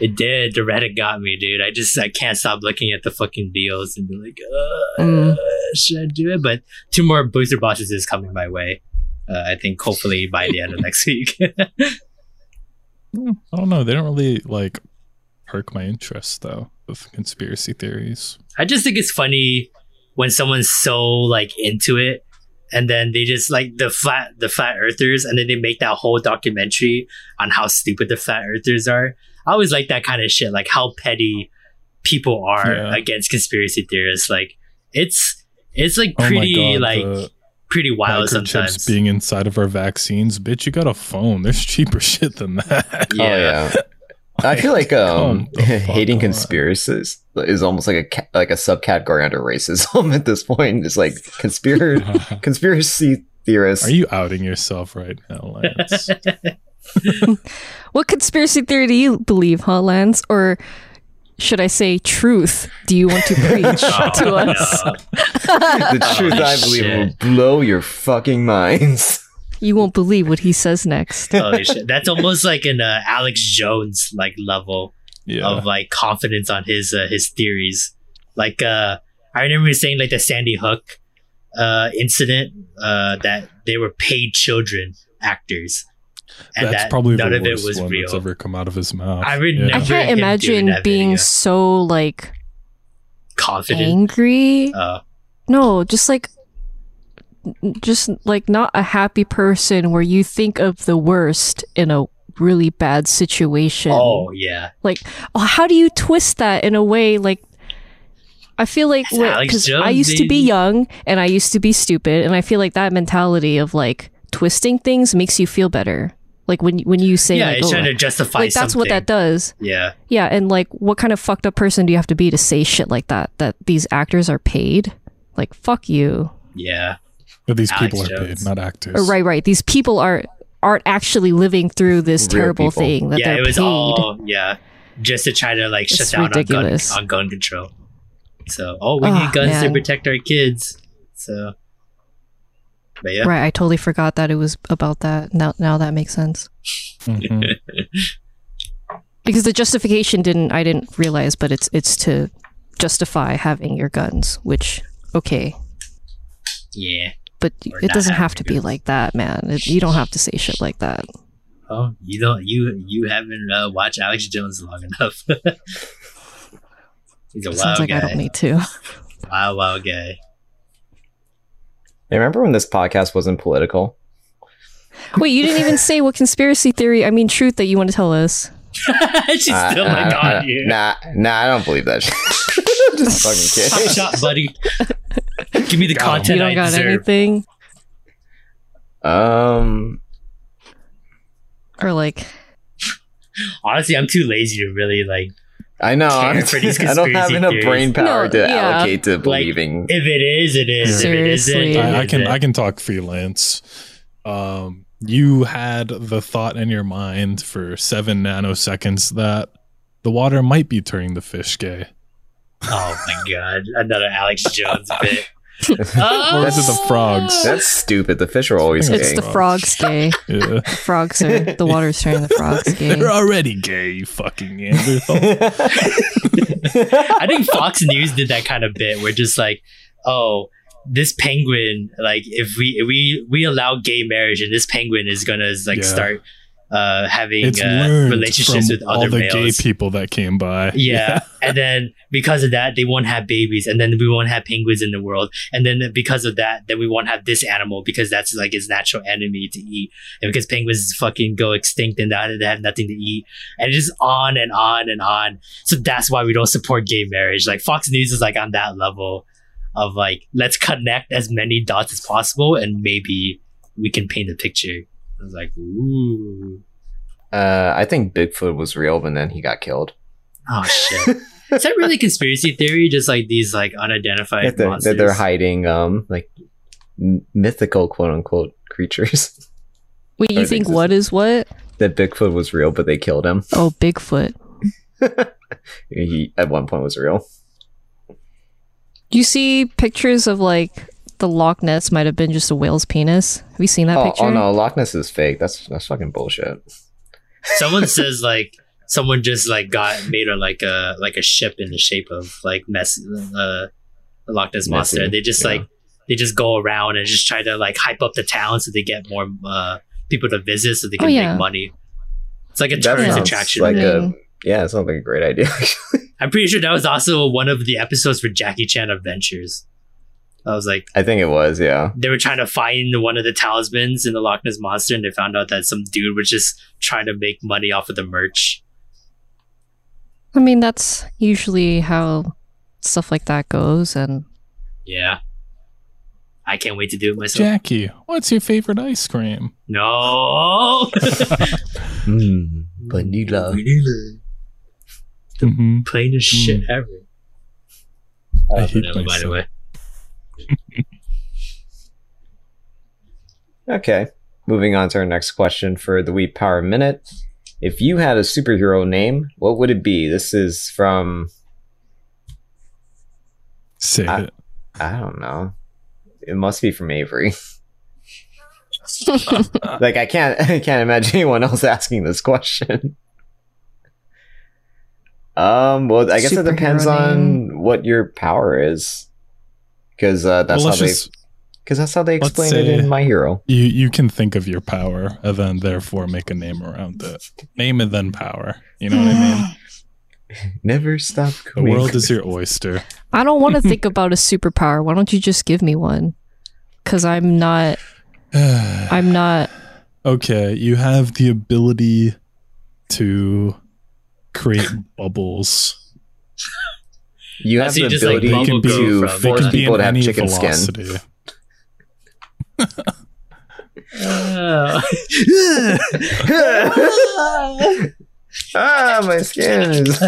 It did. The Reddit got me, dude. I just I can't stop looking at the fucking deals and be like, uh, Mm. should I do it? But two more booster boxes is coming my way. Uh, I think hopefully by the end of next (laughs) week. I don't know. They don't really like perk my interest though with conspiracy theories. I just think it's funny when someone's so like into it and then they just like the flat the flat earthers and then they make that whole documentary on how stupid the flat earthers are. I always like that kind of shit, like how petty people are Yeah. against conspiracy theorists. Like it's It's like Oh pretty God, like the pretty wild sometimes. being inside of our vaccines. Bitch, you got a phone. There's cheaper (laughs) shit than that. yeah. Oh yeah. I feel like (laughs) um, Calm the fuck hating down. conspiracies is almost like a ca- like a subcategory under racism (laughs) at this point. It's like conspiracy conspiracy theorists. Are you outing yourself right now, Lance? What conspiracy theory do you believe, huh, Lance? Or should I say truth? Do you want to (laughs) preach Oh, to us? no. the truth Oh, I believe shit. will blow your fucking minds. You won't believe what he says next. Holy shit. That's almost like an uh, Alex Jones like level Yeah. of like confidence on his uh, his theories. Like uh I remember saying like the Sandy Hook uh incident uh that they were paid children actors. And That's that probably none the of it worst was one real. that's ever come out of his mouth. I would Yeah. I never- can't imagine being video. so like Confident. angry. Uh, No, just like just like not a happy person where you think of the worst in a really bad situation. oh yeah. Like, oh, how do you twist that in a way like I feel like because I used to be young and I used to be stupid, and I feel like that mentality of like twisting things makes you feel better. Like when when you say yeah, like, it's oh, trying to justify like that's what that does. Yeah. Yeah, and like what kind of fucked up person do you have to be to say shit like that? That these actors are paid? Like fuck you. Yeah. But these Alex people are Jones. paid, not actors. Or, right, right. These people are aren't actually living through this Real terrible people. thing that yeah, they're it was paid. all yeah. Just to try to like It's shut down on gun, on gun control. So oh we Oh, need guns to protect our kids. So but yeah. Right, I totally forgot that it was about that. Now now that makes sense. Mhm. (laughs) Because the justification didn't I didn't realize, but it's it's to justify having your guns, which okay. Yeah. But Or it doesn't have having to be like that, man. It, you don't have to say shit like that. Oh, you don't you you haven't uh, watched Alex Jones long enough. (laughs) He's a Sounds wild like guy. I don't need to. Wild wild guy. I remember when this podcast wasn't political. Wait, you didn't even (laughs) say what conspiracy theory, I mean truth that you want to tell us. (laughs) She's Uh, still uh, like uh, on you. Nah, nah, I don't believe that. shit. (laughs) Just fucking Top kidding. shot, buddy. Give me the Got him. content you don't I got deserve. anything? Um, Or like Honestly, I'm too lazy to really like. I know. Care honestly, (laughs) I don't have enough theories. brain power No, to yeah. allocate to believing. If it is, it is. If it Seriously. isn't, I, I can. I can talk freelance. Um, you had the thought in your mind for seven nanoseconds that the water might be turning the fish gay. Oh my god, another Alex Jones bit. (laughs) Oh. Or is it the frogs? That's stupid. The fish are always It's it's gay. the frogs gay. Yeah. The frogs are the water's turning the frogs (laughs) gay. They're already gay, you fucking Neanderthal. (laughs) I think Fox News did that kind of bit where just like, oh, this penguin, like if we if we we allow gay marriage and this penguin is gonna like Yeah. start uh having it's uh, relationships with all the males. gay people that came by. Yeah. and then because of that, they won't have babies, and then we won't have penguins in the world, and then because of that, then we won't have this animal because that's like its natural enemy to eat, and because penguins fucking go extinct and that they have nothing to eat, and just on and on and on. So that's why we don't support gay marriage. Like Fox News is like on that level of like let's connect as many dots as possible, and maybe we can paint a picture. I was like, ooh, uh, I think Bigfoot was real, but then he got killed. oh shit. (laughs) Is that really conspiracy theory? Just like these like unidentified That they're, monsters? that they're hiding, um, like m- mythical quote unquote creatures. Wait, you think what is what? that Bigfoot was real, but they killed him. Oh, Bigfoot. (laughs) He at one point was real. You see pictures of like the Loch Ness might have been just a whale's penis? Have you seen that Oh, picture? oh no, Loch Ness is fake. That's that's fucking bullshit. someone (laughs) says like someone just like got made a like a like a ship in the shape of like mess uh Loch Ness monster. Messy, They just yeah. like they just go around and just try to like hype up the town so they get more uh people to visit so they Oh, can yeah. make money. It's like a That tourist attraction. like a yeah, it sounds like a great idea. (laughs) I'm pretty sure that was also one of the episodes for Jackie Chan Adventures. I was like, I think it was, yeah. they were trying to find one of the talismans in the Loch Ness monster, and they found out that some dude was just trying to make money off of the merch. I mean, that's usually how stuff like that goes, and Yeah. I can't wait to do it myself. Jackie, what's your favorite ice cream? No. (laughs) (laughs) Mm, vanilla. Mhm. Plainest shit ever. I hate vanilla, by the way. (laughs) Okay. Moving on to our next question for the Weeb Power Minute. If you had a superhero name, what would it be? This is from Say I- it. I don't know. It must be from Avery. (laughs) like I can't (laughs) I can't imagine anyone else asking this question. Um well I guess it Superhero depends on what your power is. Cuz uh, that's well, how they cuz that's how they explain it in My Hero. you you can think of your power and then therefore make a name around it. Name and then power. You know what I mean? (sighs) Never stop The world is your oyster. I don't want to think (laughs) about a superpower. Why don't you just give me one? Because I'm not. (sighs) I'm not. okay, you have the ability to create (laughs) bubbles. You have the just, ability They can be, to from- they force can be people to have chicken skin. velocity. Uh, (laughs) (laughs) ah, my skin is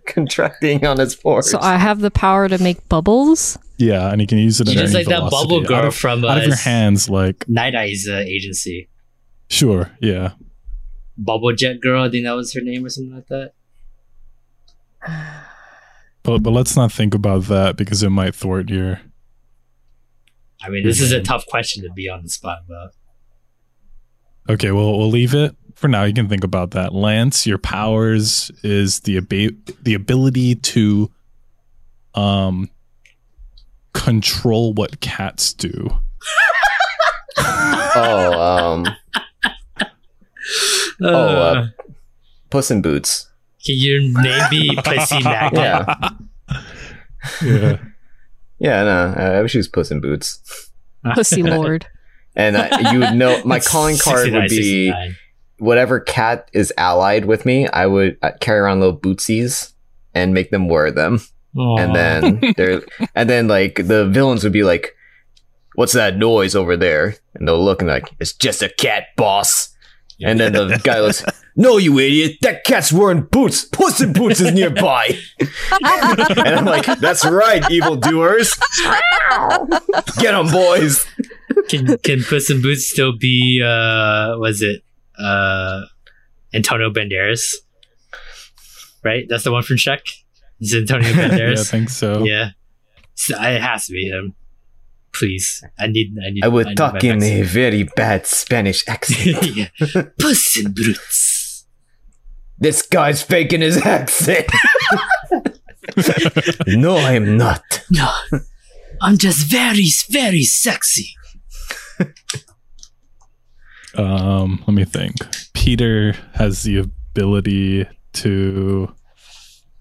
(laughs) contracting on its pores. So I have the power to make bubbles. Yeah, and you can use it at She's just any like that bubble girl out of, from out of uh, your hands. Like Nighteye's uh, agency. sure, yeah. Bubble Jet Girl, I think that was her name or something like that. (sighs) (sighs) (sighs) But but let's not think about that because it might thwart your. I mean, this is a tough question to be on the spot about. Okay, well we'll leave it for now. You can think about that. Lance, your powers is the ab- the ability to um control what cats do. (laughs) oh, um, (laughs) oh, uh, Puss in Boots. Can your name be Pussy Magnet? Yeah, Yeah. yeah. No, I wish it was Puss in Boots. Pussy (laughs) Lord. And uh, you would know my calling card would be 69. whatever cat is allied with me. I would uh, carry around little bootsies and make them wear them. and then they're and then like the villains would be like what's that noise over there and they'll look and like it's just a cat boss and then the guy looks no you idiot that cat's wearing boots puss in boots is nearby (laughs) and i'm like that's right evil doers (laughs) get them boys can can Puss in Boots still be uh was it uh Antonio Banderas? Right? That's the one from Shrek? It's Antonio (laughs) yeah, I think so. yeah. So, it has to be him. Please. I need I need i would need talk my in a very bad spanish accent yeah. Puss in Boots. This guy's faking his accent (laughs) no i'm not No. I'm just very very sexy. Um, let me think. Peter has the ability to.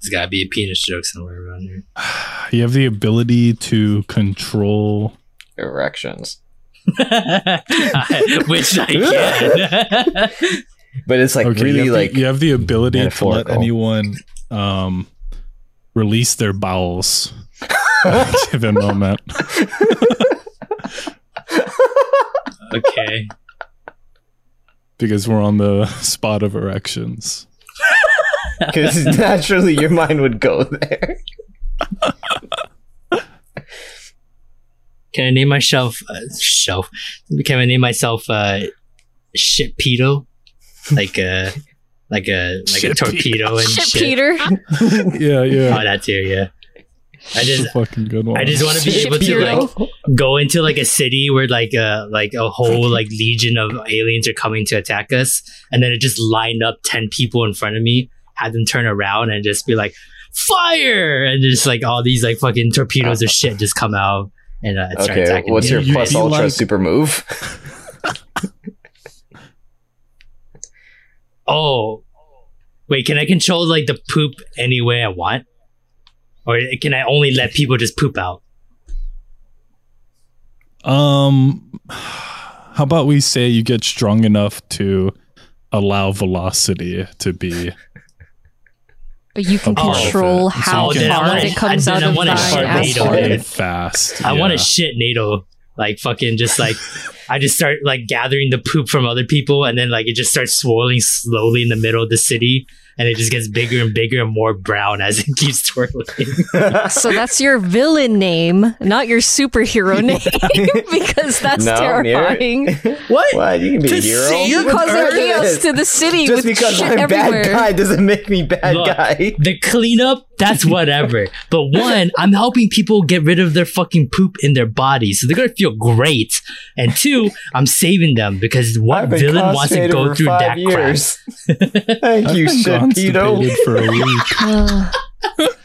There's gotta be a penis joke somewhere around here. (sighs) You have the ability to control. erections Which (laughs) I (laughs) can. But it's like okay, really you like the, you have the ability to let anyone um release their bowels (laughs) at a given moment. (laughs) okay. because we're on the spot of erections. (laughs) because naturally your mind would go there. Can I name myself uh, shelf? Can I name myself uh, shit pedo? Like a like a like a Shit torpedo and Shit, shit. Peter. (laughs) Yeah, yeah. Oh, yeah. that too. Yeah. I It's a just fucking good one. I just want to be able to like go into like a city where like a like a whole like legion of aliens are coming to attack us, and then it just lined up ten people in front of me, had them turn around and just be like fire, and just like all these like fucking torpedoes of shit just come out and uh, start Okay, attacking. what's me. your You- plus you ultra like- super move? Oh, wait. Can I control like the poop any way I want, or can I only let people just poop out? Um, how about we say you get strong enough to allow velocity to be (laughs) But You can Oh, control so how you can- hard it comes wanna- out then I of wanna thine Sharknado asshole. it. Really fast. I want to shit NATO. Like fucking just like I just start like gathering the poop from other people and then like it just starts swirling slowly in the middle of the city and it just gets bigger and bigger and more brown as it keeps twirling. (laughs) So that's your villain name, not your superhero (laughs) name, (laughs) because that's No, terrifying. what? what? You can be a To hero. save- You're What causing earned chaos to the city Just with because shit I'm everywhere. bad guy doesn't make me bad Look, guy. The cleanup, that's whatever. but one, I'm helping people get rid of their fucking poop in their bodies, so they're gonna feel great. And two, I'm saving them because what villain wants to go through that years. Thank you, been shit, pedo. Constipated for a (laughs) week. (laughs)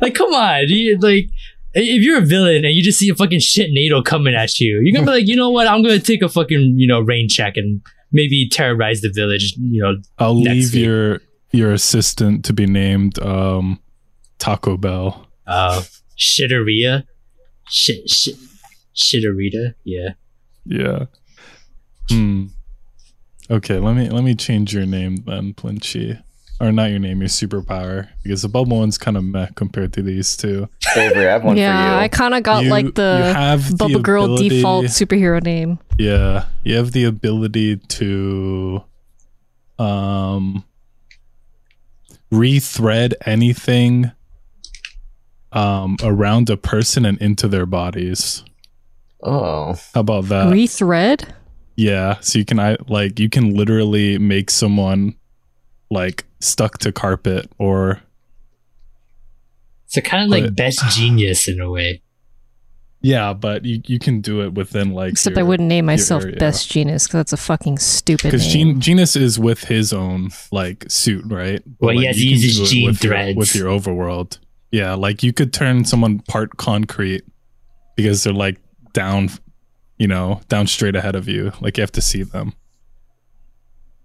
Like, come on, you, like. If you're a villain and you just see a fucking shit NATO coming at you, you're gonna be like, you know what? I'm gonna take a fucking you know rain check and maybe terrorize the village. You know, I'll leave week. your your assistant to be named um, Taco Bell. uh, shitteria, shit, shit, shitterita. Yeah. Yeah. Hmm. Okay, let me let me change your name then, Plinchy. Or not your name, your superpower. Because the bubble one's kind of meh compared to these two. Avery, I have one yeah, for I kind of got You- like the have the Girl ability- default superhero name. Yeah, you have the ability to um rethread anything um around a person and into their bodies. oh, How about that? Rethread? Yeah, so you can I like you can literally make someone like stuck to carpet or So kind of like But- best (sighs) genius in a way. yeah, but you you can do it within like Except I wouldn't name myself area. Best genius because that's a fucking stupid because name. Gen- Genus is with his own like suit, right? But, Well, he like, has to you use can his do it gene with your- with your overworld. Yeah, like you could turn someone part concrete because they're like down, you know, down straight ahead of you. Like you have to see them.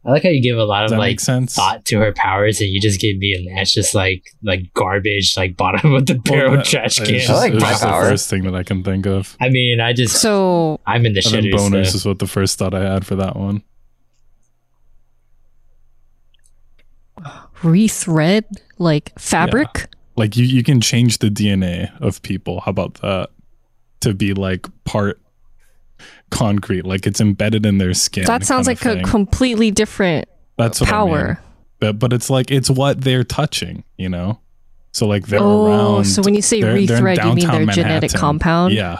I like how you give a lot Does of like sense? thought to her powers, and you just give me a that's just like like garbage, like bottom of the (laughs) barrel that- trash can. just- I like it's my just power. the first thing that I can think of. I mean, I just so I'm in the And shitters. bonus so- is what the first thought I had for that one. rethread like fabric? Like you, you can change the DNA of people. How about that? To be like part concrete, like it's embedded in their skin. That sounds like a completely different That's what I mean. power. But but it's like it's what they're touching, you know. So like they're oh, around. so when you say they're- they're rethread, you mean their downtown genetic compound? Yeah,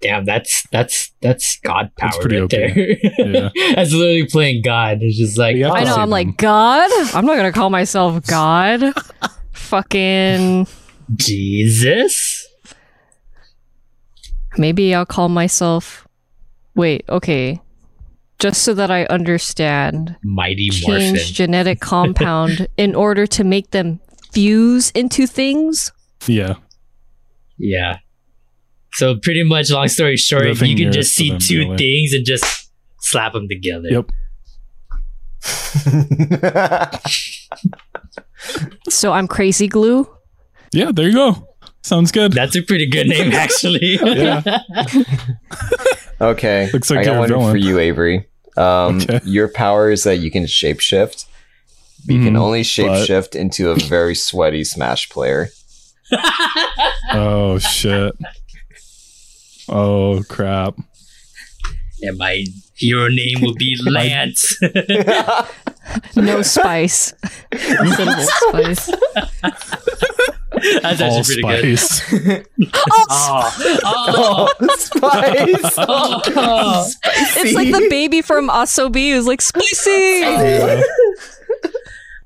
Damn, that's that's that's God power That's pretty right OP. there. Yeah. (laughs) that's literally playing God. It's just like You I know. I'm them. like God. I'm not gonna call myself God. Fucking. (laughs) Jesus. Maybe I'll call myself. Wait. Okay. Just so that I understand, Mighty change genetic (laughs) compound in order to make them fuse into things. yeah. Yeah. So pretty much, long story short, The you can just see two really. things and just slap them together. Yep. (laughs) So I'm crazy glue. Yeah. There you go. Sounds good. That's a pretty good name, (laughs) actually. Okay, (laughs) Looks like I got one villain. for you, Avery. Um, Okay. Your power is that you can shapeshift. But you can Mhm, only but- shapeshift into a very sweaty Smash player. (laughs) oh shit. Oh crap. and my hero name will be Lance. No spice. Instead of Old spice. That's actually All pretty good. spice. (laughs) Oh, oh, Spice! (laughs) oh. It's like the baby from Asobi who's like spicy. Yeah.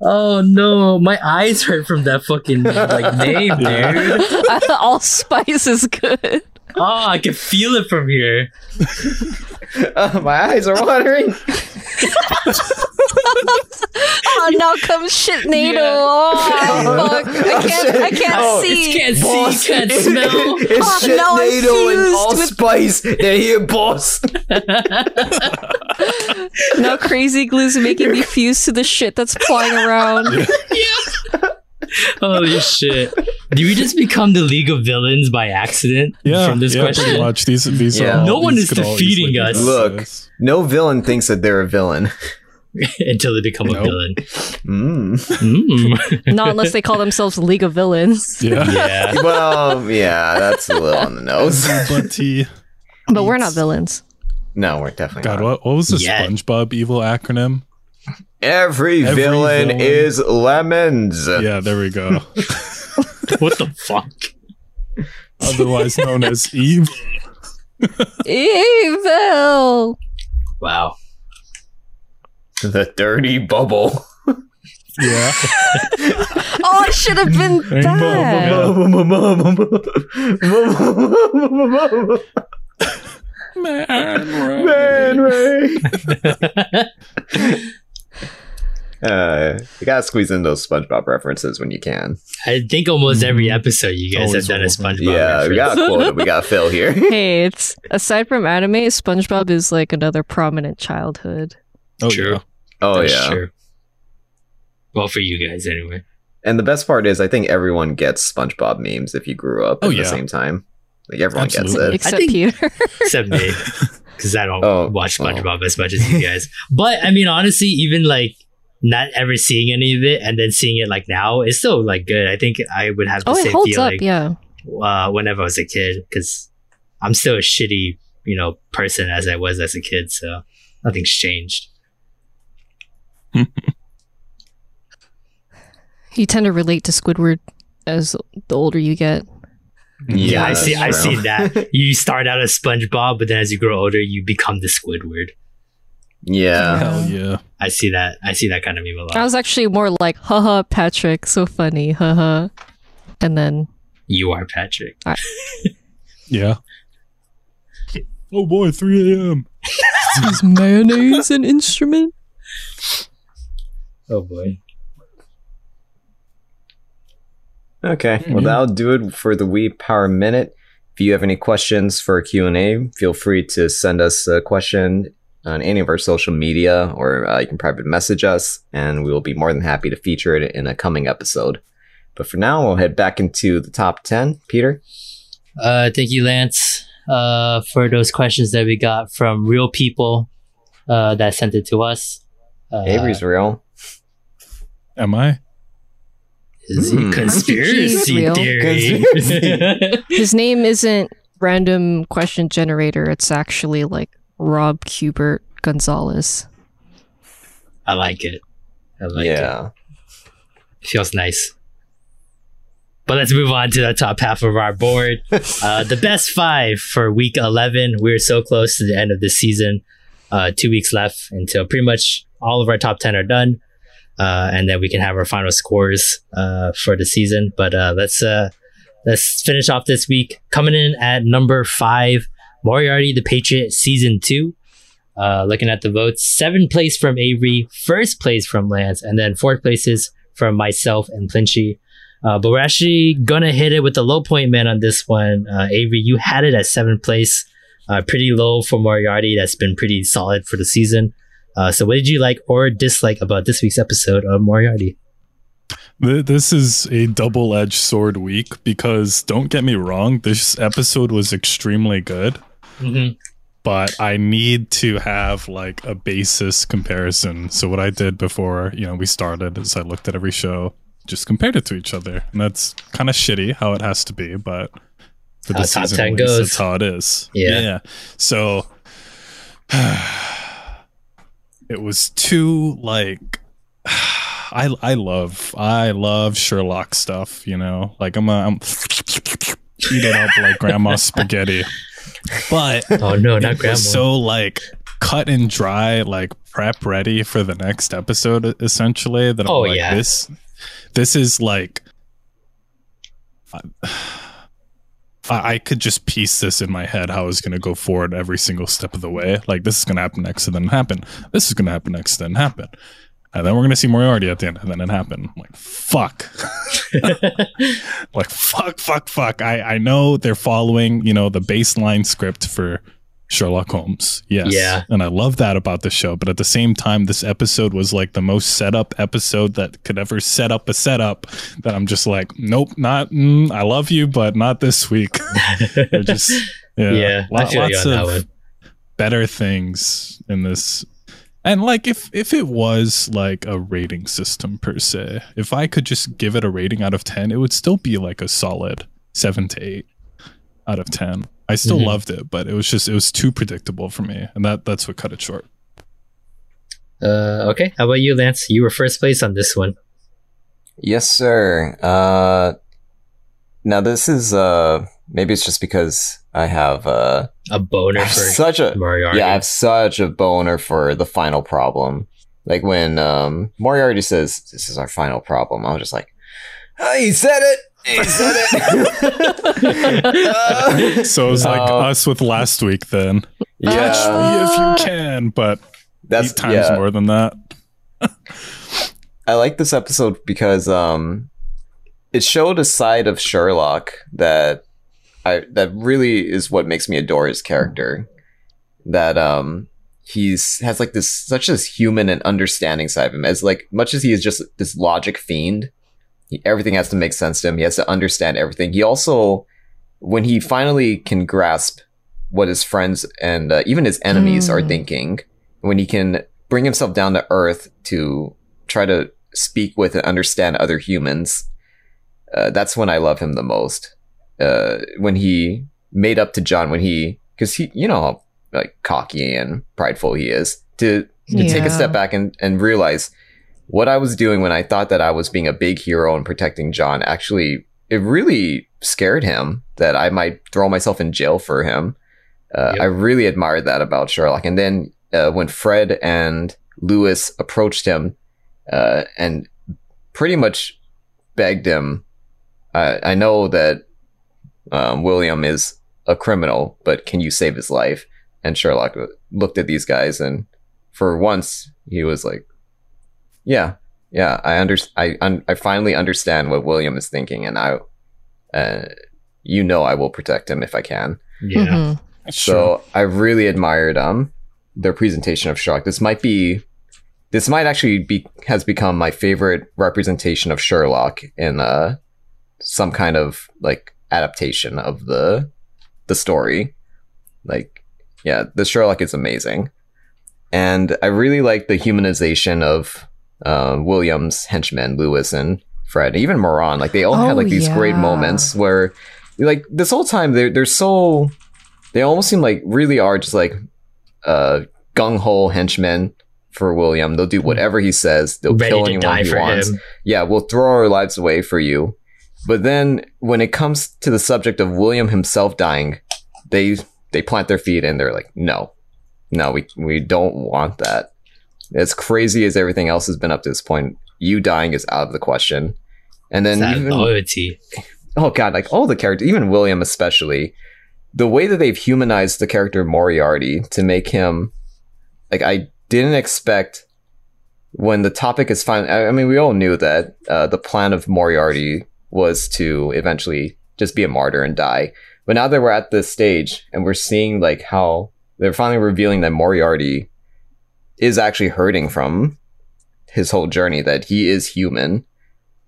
Oh, no, my eyes hurt from that fucking like name, (laughs) dude. All spice is good. Oh, I can feel it from here. (laughs) Uh, my eyes are watering. (laughs) Oh, now comes shit NATO. Yeah. Oh, (laughs) fuck. I can't, I can't Oh, see. Can't Boss, see, can't it- smell. it's Oh, shit no, I'm NATO and fused all with- spice. They're here, boss. Now crazy glue's making me fuse to the shit that's flying around. Holy shit. Do we just become the League of Villains by accident Yeah, from this yeah, question? pretty much. These, these Yeah. are all, No one these is defeating us. Look. No villain thinks that they're a villain. (laughs) until they become a villain. Mm. Mm. Not unless they call themselves League of Villains. (laughs) Yeah. Yeah. Well, yeah, that's a little on the nose. (laughs) but he. We're not villains. No, we're definitely God, not. what, what was the Yeah. SpongeBob evil acronym? Every, Every villain, villain. is lemons. Yeah, there we go. (laughs) what the fuck? Otherwise known as evil. Evil. Wow. The dirty bubble. Yeah. Oh, I should have been Rainbow that. Man, Man, (laughs) Ray. (laughs) uh, you gotta squeeze in those SpongeBob references when you can. I think almost every episode you guys Always have done a will. SpongeBob yeah, we got a quota. We got Phil here. (laughs) hey, it's aside from anime, SpongeBob is like another prominent childhood. Oh, True. yeah. Oh That's yeah. true. Well, for you guys anyway. And the best part is, I think everyone gets SpongeBob memes if you grew up Oh, at yeah. the same time. Like everyone Absolutely. gets it. Except think- Peter. (laughs) (laughs) Except me. Because I don't Oh, watch oh. SpongeBob as much as you guys. But I mean, honestly, even like not ever seeing any of it and then seeing it like now is still like good. I think I would have the oh, it same holds feeling up, yeah. uh, whenever I was a kid because I'm still a shitty, you know, person as I was as a kid. So nothing's changed. (laughs) You tend to relate to Squidward as the older you get. Yeah, I see. I see that. (laughs) You start out as SpongeBob, but then as you grow older, you become the Squidward. Yeah. Hell yeah. I see that. I see that kind of meme a I lot. I was actually more like, haha, Patrick, so funny, haha. And then You are Patrick. (laughs) Yeah. Oh boy, 3 a.m. (laughs) is mayonnaise an instrument? Oh boy. Okay. Mm-hmm. Well, that'll do it for the Weeb Power Minute. If you have any questions for Q and A, feel free to send us a question on any of our social media, or uh, you can private message us, and we will be more than happy to feature it in a coming episode. But for now, we'll head back into the top ten. Peter. Uh, thank you, Lance, uh, for those questions that we got from real people uh, that sent it to us. Uh, Avery's real. Am I? is he Hmm. conspiracy He's real. theory? (laughs) (laughs) His name isn't random question generator, it's actually like Rob Kubert Gonzalez. I like it. I like it. yeah. feels nice. But let's move on to the top half of our board. (laughs) Uh, the best five for week 11. We're so close to the end of the season. Uh, two weeks left until pretty much all of our top 10 are done. Uh, and then we can have our final scores uh, for the season. But uh, let's uh, let's finish off this week. Coming in at number five, Moriarty the Patriot season two. Uh, looking at the votes, seven place from Avery, first place from Lance, and then fourth places from myself and Plinchy. Uh, but we're actually gonna hit it with the low point man on this one. Uh, Avery, you had it at seventh place, uh, pretty low for Moriarty. That's been pretty solid for the season. Uh, so what did you like or dislike about this week's episode of Moriarty? This is a double edged sword week because don't get me wrong, this episode was extremely good, Mm-hmm. but I need to have like a basis comparison. So, what I did before, you know, we started is I looked at every show, just compared it to each other. And that's kind of shitty how it has to be, but for How the top season, 10 least, goes. that's how it is. Yeah. So, (sighs) it was too like (sighs) I I love I love Sherlock stuff, you know. Like I'm a, I'm (laughs) eat it up like (laughs) grandma's spaghetti. But (laughs) Oh no, not grandma. so like cut and dry, like prep ready for the next episode essentially that I'm Oh, like yeah. this this is like I, I could just piece this in my head how I was going to go forward every single step of the way. Like this is going to happen next, and then happen. This is going to happen next, and then happen, and then we're going to see Moriarty at the end, and then it happened. I'm like fuck, (laughs) like fuck, fuck, fuck. I I know they're following you know the baseline script for Sherlock Holmes. Yes, Yeah. and I love that about the show. But at the same time, this episode was like the most set up episode that could ever set up a setup. That I'm just like, nope, not. Mm, I love you, but not this week. (laughs) Just yeah, yeah, lot- lots of better things in this And like if if it was like a rating system per se, if I could just give it a rating out of 10, it would still be like a solid 7 to 8 out of 10. I still Mhm. loved it, but it was just it was too predictable for me, and that that's what cut it short. Uh, okay. How about you, Lance? You were first place on this one. Yes, sir. Uh, now this is uh maybe it's just because I have uh A boner have for such a Moriarty. yeah I have such a boner for the final problem. Like when um Moriarty says this is our final problem, I was just like, oh, he said it. He said it. (laughs) So it was like Uh, us with last week then. yeah, Catch me if you can, but that's eight times yeah. more than that. I like this episode because um it showed a side of Sherlock that I that really is what makes me adore his character. That um he's has like this such this human and understanding side of him as like much as he is just this logic fiend he, everything has to make sense to him he has to understand everything he also when he finally can grasp what his friends and uh, even his enemies are Mm. thinking when he can bring himself down to earth to try to speak with and understand other humans uh, that's when i love him the most uh, when he made up to john when he because he you know how like cocky and prideful he is to to take a step back and and realize what I was doing when I thought that I was being a big hero and protecting John actually it really scared him that I might throw myself in jail for him. Uh, Yep. I really admired that about Sherlock. And then uh, when Fred and Lewis approached him uh, and pretty much begged him, I I know that um, William is a criminal, but can you save his life? And Sherlock looked at these guys, and for once, he was like, "Yeah, yeah, I under, I, un- I finally understand what William is thinking, and I, uh, you know, I will protect him if I can." yeah. Mhm. So I really admired um their presentation of Sherlock. This might be this might actually be has become my favorite representation of Sherlock in uh some kind of like adaptation of the the story. Like yeah, the Sherlock is amazing. And I really like the humanization of uh, Williams, henchmen, Lewis and Fred, even Moran. Like they all had Oh, like these great moments where like this whole time they're they're so they almost seem like really are just like uh gung ho henchmen for William. They'll do whatever he says. They'll Ready kill to anyone die he for wants. him. Yeah, we'll throw our lives away for you. But then when it comes to the subject of William himself dying, they they plant their feet and they're like, no, no, we we don't want that. As crazy as everything else has been up to this point, you dying is out of the question. And then even loyalty. oh god, like all the characters, even William especially, the way that they've humanized the character Moriarty to make him like I didn't expect when the topic is fine. I I mean, we all knew that uh, the plan of Moriarty was to eventually just be a martyr and die. But now that we're at this stage and we're seeing like how they're finally revealing that Moriarty is actually hurting from his whole journey, that he is human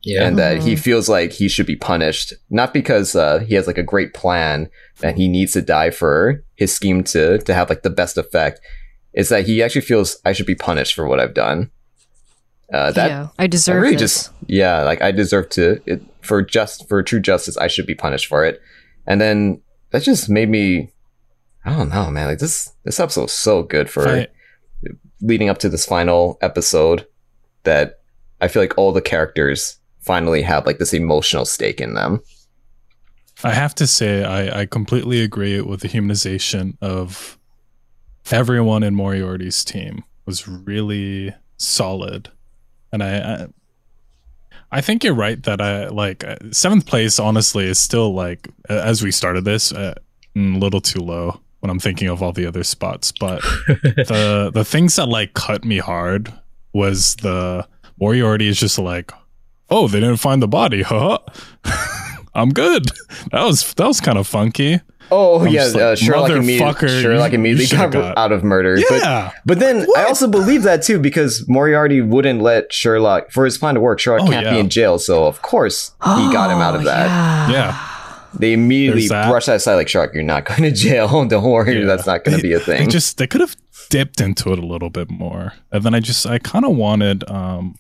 Yeah. and that he Mhm. feels like he should be punished not because uh, he has like a great plan and he needs to die for his scheme to to have like the best effect it's that he actually feels i should be punished for what i've done uh, that yeah, I I deserve really this. just yeah like i deserve to it, for just for true justice i should be punished for it and then that just made me i don't know man like this this episode was so good for I- leading up to this final episode that I feel like all the characters finally have like this emotional stake in them. I have to say, I, I completely agree with the humanization of everyone in Moriarty's team was really solid, and I, I, I think you're right that I like uh, seventh place. Honestly, is still like as we started this, uh, mm, a little too low when I'm thinking of all the other spots. But (laughs) the the things that like cut me hard was the Moriarty is just like, oh, they didn't find the body, huh? (laughs) I'm good. That was that was kind of funky. Oh I'm yeah, like, uh, Sherlock "Motherfucker, immediately, Sherlock you- immediately you got, got- out of murder. Yeah. but then I also believe that too because Moriarty wouldn't let Sherlock for his plan to work. Sherlock Oh, can't be in jail, so of course he got him out of Oh, that. Yeah. Yeah. They immediately There's that. brushed that aside like Sherlock, you're not going to jail. (laughs) Don't worry, Yeah. that's not going to be a They thing. just they could have dipped into it a little bit more. And then I just I kind of wanted um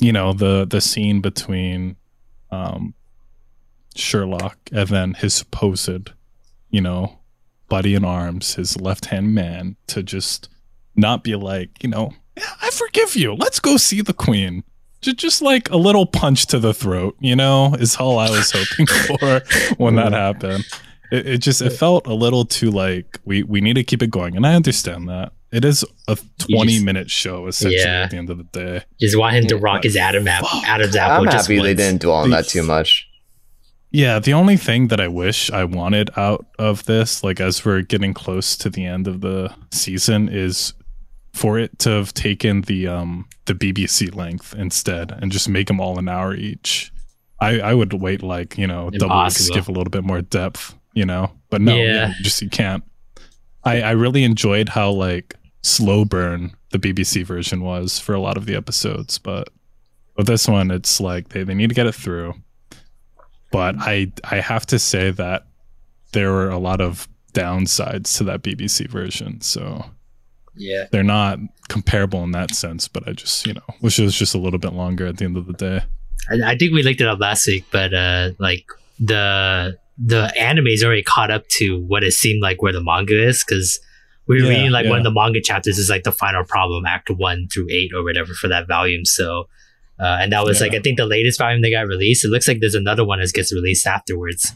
you know, the the scene between um Sherlock and then his supposed, you know, buddy in arms, his left-hand man to just not be like, you know, yeah, I forgive you. Let's go see the queen. Just, just like a little punch to the throat, you know, is all I was hoping (laughs) for when that happened. It, it just it felt a little too like we we need to keep it going, and I understand that it is a twenty just- minute show essentially Yeah. at the end of the day. Just want him to Yeah, rock his Adam app, fuck. Adam's apple. I'm just happy they didn't dwell on that too much. Yeah, the only thing that I wish I wanted out of this, like as we're getting close to the end of the season, is for it to have taken the um the BBC length instead and just make them all an hour each. I I would wait like you know double weeks, give a little bit more depth, you know. But no, Yeah. yeah, you just you can't. I I really enjoyed how like slow burn the BBC version was for a lot of the episodes, but with this one, it's like they, they need to get it through. But I I have to say that there were a lot of downsides to that BBC version, so Yeah. they're not comparable in that sense. But I just you know wish it was just a little bit longer at the end of the day. I, I think we looked it up last week, but uh, like the the anime is already caught up to what it seemed like where the manga is because we are Yeah, reading like one of the manga chapters is like the final problem, Act One through eight or whatever for that volume. So, uh, and that was Yeah. like I think the latest volume they got released. It looks like there's another one that gets released afterwards.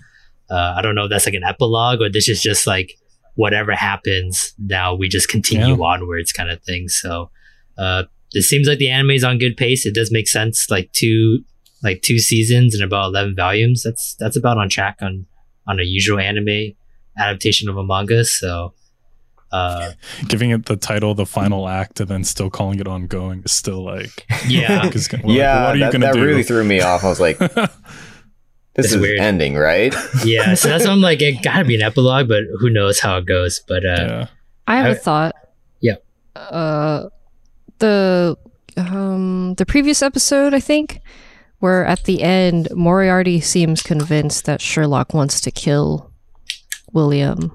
Uh, I don't know if that's like an epilogue or this is just like whatever happens now we just continue Yeah. onwards kind of thing. So, uh, it seems like the anime is on good pace. It does make sense. Like two like two seasons and about 11 volumes that's that's about on track on on a usual anime adaptation of a manga so uh (laughs) Giving it the title, the final act, and then still calling it ongoing is still like yeah like, is- we're like, yeah, what are you that, gonna that do? really threw me off. I was like, (laughs) this It's is weird. ending, right? (laughs) yeah so that's why i'm like it gotta be an epilogue but who knows how it goes but uh yeah. I have a I- thought. Yeah. Uh, the um the previous episode, I think, where at the end Moriarty seems convinced that Sherlock wants to kill William.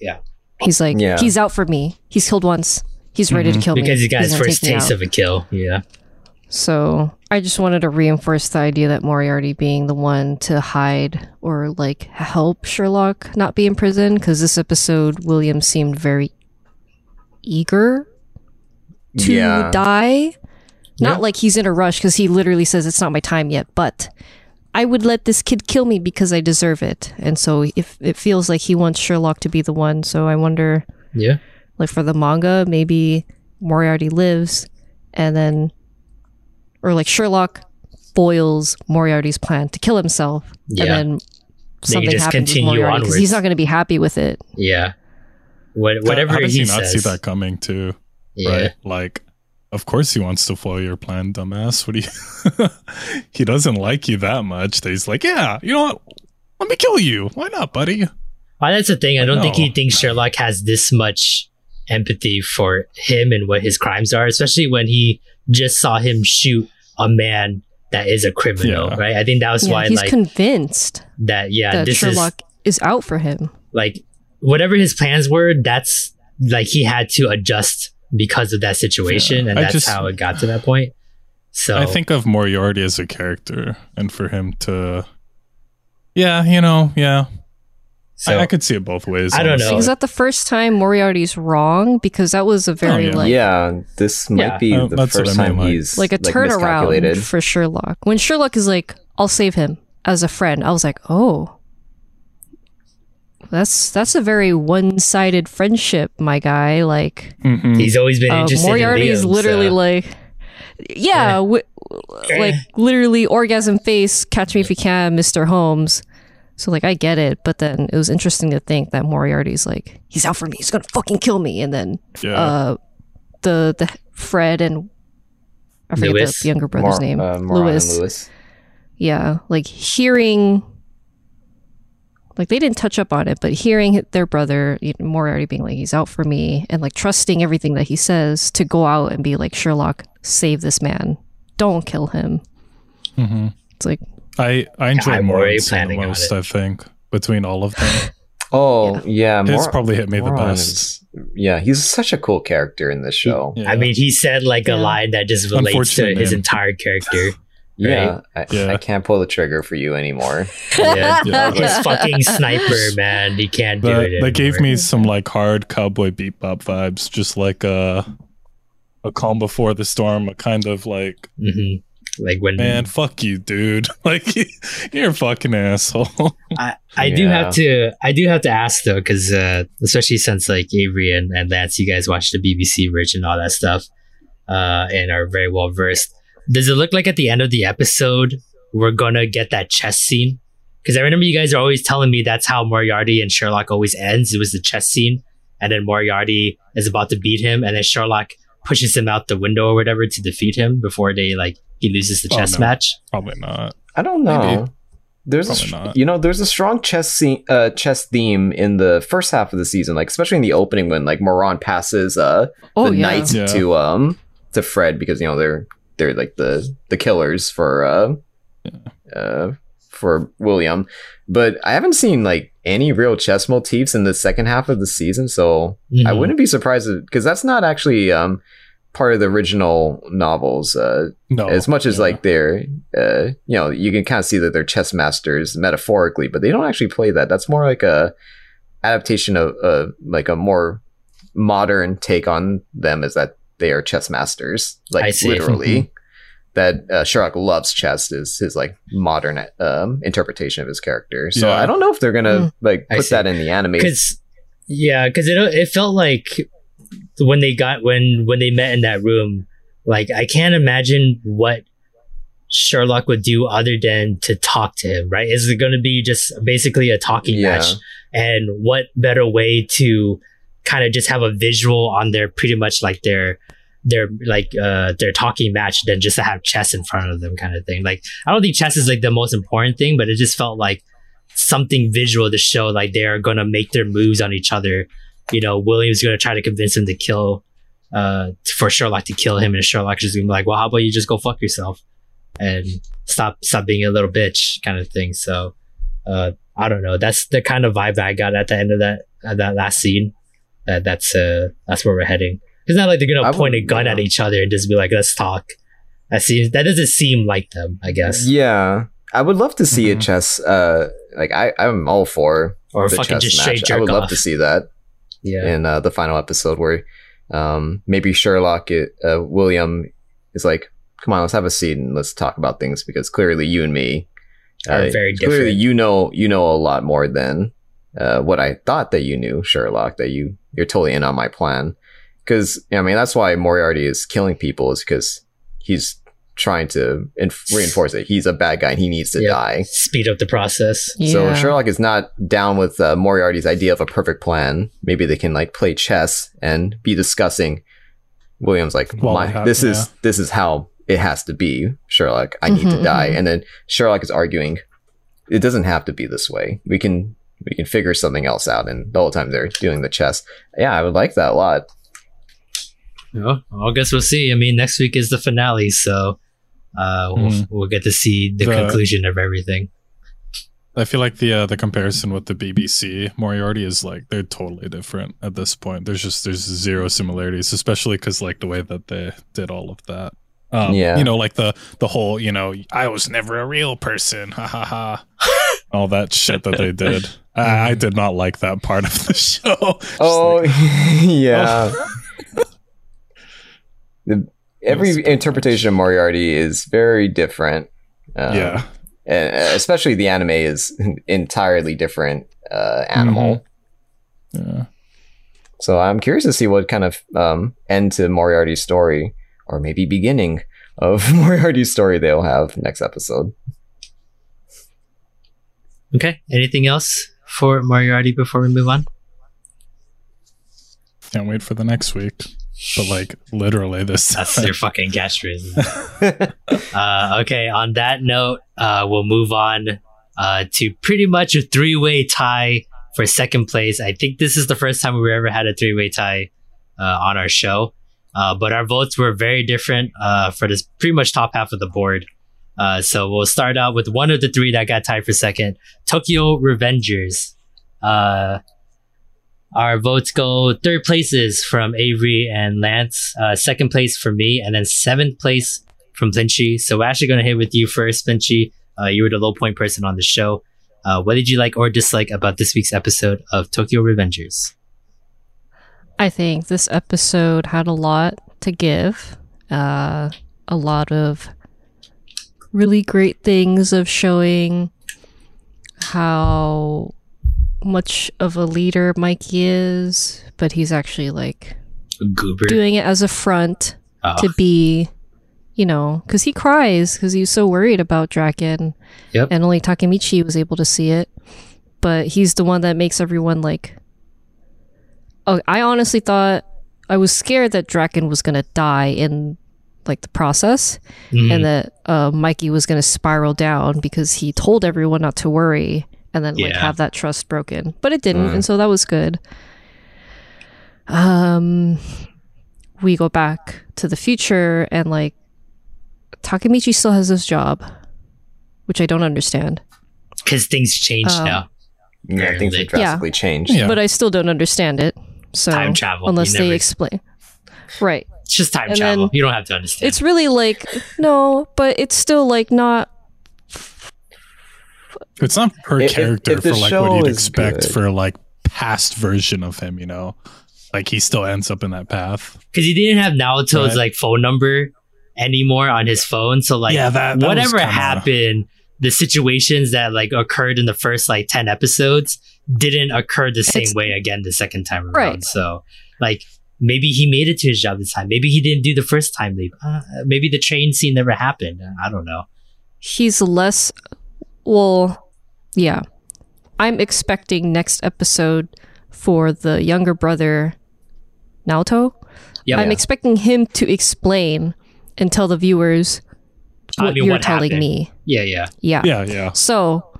Yeah. He's like, Yeah. he's out for me. He's killed once. He's ready to Mhm. kill me. because he got He's his gonna first taste of a kill yeah So I just wanted to reinforce the idea that Moriarty being the one to hide or like help Sherlock not be in prison because this episode William seemed very eager to Yeah. die. Not Yeah. like he's in a rush because he literally says it's not my time yet, but I would let this kid kill me because I deserve it. And so if it feels like he wants Sherlock to be the one, so I wonder yeah like for the manga, maybe Moriarty lives and then or like Sherlock foils Moriarty's plan to kill himself Yeah. and then something just happens with continue Moriarty because he's not going to be happy with it. yeah what, whatever How does he, he not says see that coming too? yeah right? Like, of course he wants to foil your plan, dumbass. What do you? (laughs) he doesn't like you that much that he's like, yeah, you know what? Let me kill you. Why not, buddy? Well, that's the thing. I don't think he thinks Sherlock has this much empathy for him and what his crimes are, especially when he just saw him shoot a man that is a criminal, Yeah. right? I think that was Yeah, why, he's like, convinced that, yeah, that this Sherlock is out for him. like whatever his plans were, that's like he had to adjust because of that situation, Yeah. and I that's just- how it got to that point. So, I think of Moriarty as a character, and for him to, yeah, you know, yeah, so I, I could see it both ways. I don't know. Is that the first time Moriarty's wrong? Because that was a very Oh, yeah. like yeah, this might Yeah. be Uh, the first I mean, time like- he's like a turnaround miscalculated. for Sherlock. When Sherlock is like, "I'll save him as a friend," I was like, "Oh, that's that's a very one-sided friendship, my guy." Like, Mhm. he's always been uh, interested Moriarty in is Liam, literally so- like, yeah, w- like literally orgasm face, catch me if you can, Mister Holmes. So like, I get it, but then it was interesting to think that Moriarty's like, he's out for me, he's gonna fucking kill me, and then yeah. uh, the the Fred and I forget Lewis? the younger brother's Mor- name, uh, Moran Lewis. and Lewis. Yeah, like hearing, like they didn't touch up on it, but hearing their brother you know, Moriarty being like he's out for me, and like trusting everything that he says to go out and be like Sherlock, save this man, don't kill him. Mhm. It's like I I enjoyed I'm more already the most. I think between all of them. (laughs) Oh yeah, His Mor- probably hit me the best. is- yeah, he's such a cool character in this show. Yeah. I mean, he said like a Yeah. line that just relates to his name. entire character. Yeah, I, Yeah. I can't pull the trigger for you anymore. (laughs) Yeah, Yeah. he's (laughs) fucking (laughs) sniper, man. He can't do But it. that gave me some like hard cowboy bebop vibes, just like a a calm before the storm, a kind of like, Mhm. like when man, fuck you, dude. Like you're a fucking asshole. I, I do have to I do have to ask though because uh, especially since like Avery and, and Lance you guys watch the BBC version and all that stuff uh, and are very well versed does it look like at the end of the episode we're gonna get that chess scene because I remember you guys are always telling me that's how Moriarty and Sherlock always ends it was the chess scene and then Moriarty is about to beat him and then Sherlock pushes him out the window or whatever to defeat him before they like he loses the Oh, chess no. match Probably not. I don't know. Maybe. There's a, Probably str- not. you know, there's a strong chess scene, uh, chess theme in the first half of the season, like especially in the opening when like Moran passes uh Oh the yeah. knights Yeah. to um to Fred because you know they're they're like the the killers for uh uh for William, but I haven't seen like any real chess motifs in the second half of the season, so I Mhm. wouldn't be surprised because that's not actually um part of the original novels. Uh, No. as much as yeah. like they're uh you know you can kind of see that they're chess masters metaphorically but they don't actually play that that's more like a adaptation of uh like a more modern take on them is that they are chess masters I like see. literally. That uh, Sherlock loves chess is his like modern um interpretation of his character. So Yeah. I don't know if they're gonna like I put that in the anime. Because yeah because it, it felt like when they got when when they met in that room like i can't imagine what sherlock would do other than to talk to him right? Is it going to be just basically a talking Yeah. match? And what better way to kind of just have a visual on their pretty much like their their like uh their talking match than just to have chess in front of them kind of thing. Like i don't think chess is like the most important thing but it just felt like something visual to show like they're gonna make their moves on each other. You know william's gonna try to convince him to kill uh for sherlock to kill him and Sherlock's just gonna be like well how about you just go fuck yourself and stop stop being a little bitch kind of thing. So uh i don't know. That's the kind of vibe that i got at the end of that at that last scene that that's uh that's where we're heading. It's not like they're gonna I point a would- gun at each other and just be like let's talk. That seems that doesn't seem like them i guess. Yeah. I would love to see a Mhm. chess uh like I I'm all for or the fucking chess just straight match. I would off. love to see that yeah. in uh, the final episode where um, maybe Sherlock, uh, William is like, "Come on, let's have a seat and let's talk about things because clearly you and me Are very different. Clearly, you know you know a lot more than uh, what I thought that you knew, Sherlock. That you you're totally in on my plan because I mean that's why Moriarty is killing people is because he's trying to inf- reinforce it. He's a bad guy and he needs to Yeah. die. speed up the process So Sherlock is not down with uh, Moriarty's idea of a perfect plan. Maybe they can like play chess and be discussing. William's like, Well, My, this yeah. is this is how it has to be. Sherlock, I need to Mhm, die, mhm. and then Sherlock is arguing, it doesn't have to be this way. We can we can figure something else out. And the whole time they're doing the chess. Yeah, I would like that a lot. Yeah, I guess we'll see. I mean, next week is the finale, so uh, we'll, Mhm. we'll get to see the, The- conclusion of everything. I feel like the uh, the comparison with the BBC Moriarty is like they're totally different at this point. There's just there's zero similarities, especially because like the way that they did all of that. Um, Yeah. you know, like the the whole you know I was never a real person, ha ha ha, (laughs) all that shit that they did. I, I did not like that part of the (laughs) show. (laughs) Just Oh like, (laughs) yeah. the, every It was interpretation of Moriarty is very different. Um, yeah, and uh, especially the anime is an entirely different uh, animal. yeah. So I'm curious to see what kind of um, end to Moriarty's story, or maybe beginning of Moriarty's story they'll have next episode. Okay. Anything else for Moriarty before we move on? Can't wait for the next week. But like literally this. That's time. your fucking catchphrase. (laughs) uh, okay. On that note, uh, we'll move on uh, to pretty much a three-way tie for second place. I think this is the first time we ever had a three-way tie uh, on our show. Uh, but our votes were very different uh, for this pretty much top half of the board. Uh, so we'll start out with one of the three that got tied for second, Tokyo Revengers. Uh, our votes go third places from Avery and Lance, uh, second place for me, and then seventh place from Flinchy. So we're actually going to hit with you first, Flinchy. Uh, you were the low point person on the show. Uh, what did you like or dislike about this week's episode of Tokyo Revengers? I think this episode had a lot to give. Uh, a lot of really great things of showing how much of a leader Mikey is, but he's actually like doing it as a front Oh, to be, you know, because he cries because he's so worried about Draken. Yep. And only Takemichi was able to see it. But he's the one that makes everyone like. Oh, I honestly thought I was scared that Draken was gonna die in like the process, mhm. and that uh, Mikey was gonna spiral down because he told everyone not to worry, and then like have that trust broken. But it didn't, Mm. and so that was good. Um, we go back to the future, and like Takemichi still has this job, which I don't understand. because things changed Um, now. Yeah, things Yeah. have drastically changed. Yeah. But I still don't understand it. So Time travel, unless they never- explain, right? It's just time And travel. you don't have to understand. It's really like no, but it's still like not. It's not per If- if- character if the for like what you'd expect good. for like past version of him, you know? Like he still ends up in that path. because he didn't have Naoto's Right. like phone number anymore on his phone. So like Yeah, that- that whatever kinda- happened, the situations that like occurred in the first like ten episodes didn't occur the same It's- way again the second time around. Right. So like maybe he made it to his job this time. Maybe he didn't do the first time leave. Uh, maybe the train scene never happened. I don't know. He's less. Well, yeah. I'm expecting next episode for the younger brother, Naoto. Yep. I'm expecting him to explain and tell the viewers I what mean, you're what telling happened. me. yeah, yeah. Yeah. Yeah, yeah. So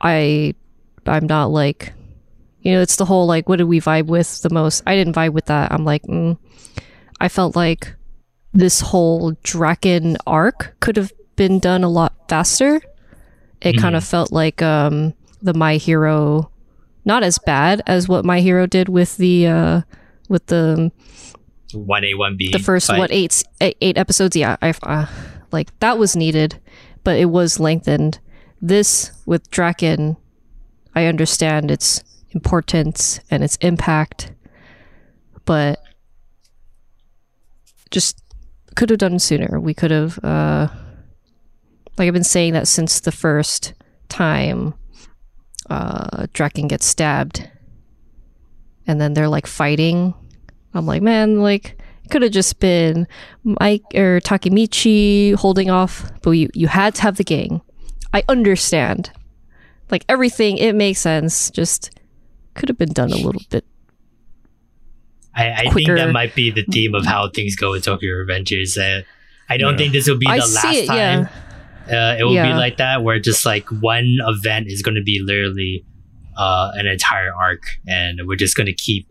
I I'm not like you know, it's the whole like what did we vibe with the most? I didn't vibe with that. I'm like, mm, I felt like this whole Draken arc could have been done a lot faster. It kind of felt like um the My Hero not as bad as what My Hero did with the uh with the One A, one B. the first but- what eight eight eight episodes yeah i uh, like that was needed but it was lengthened this with draken i understand its importance and its impact but just could have done sooner we could have uh like i've been saying that since the first time uh draken gets stabbed and then they're like fighting I'm like, man, like it could have just been Mike or Takemichi holding off, but you you had to have the gang. I understand, like everything, it makes sense. Just could have been done a little bit. I, I think that might be the theme of how things go with Tokyo Revengers. Uh, I don't Yeah. think this will be I the last it, time. yeah. Uh, it will be like that, where just like one event is going to be literally uh, an entire arc, and we're just going to keep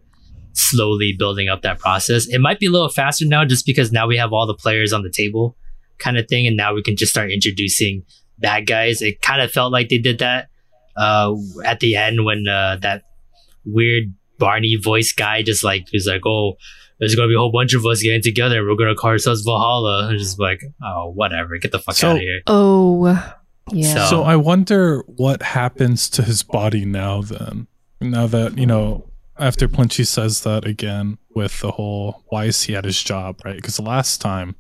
slowly building up that process. It might be a little faster now, just because now we have all the players on the table, kind of thing, and now we can just start introducing bad guys. It kind of felt like they did that uh, at the end when uh, that weird Barney voice guy just like he's like, "Oh, there's gonna be a whole bunch of us getting together, and we're gonna call ourselves Valhalla." And just like, "Oh, whatever, get the fuck So- out of here." Oh, yeah. So- So I wonder what happens to his body now then. Now that, you know, after Flinchy says that again with the whole why is he at his job, right? Because the last time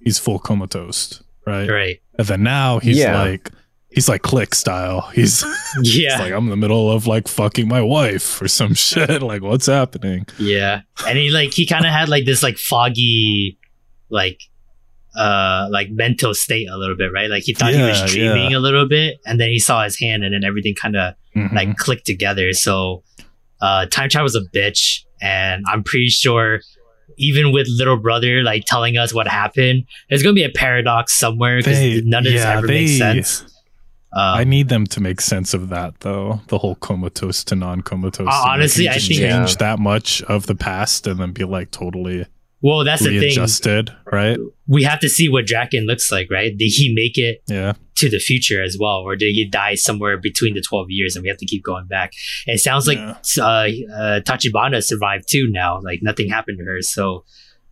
he's full comatose, right? Right? And then now he's Yeah. like he's like click style. He's, (laughs) he's Yeah, like I'm in the middle of like fucking my wife or some (laughs) shit. Like what's happening? yeah. And he like he kind of had like this like foggy, like uh like mental state a little bit, right? Like he thought he was dreaming yeah. a little bit, and then he saw his hand, and then everything kind of Mhm. like clicked together. So uh time travel was a bitch, and I'm pretty sure even with little brother like telling us what happened, there's gonna be a paradox somewhere because none of this yeah, ever makes they- sense. I Um, need them to make sense of that though. The whole comatose to non-comatose. Uh, honestly, I think- change Yeah. that much of the past and then be like totally Well, that's the thing. readjusted, right? We have to see what Draken looks like, right? Did he make it Yeah. to the future as well, or did he die somewhere between the twelve years, and we have to keep going back? And it sounds like Yeah. uh, uh, Tachibana survived too. Now, like nothing happened to her, so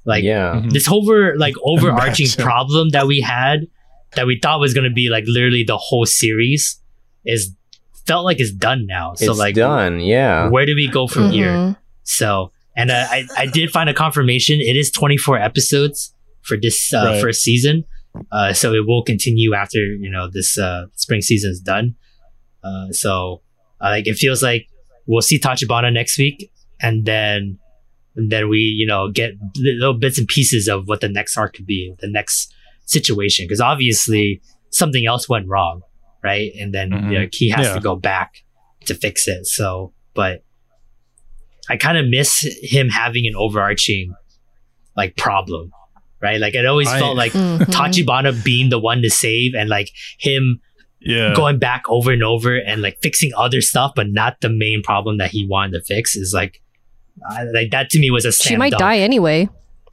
like yeah. Mhm. this over like (laughs) overarching Imagine. problem that we had that we thought was going to be like literally the whole series is felt like it's done now. So it's like done. Yeah. where do we go from here? Mhm. So, and uh, I, I did find a confirmation. It is 24 episodes for this uh, Right. first season. Uh, so it will continue after, you know, this uh, spring season is done. Uh, so, uh, like, it feels like we'll see Tachibana next week. And then, and then we, you know, get little bits and pieces of what the next arc could be, the next situation. Cause obviously something else went wrong. Right. And then Mhm. you know, he has Yeah. to go back to fix it. So, but I kind of miss him having an overarching like problem, right? Like it always I- felt like Mhm. Tachibana being the one to save and like him Yeah. going back over and over and like fixing other stuff, but not the main problem that he wanted to fix is like, I, like that to me was a She might dunk. die anyway.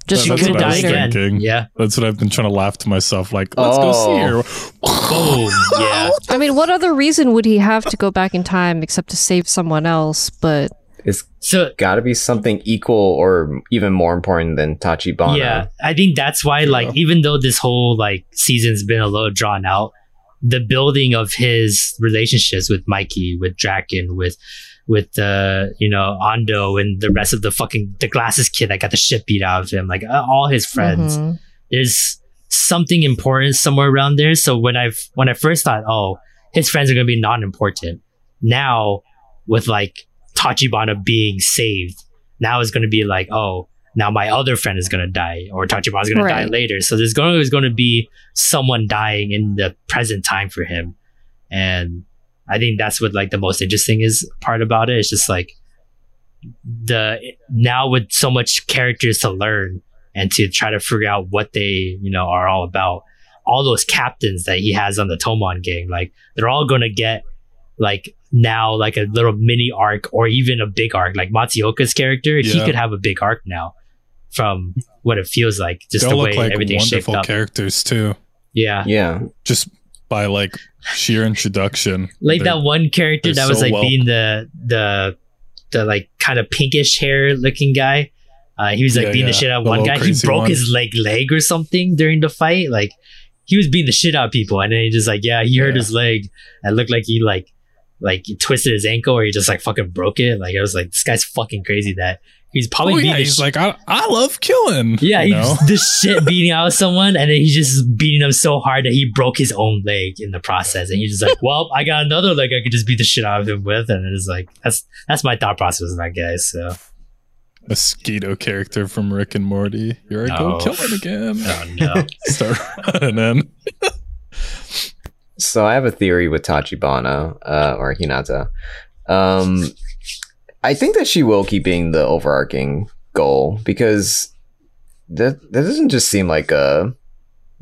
Just She She That's could what I die was again. thinking. Yeah. That's what I've been trying to laugh to myself. Like, let's go see Oh. her. Boom. Oh, (laughs) yeah. I mean, what other reason would he have to go back in time except to save someone else? But It's So got to be something equal or even more important than Tachibana. Yeah, I think that's why, like, even though this whole like season's been a little drawn out, the building of his relationships with Mikey, with Draken, with with uh, you know Ando, and the rest of the fucking the glasses kid that got the shit beat out of him, like uh, all his friends, Mhm. there's something important somewhere around there. So when I when I first thought, oh, his friends are gonna be non-important, now with like Tachibana being saved, now it's gonna be like, oh, now my other friend is gonna die, or Tachibana's gonna die later. So there's gonna always going to be someone dying in the present time for him, and I think that's what like the most interesting is part about it. It's just like the now with so much characters to learn and to try to figure out what they you know are all about. All those captains that he has on the Toman gang, like they're all gonna get like now like a little mini arc or even a big arc. Like Matsuoka's character, he could have a big arc now from what it feels like, just They'll the way look like everything's shaped wonderful up. characters too. yeah. Yeah. Just by like sheer introduction. like that one character that was so like well- being the the the like kind of pinkish hair looking guy. Uh, he was like Yeah, beating the shit out of The one guy. He broke one. his like leg or something during the fight. Like he was beating the shit out of people, and then he just like yeah, he hurt Yeah. his leg. It looked like he like like he twisted his ankle or he just like fucking broke it. Like I was like this guy's fucking crazy that he's probably Oh, yeah, the he's sh- like, I, I love killing. yeah, you he's the shit (laughs) beating out someone, and then he's just beating them so hard that he broke his own leg in the process. And he's just like, "Well, I got another leg I could just beat the shit out of him with." And it's like that's that's my thought process on that guy. So mosquito character from Rick and Morty. You're like, Oh. go killing again. oh no, (laughs) Start running in. So I have a theory with Tachibana uh, or Hinata. Um, I think that she will keep being the overarching goal because that that doesn't just seem like a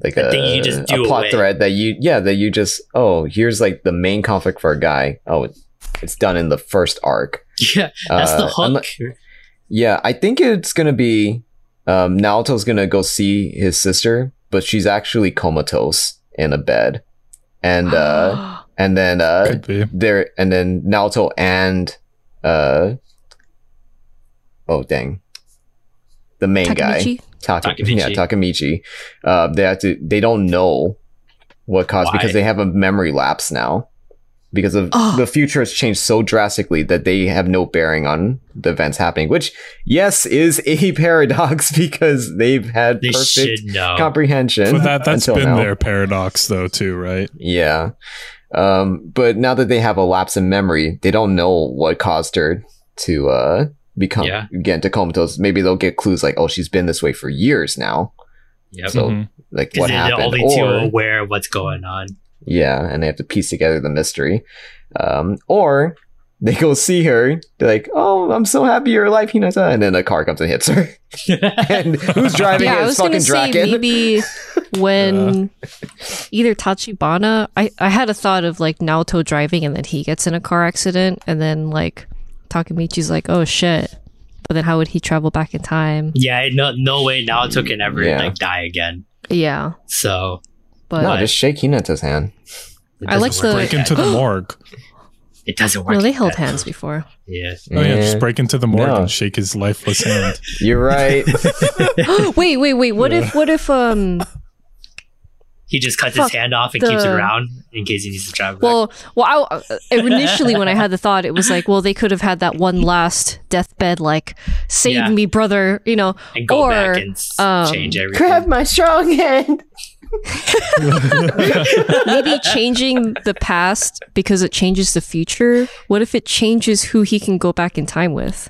like I a, think you just a plot away. thread that you yeah that you just oh here's like the main conflict for a guy oh it, it's done in the first arc yeah, that's the Uh, hook. unle- yeah I think it's gonna be um, Naoto's gonna go see his sister but she's actually comatose in a bed and uh (gasps) and then uh there and then Naoto and uh oh dang the main guy Takemichi? Taka, Takemichi. yeah Takemichi uh they have to they don't know what caused Why? because they have a memory lapse now because of Oh. the future has changed so drastically that they have no bearing on the events happening which yes is a (laughs) paradox because they've had They perfect comprehension But that, that's until been now. their paradox, though, too, right? Yeah. Um, but now that they have a lapse in memory, they don't know what caused her to uh become Yeah. get into comatose. Maybe they'll get clues like, oh, she's been this way for years now. Yeah. So Mhm. like what happened? only two Or aware of what's going on. yeah, and they have to piece together the mystery. Um, or they go see her. They're like, "Oh, I'm so happy you're alive, Hinata," ah, and then a car comes and hits her. (laughs) and who's driving yeah, it I is was gonna fucking say Draken. maybe (laughs) when uh. either Tachibana, I I had a thought of like Naoto driving and then he gets in a car accident and then like Takemichi's like, oh shit, but then how would he travel back in time? Yeah, no, no way Naoto can ever Yeah. like die again. Yeah, So but no, just shake Hinata's hand. I like doesn't work the- (gasps) Break like into that. the morgue. It doesn't work. no, they held hands before. Yeah. Oh yeah, just break into the morgue No. and shake his lifeless hand. (laughs) You're right. (gasps) wait, wait, wait. What if what if um He just cuts Fuck his hand off and keeps it around in case he needs to travel. back. well well I, uh, initially when I had the thought it was like well they could have had that one last deathbed like save Yeah. me brother you know and go or, back and um, change everything. Grab my strong hand. (laughs) maybe changing the past because it changes the future. What if it changes who he can go back in time with?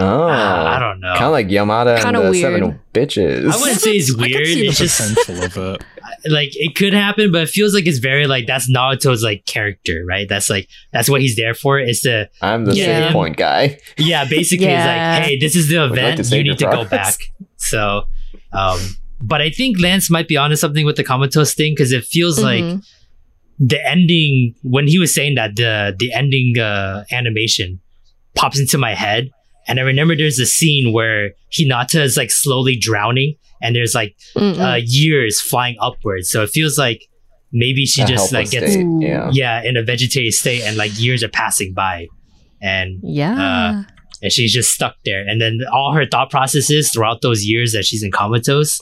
Oh, Ah, I don't know. Kind of like Yamada and Kinda the weird. Seven Bitches. I wouldn't say it's weird. can see the It's just potential of it. (laughs) like it could happen, but it feels like it's very like that's Naoto's like character, right? That's like that's what he's there for. Is to I'm the Yeah. save point guy. yeah, basically Yeah. it's like, hey, this is the Would like event. you need to go back. So, um, but I think Lance might be onto something with the Comatose thing because it feels like Mhm. the ending when he was saying that the the ending uh, animation pops into my head, and I remember there's a scene where Hinata is like slowly drowning, and there's like uh, years flying upwards. So it feels like maybe she A just like gets state, Yeah. yeah in a vegetative state, and like years are passing by, and yeah. and she's just stuck there. And then all her thought processes throughout those years that she's in comatose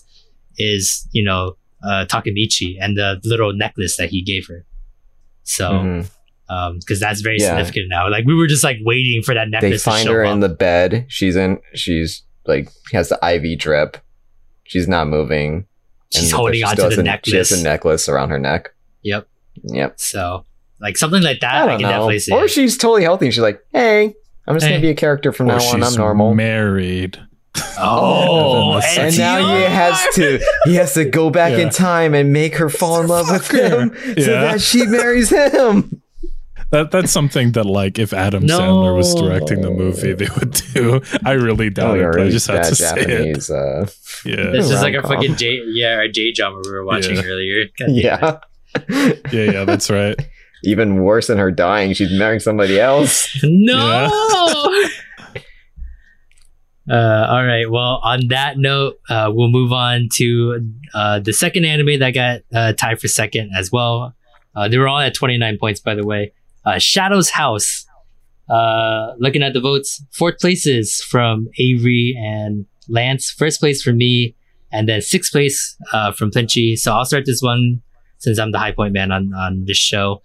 is you know uh, Takemichi and the little necklace that he gave her. So Mhm. um because that's very Yeah. significant now. Like we were just like waiting for that They necklace to find show her up. in the bed. She's in. She's like has the IV drip. She's not moving. she's and holding she onto the has a- She has necklace. a necklace around her neck. Yep. Yep. So like something like that, I I, don't can know. definitely see. Or she's totally healthy. and She's like, hey, I'm just Hey. gonna be a character from Or now on. I'm she's normal. married. Oh, And then now he has to he has to go back Yeah. in time and make her fall in love with Fuck her. him so that she marries him. That that's something that like if Adam No. Sandler was directing the movie, they would do. I really Oh, doubt you're it. But I just had bad to say it. Uh, Yeah, This is like a rom-com. fucking J, yeah, a J drama we were watching Yeah. earlier. God damn it. yeah. (laughs) yeah, yeah. That's right. Even worse than her dying, she's marrying somebody else. (laughs) No. (laughs) Uh, all right. Well, on that note, uh, we'll move on to uh, the second anime that got uh, tied for second as well. Uh, they were all at 29 points, by the way. Uh, Shadow's House. Looking at the votes, fourth places from Avery and Lance. First place for me, and then sixth place from Flinchy. So I'll start this one since I'm the high point man on on this show.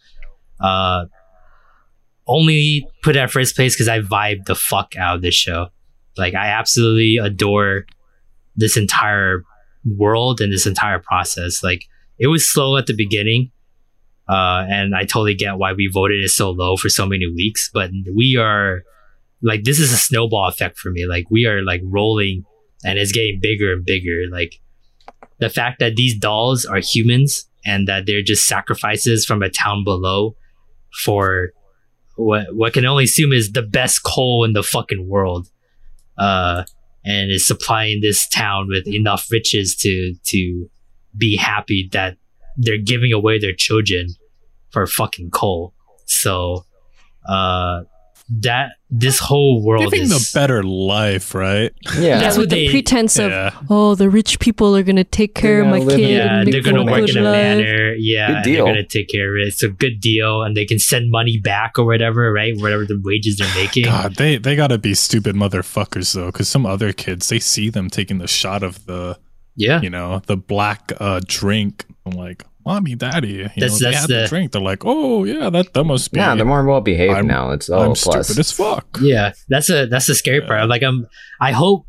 Only put at first place because I vibe the fuck out of this show. Like I absolutely adore this entire world and this entire process. Like it was slow at the beginning. Uh, and I totally get why we voted it so low for so many weeks, but we are like, this is a snowball effect for me. Like we are like rolling and it's getting bigger and bigger. Like the fact that these dolls are humans and that they're just sacrifices from a town below for what what can only assume is the best coal in the fucking world, uh, and is supplying this town with enough riches to to be happy that they're giving away their children for fucking coal. So, uh, that this whole world Living is the better life, right? Yeah. yeah, That's with what the they- pretense of Yeah. oh, the rich people are gonna take care of They're my kid. yeah, and they're gonna work in a life. manner. Yeah, Good deal. they're gonna take care of it. It's a good deal, and they can send money back or whatever, right? Whatever the wages they're making. God, they they gotta be stupid motherfuckers though, because some other kids they see them taking the shot of the Yeah, you know the black uh drink. I'm like, mommy, daddy, you That's- know, they that's had the, the- drink. They're like, oh yeah, that that must be. Nah, they're more well behaved I'm- now. It's all I'm plus. stupid as fuck. yeah. That's a that's the scary Yeah. part. Like I'm, I hope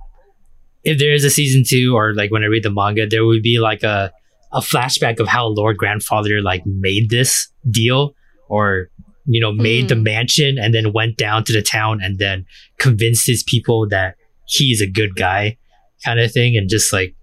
if there is a season two, or like when I read the manga, there would be like a a flashback of how Lord Grandfather like made this deal, or you know made the Mm. mansion and then went down to the town and then convinced his people that he's a good guy, kind of thing, and just like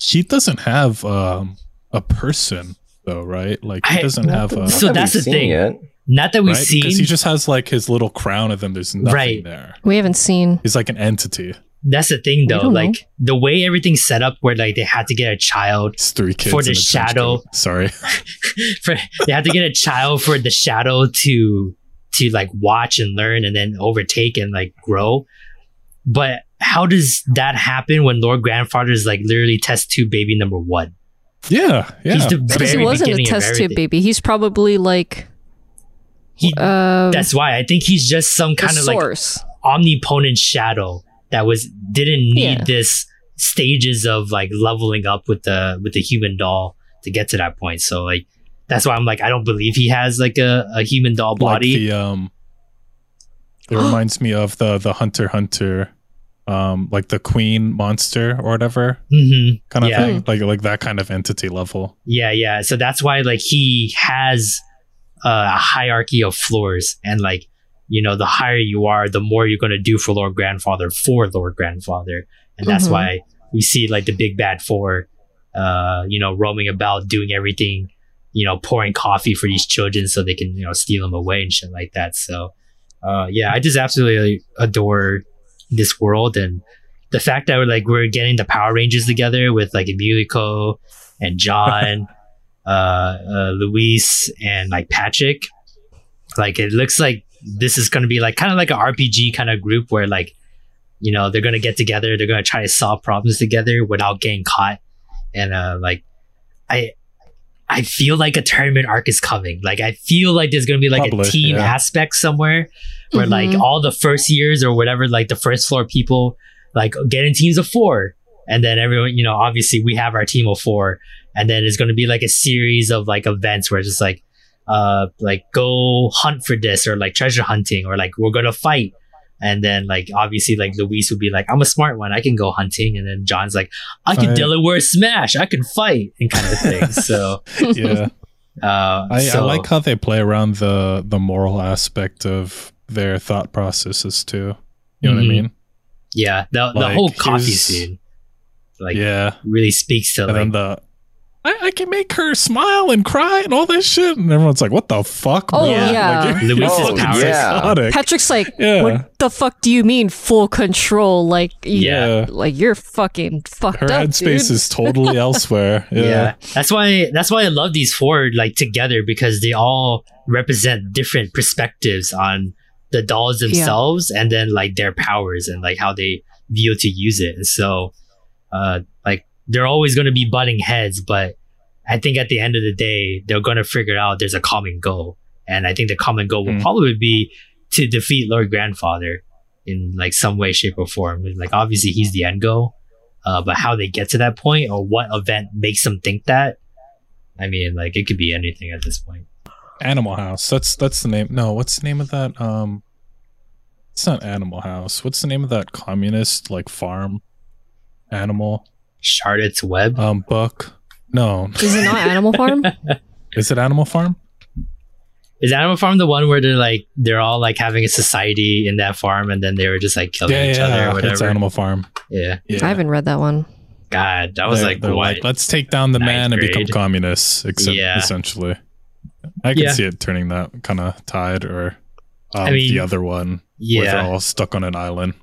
He doesn't have um a person though, right? Like he doesn't have a So that's the thing. Yet. not that we've right? seen. because he just has like his little crown of them. There's nothing Right. there. We haven't seen. He's like an entity. That's the thing, though. don't know. Like the way everything's set up, where like they had to get a child It's three kids For the in a trench shadow. Sorry. (laughs) (laughs) for they had to get a child for the shadow to to like watch and learn and then overtake and like grow. but how does that happen when Lord Grandfather is like literally test tube baby number one? Yeah, yeah. He's the Because he wasn't a test tube baby. He's probably like He, um, that's why I think he's just some kind of like source. omnipotent shadow that was didn't need Yeah. this stages of like leveling up with the with the human doll to get to that point. So like that's why I'm like I don't believe he has like a, a human doll like body. the um it reminds me of the the hunter hunter um like the queen monster or whatever hmm kind of Yeah. thing like like that kind of entity level Yeah, yeah. So that's why like he has uh, a hierarchy of floors, and like you know, the higher you are, the more you're gonna do for Lord Grandfather for Lord Grandfather, and that's Mhm. why we see like the big bad four, uh, you know, roaming about doing everything, you know, pouring coffee for these children so they can you know steal them away and shit like that. So, uh, yeah, I just absolutely adore this world and the fact that we're like we're getting the Power Rangers together with like Emilico and John, (laughs) uh, uh, Luis, and like Patrick. Like it looks like this is going to be like kind of like an RPG kind of group where like you know they're going to get together, they're going to try to solve problems together without getting caught, and uh, like I. I feel like a tournament arc is coming. Like I feel like there's gonna be like Probably, a team yeah. aspect somewhere where like Mhm. all the first years or whatever, like the first floor people like get in teams of four. And then everyone, you know, obviously we have our team of four. And then it's going to be like a series of like events where it's just like, uh, like go hunt for this or like treasure hunting or like we're going to fight. And then like obviously like Luis would be like, I'm a smart one. I can go hunting. And then John's like, I can. Delaware smash. I can fight and kind of thing. so, (laughs) yeah uh, I, so- I like how they play around the the moral aspect of their thought processes too you know what i Mhm. mean yeah, the, the whole coffee scene like yeah really speaks to and like then the I, I can make her smile and cry and all this shit and everyone's like what the fuck Oh, bro? yeah. like, you're Luis's powers. Yeah. psychotic. Patrick's like, Yeah. what the fuck do you mean full control? Like, Yeah. like you're fucking fucked her up, headspace dude. is totally (laughs) elsewhere yeah. yeah. that's why that's why i love these four like together because they all represent different perspectives on the dolls themselves and then like their powers and like how they view to use it and so uh like they're always going to be butting heads but i think at the end of the day they're going to figure out there's a common goal and i think the common goal will Hmm. probably be to defeat lord grandfather in like some way shape or form like obviously he's the end goal uh, but how they get to that point or what event makes them think that i mean like it could be anything at this point Animal House. That's that's the name. No, what's the name of that? Um, it's not Animal House. What's the name of that communist like farm animal charlotte's web um book? No, Is it not Animal Farm? (laughs) is it Animal Farm? is animal farm the one where they're like they're all like having a society in that farm and then they were just like killing Yeah, each other or whatever it's Animal Farm. yeah Yeah, I haven't read that one. god that was They're- like they're what let's take down the ninth man and become communists. Except Yeah. essentially, I can Yeah. see it turning that kind of tide, or um, I mean, the other one where they're yeah all stuck on an island.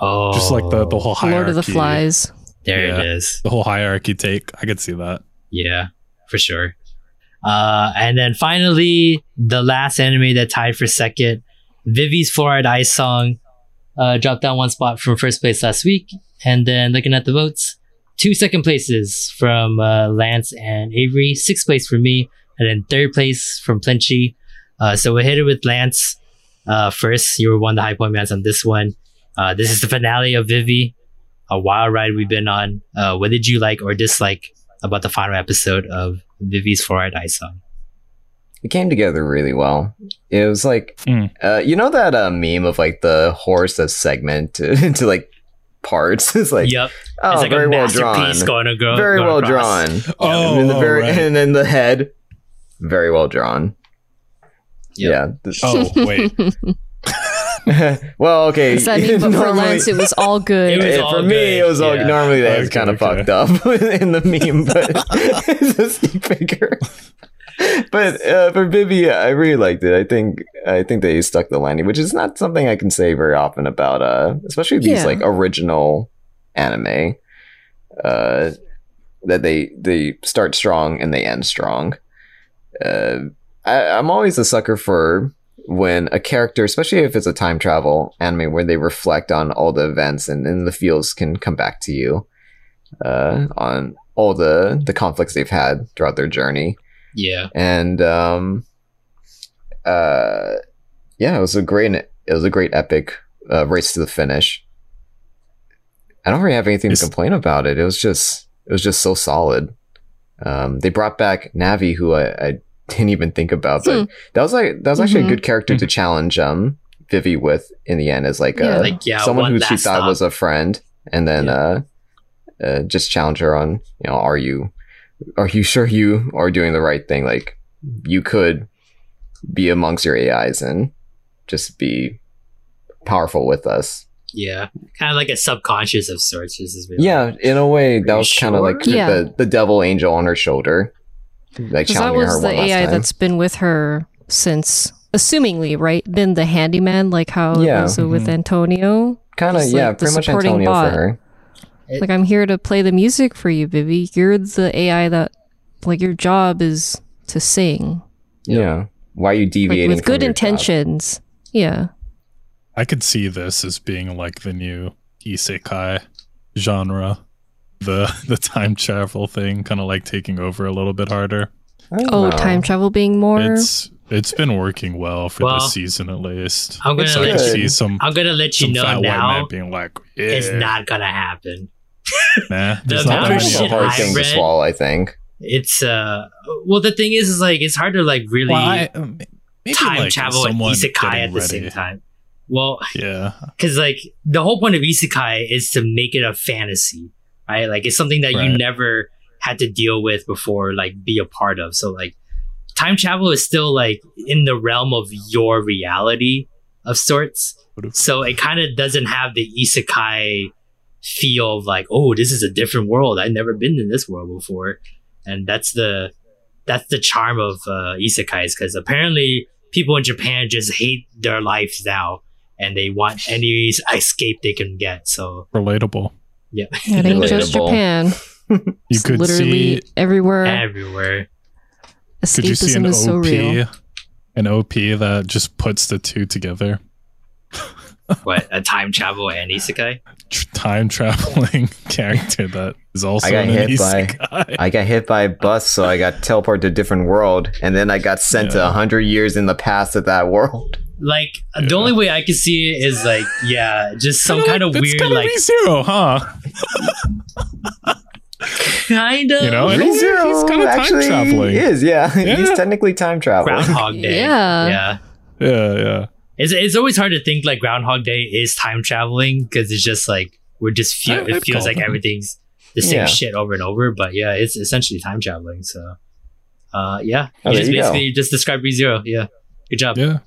oh Just like the the whole hierarchy. Lord of the Flies. There Yeah. it is The whole hierarchy take. I could see that. Yeah, for sure. Uh, and then finally, the last anime that tied for second, Vivy's Fluorite Eye's Song, uh, dropped down one spot from first place last week. And then looking at the votes, two second places from uh, Lance and Avery, sixth place for me, and then third place from Flinchy. Uh, so we hit it with Lance uh, first. You were one of the high point mans on this one. Uh, this is the finale of Vivy, a wild ride we've been on. Uh, what did you like or dislike about the final episode of Vivy's Fluorite Eye's Song? It came together really well. It was like, Mm. uh, you know that uh, meme of like the horse that's segmented (laughs) into like parts. (laughs) It's like, yep, oh, it's like very a well drawn, masterpiece going to go. very going well across. drawn. Oh, and then the very right. and then the head, very well drawn. Yep. Yeah. This- Oh wait, (laughs) (laughs) well, okay. Does (laughs) that mean, but for Lance, it was all good. It was all for me, good, it was all yeah. normally that Okay, kind of okay. fucked up (laughs) in the meme, but it's a stick figure. But uh, for Vivy, I really liked it. I think I think they stuck the landing, which is not something I can say very often about, uh, especially these Yeah. like original anime. Uh, that they they start strong and they end strong. Uh, I, I'm always a sucker for when a character, especially if it's a time travel anime where they reflect on all the events and then the feels can come back to you uh, on all the the conflicts they've had throughout their journey. Yeah. And um, uh, yeah, it was a great it was a great epic uh, race to the finish. I don't really have anything It's- to complain about it. It was just it was just so solid. Um, they brought back Navi, who I, I didn't even think about, but that was like that was actually Mhm. a good character to challenge um Vivy with in the end as like Yeah. uh, Like, yeah, someone who she thought stop. was a friend, and then uh, uh, just challenge her on you know are you are you sure you are doing the right thing? Like you could be amongst your AIs and just be powerful with us. Yeah. Kind of like a subconscious of sorts. Just as we Yeah, in a way, that Are you was kind of like? Yeah. the the devil angel on her shoulder, like Because that challenging her was the one last AI time. that's been with her since, assumingly, right? Been the handyman, like how Yeah. it was with Mhm. Antonio. kind of yeah, like the pretty much supporting Antonio bot. for her. Like, I'm here to play the music for you, Vivy. You're the AI that, like, your job is to sing. Yeah, why are you Like, deviating with from good your job? intentions. Yeah. I could see this as being like the new isekai genre. The (laughs) the time travel thing kind of like taking over a little bit harder. Oh, know. time travel being more. It's it's been working well for Well, this season at least. I'm gonna It's so I let could see some I'm gonna let you know now. being like, yeah, It's not gonna happen. (laughs) nah. There's The not amount that of It's many a shit hard I thing to read- swallow. I think. It's uh. Well, the thing is, is like it's hard to like really Well, I- um, maybe time like travel and isekai at the ready. same time. Well, Yeah, because like the whole point of isekai is to make it a fantasy, right? Like it's something that you never had to deal with before, like be a part of. So like time travel is still like in the realm of your reality of sorts. So it kind of doesn't have the isekai feel of like, oh, this is a different world. I've never been in this world before, and that's the that's the charm of uh, isekais because apparently people in Japan just hate their lives now and they want any escape they can get. So relatable. Yeah, it ain't just Japan. (laughs) You It's could literally see. everywhere. everywhere. Could you see an Escapism is so real. OP, an OP that just puts the two together? (laughs) What a time travel and isekai. Time traveling (laughs) character that is also I got an hit by- I got hit by a bus, so I got teleported to a different world, and then I got sent to Yeah. a hundred years in the past of that world. Like the only way I can see it is like yeah, just some Kinda kind of like- it's weird kinda like zero, huh? kind of You know, in a way, ReZero he's kind of time actually traveling. is, yeah. (laughs) he's technically time traveling. Groundhog Day. Yeah. yeah. Yeah, yeah. It's it's always hard to think like Groundhog Day is time traveling because it's just like we're just feel I- it I'd feels like them. everything's the same Yeah. shit over and over. But yeah, it's essentially time traveling. So, uh, yeah, Oh, you just you go. basically just described ReZero. Yeah, good job. Yeah.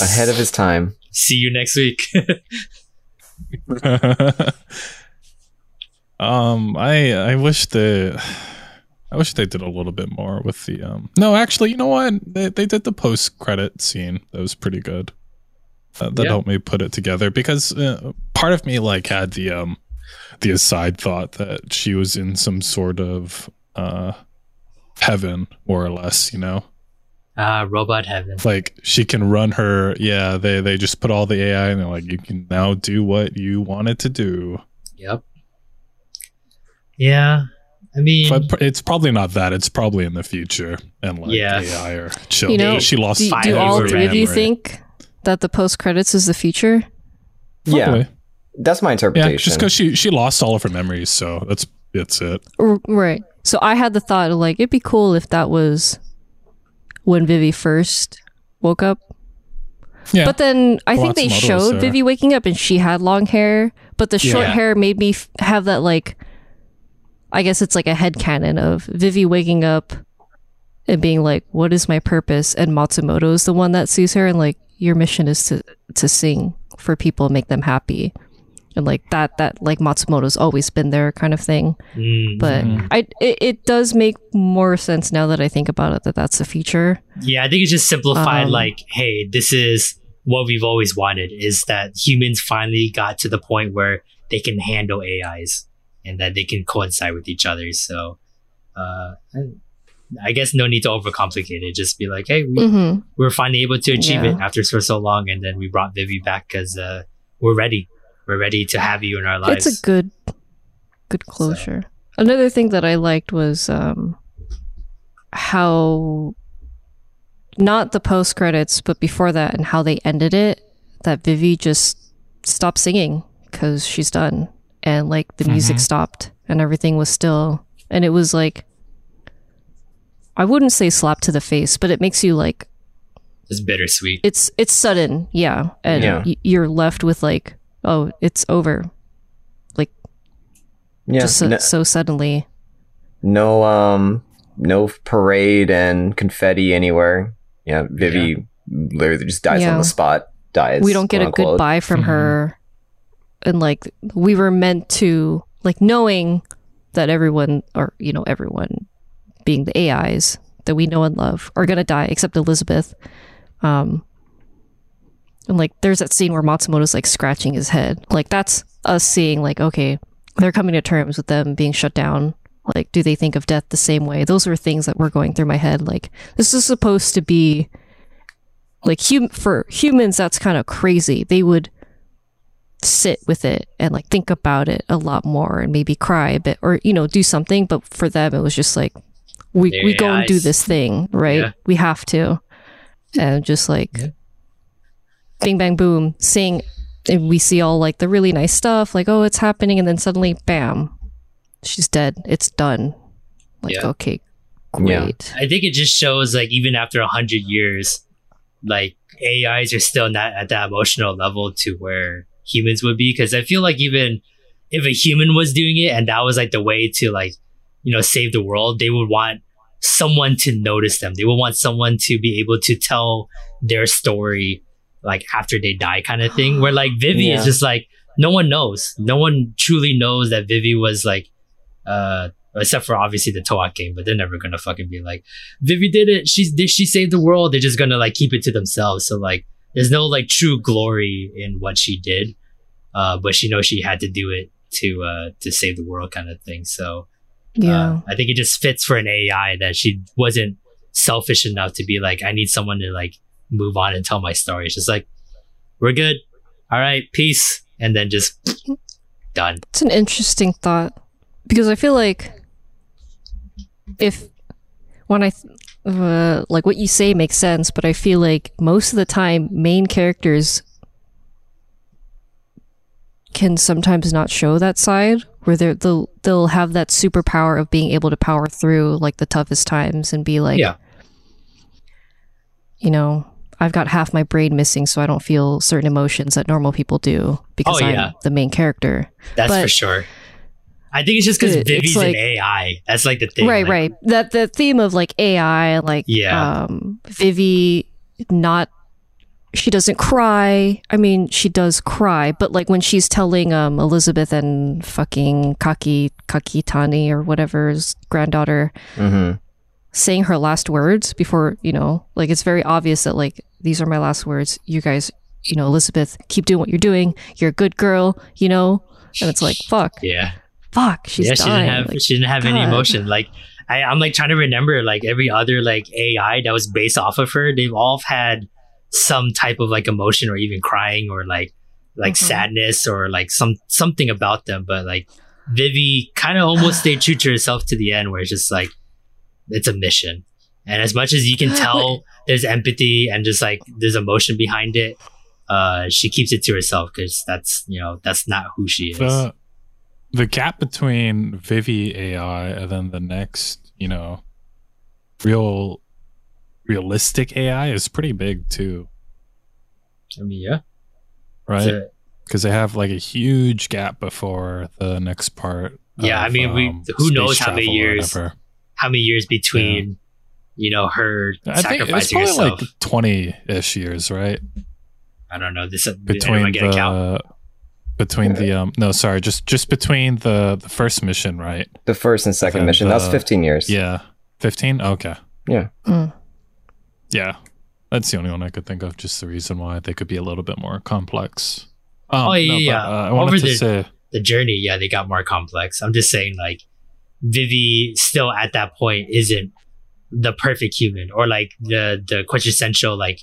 Ahead of his time. See you next week. (laughs) (laughs) um, I I wish the I wish they did a little bit more with the um. No, actually, you know what? They they did the post credit scene. That was pretty good. Uh, that Yeah. helped me put it together because uh, part of me like had the um the aside thought that she was in some sort of uh heaven more or less. You know, Ah, robot heaven. like she can run her. Yeah, they they just put all the AI and they're like, you can now do what you wanted to do. Yep. Yeah, I mean, But it's probably not that. It's probably in the future and like Yeah. AI or chill. You know, she lost. Do, Fire do all three of you memory. think that the post credits is the future? Yeah, that's my Yeah, interpretation. just because she she lost all of her memories, so that's that's it. R- right. So I had the thought of like it'd be cool if that was when Vivy first woke up. Yeah, But then I think they showed there. Vivy waking up and she had long hair, but the short Yeah. hair made me f- have that like I guess it's like a head canon of Vivy waking up and being like, "What is my purpose?" and Matsumoto is the one that sees her and like, "Your mission is to to sing for people and make them happy." And like that that like Matsumoto's always been there kind of thing. mm, But. I it, it does make more sense now that I think about it that that's the future. yeah, I think it's just simplified. Um, like, hey, this is what we've always wanted: is that humans finally got to the point where they can handle AIs and that they can coincide with each other. So, uh, I guess no need to overcomplicate it. Just be like, hey, we, hmm we were finally able to achieve Yeah. it after for so long, and then we brought Vivy back because uh, we're ready. We're ready to have you in our lives. It's a good, good closure. Another thing that I liked was um, how not the post credits, but before that, and how they ended it. That Vivy just stopped singing because she's done, and like the music Mhm. stopped, and everything was still, and it was like. I wouldn't say slap to the face, but it makes you like It's bittersweet. it's it's sudden, yeah, and Yeah. y- you're left with like, oh, it's over, Yeah. just so, no, so suddenly. no, um, no parade and confetti anywhere. Yeah, Vivy literally just dies Yeah. on the spot. Dies. we don't get a unquote. goodbye from Mhm. her, and like we were meant to like knowing that everyone, or you know, everyone being the AIs that we know and love are gonna die except Elizabeth. Um, and like there's that scene where Matsumoto's like scratching his head. Like that's us seeing like okay, they're coming to terms with them being shut down. Like, do they think of death the same way? Those were things that were going through my head. Like, this is supposed to be like hum- for humans that's kind of crazy they would sit with it and like think about it a lot more and maybe cry a bit or you know do something but for them it was just like we Their we go and do this thing right Yeah. we have to and just like Yeah. Bing bang boom sing and we see all like the really nice stuff like oh it's happening and then suddenly bam she's dead it's done like Yeah. okay Yeah. great I think it just shows like even after a hundred years, like AIs are still not at that emotional level to where humans would be. Because I feel like even if a human was doing it and that was like the way to like you know save the world, they would want someone to notice them. They would want someone to be able to tell their story like after they die, kind of thing. Where like (gasps) Vivy Yeah. is just like no one knows. No one truly knows that Vivy was like uh except for obviously the Toak game, but they're never gonna fucking be like, Vivy did it. She's did she saved the world. They're just gonna like keep it to themselves. So like, there's no like true glory in what she did, uh, but she knows she had to do it to uh to save the world, kind of thing. So yeah uh, I think it just fits for an AI that she wasn't selfish enough to be like, I need someone to like move on and tell my story. It's just like, we're good. All right, peace, and then just (clears throat) done. It's an interesting thought because I feel like if when I th- uh, like what you say makes sense, but I feel like most of the time main characters can sometimes not show that side where they're, they'll they'll have that superpower of being able to power through like the toughest times and be like Yeah. you know I've got half my brain missing so I don't feel certain emotions that normal people do because Oh, I'm the main character. That's But- for sure. I think it's just because Vivy's like- an AI. That's like the thing. right like- right that the theme of like ai like Yeah. um vivy not she doesn't cry i mean she does cry but like when she's telling um elizabeth and fucking kaki kakitani or whatever's granddaughter Mm-hmm. saying her last words before you know like it's very obvious that like these are my last words you guys you know elizabeth keep doing what you're doing you're a good girl you know and it's like fuck Yeah. fuck she's yeah, she dying didn't have Like, she didn't have any emotion. Like I, I'm like trying to remember like every other like AI that was based off of her. They've all had some type of like emotion or even crying or like like Mhm. sadness or like some something about them. But like Vivy kind of almost stayed true to herself to the end, where it's just like it's a mission. And as much as you can (gasps) tell, there's empathy and just like there's emotion behind it. Uh, she keeps it to herself because that's you know that's not who she is. The the gap between Vivy AI and then the next, you know, real realistic AI is pretty big too, I mean, yeah, right? Because they have like a huge gap before the next part. Yeah, I mean, we- who knows how many years whatever. how many years between you know her I think it's sacrificing probably herself. like twenty ish years, right? I don't know this. Between Between I get a count? the between the um no sorry just just between the the first mission right The first and second And mission. That's 15 years. yeah 15 okay Yeah. Mm. yeah that's the only one i could think of just the reason why they could be a little bit more complex um, Oh, yeah, but, yeah. uh, i wanted Over to the- say the journey. Yeah, they got more complex. I'm just saying, like Vivy still at that point isn't the perfect human or like the the quintessential like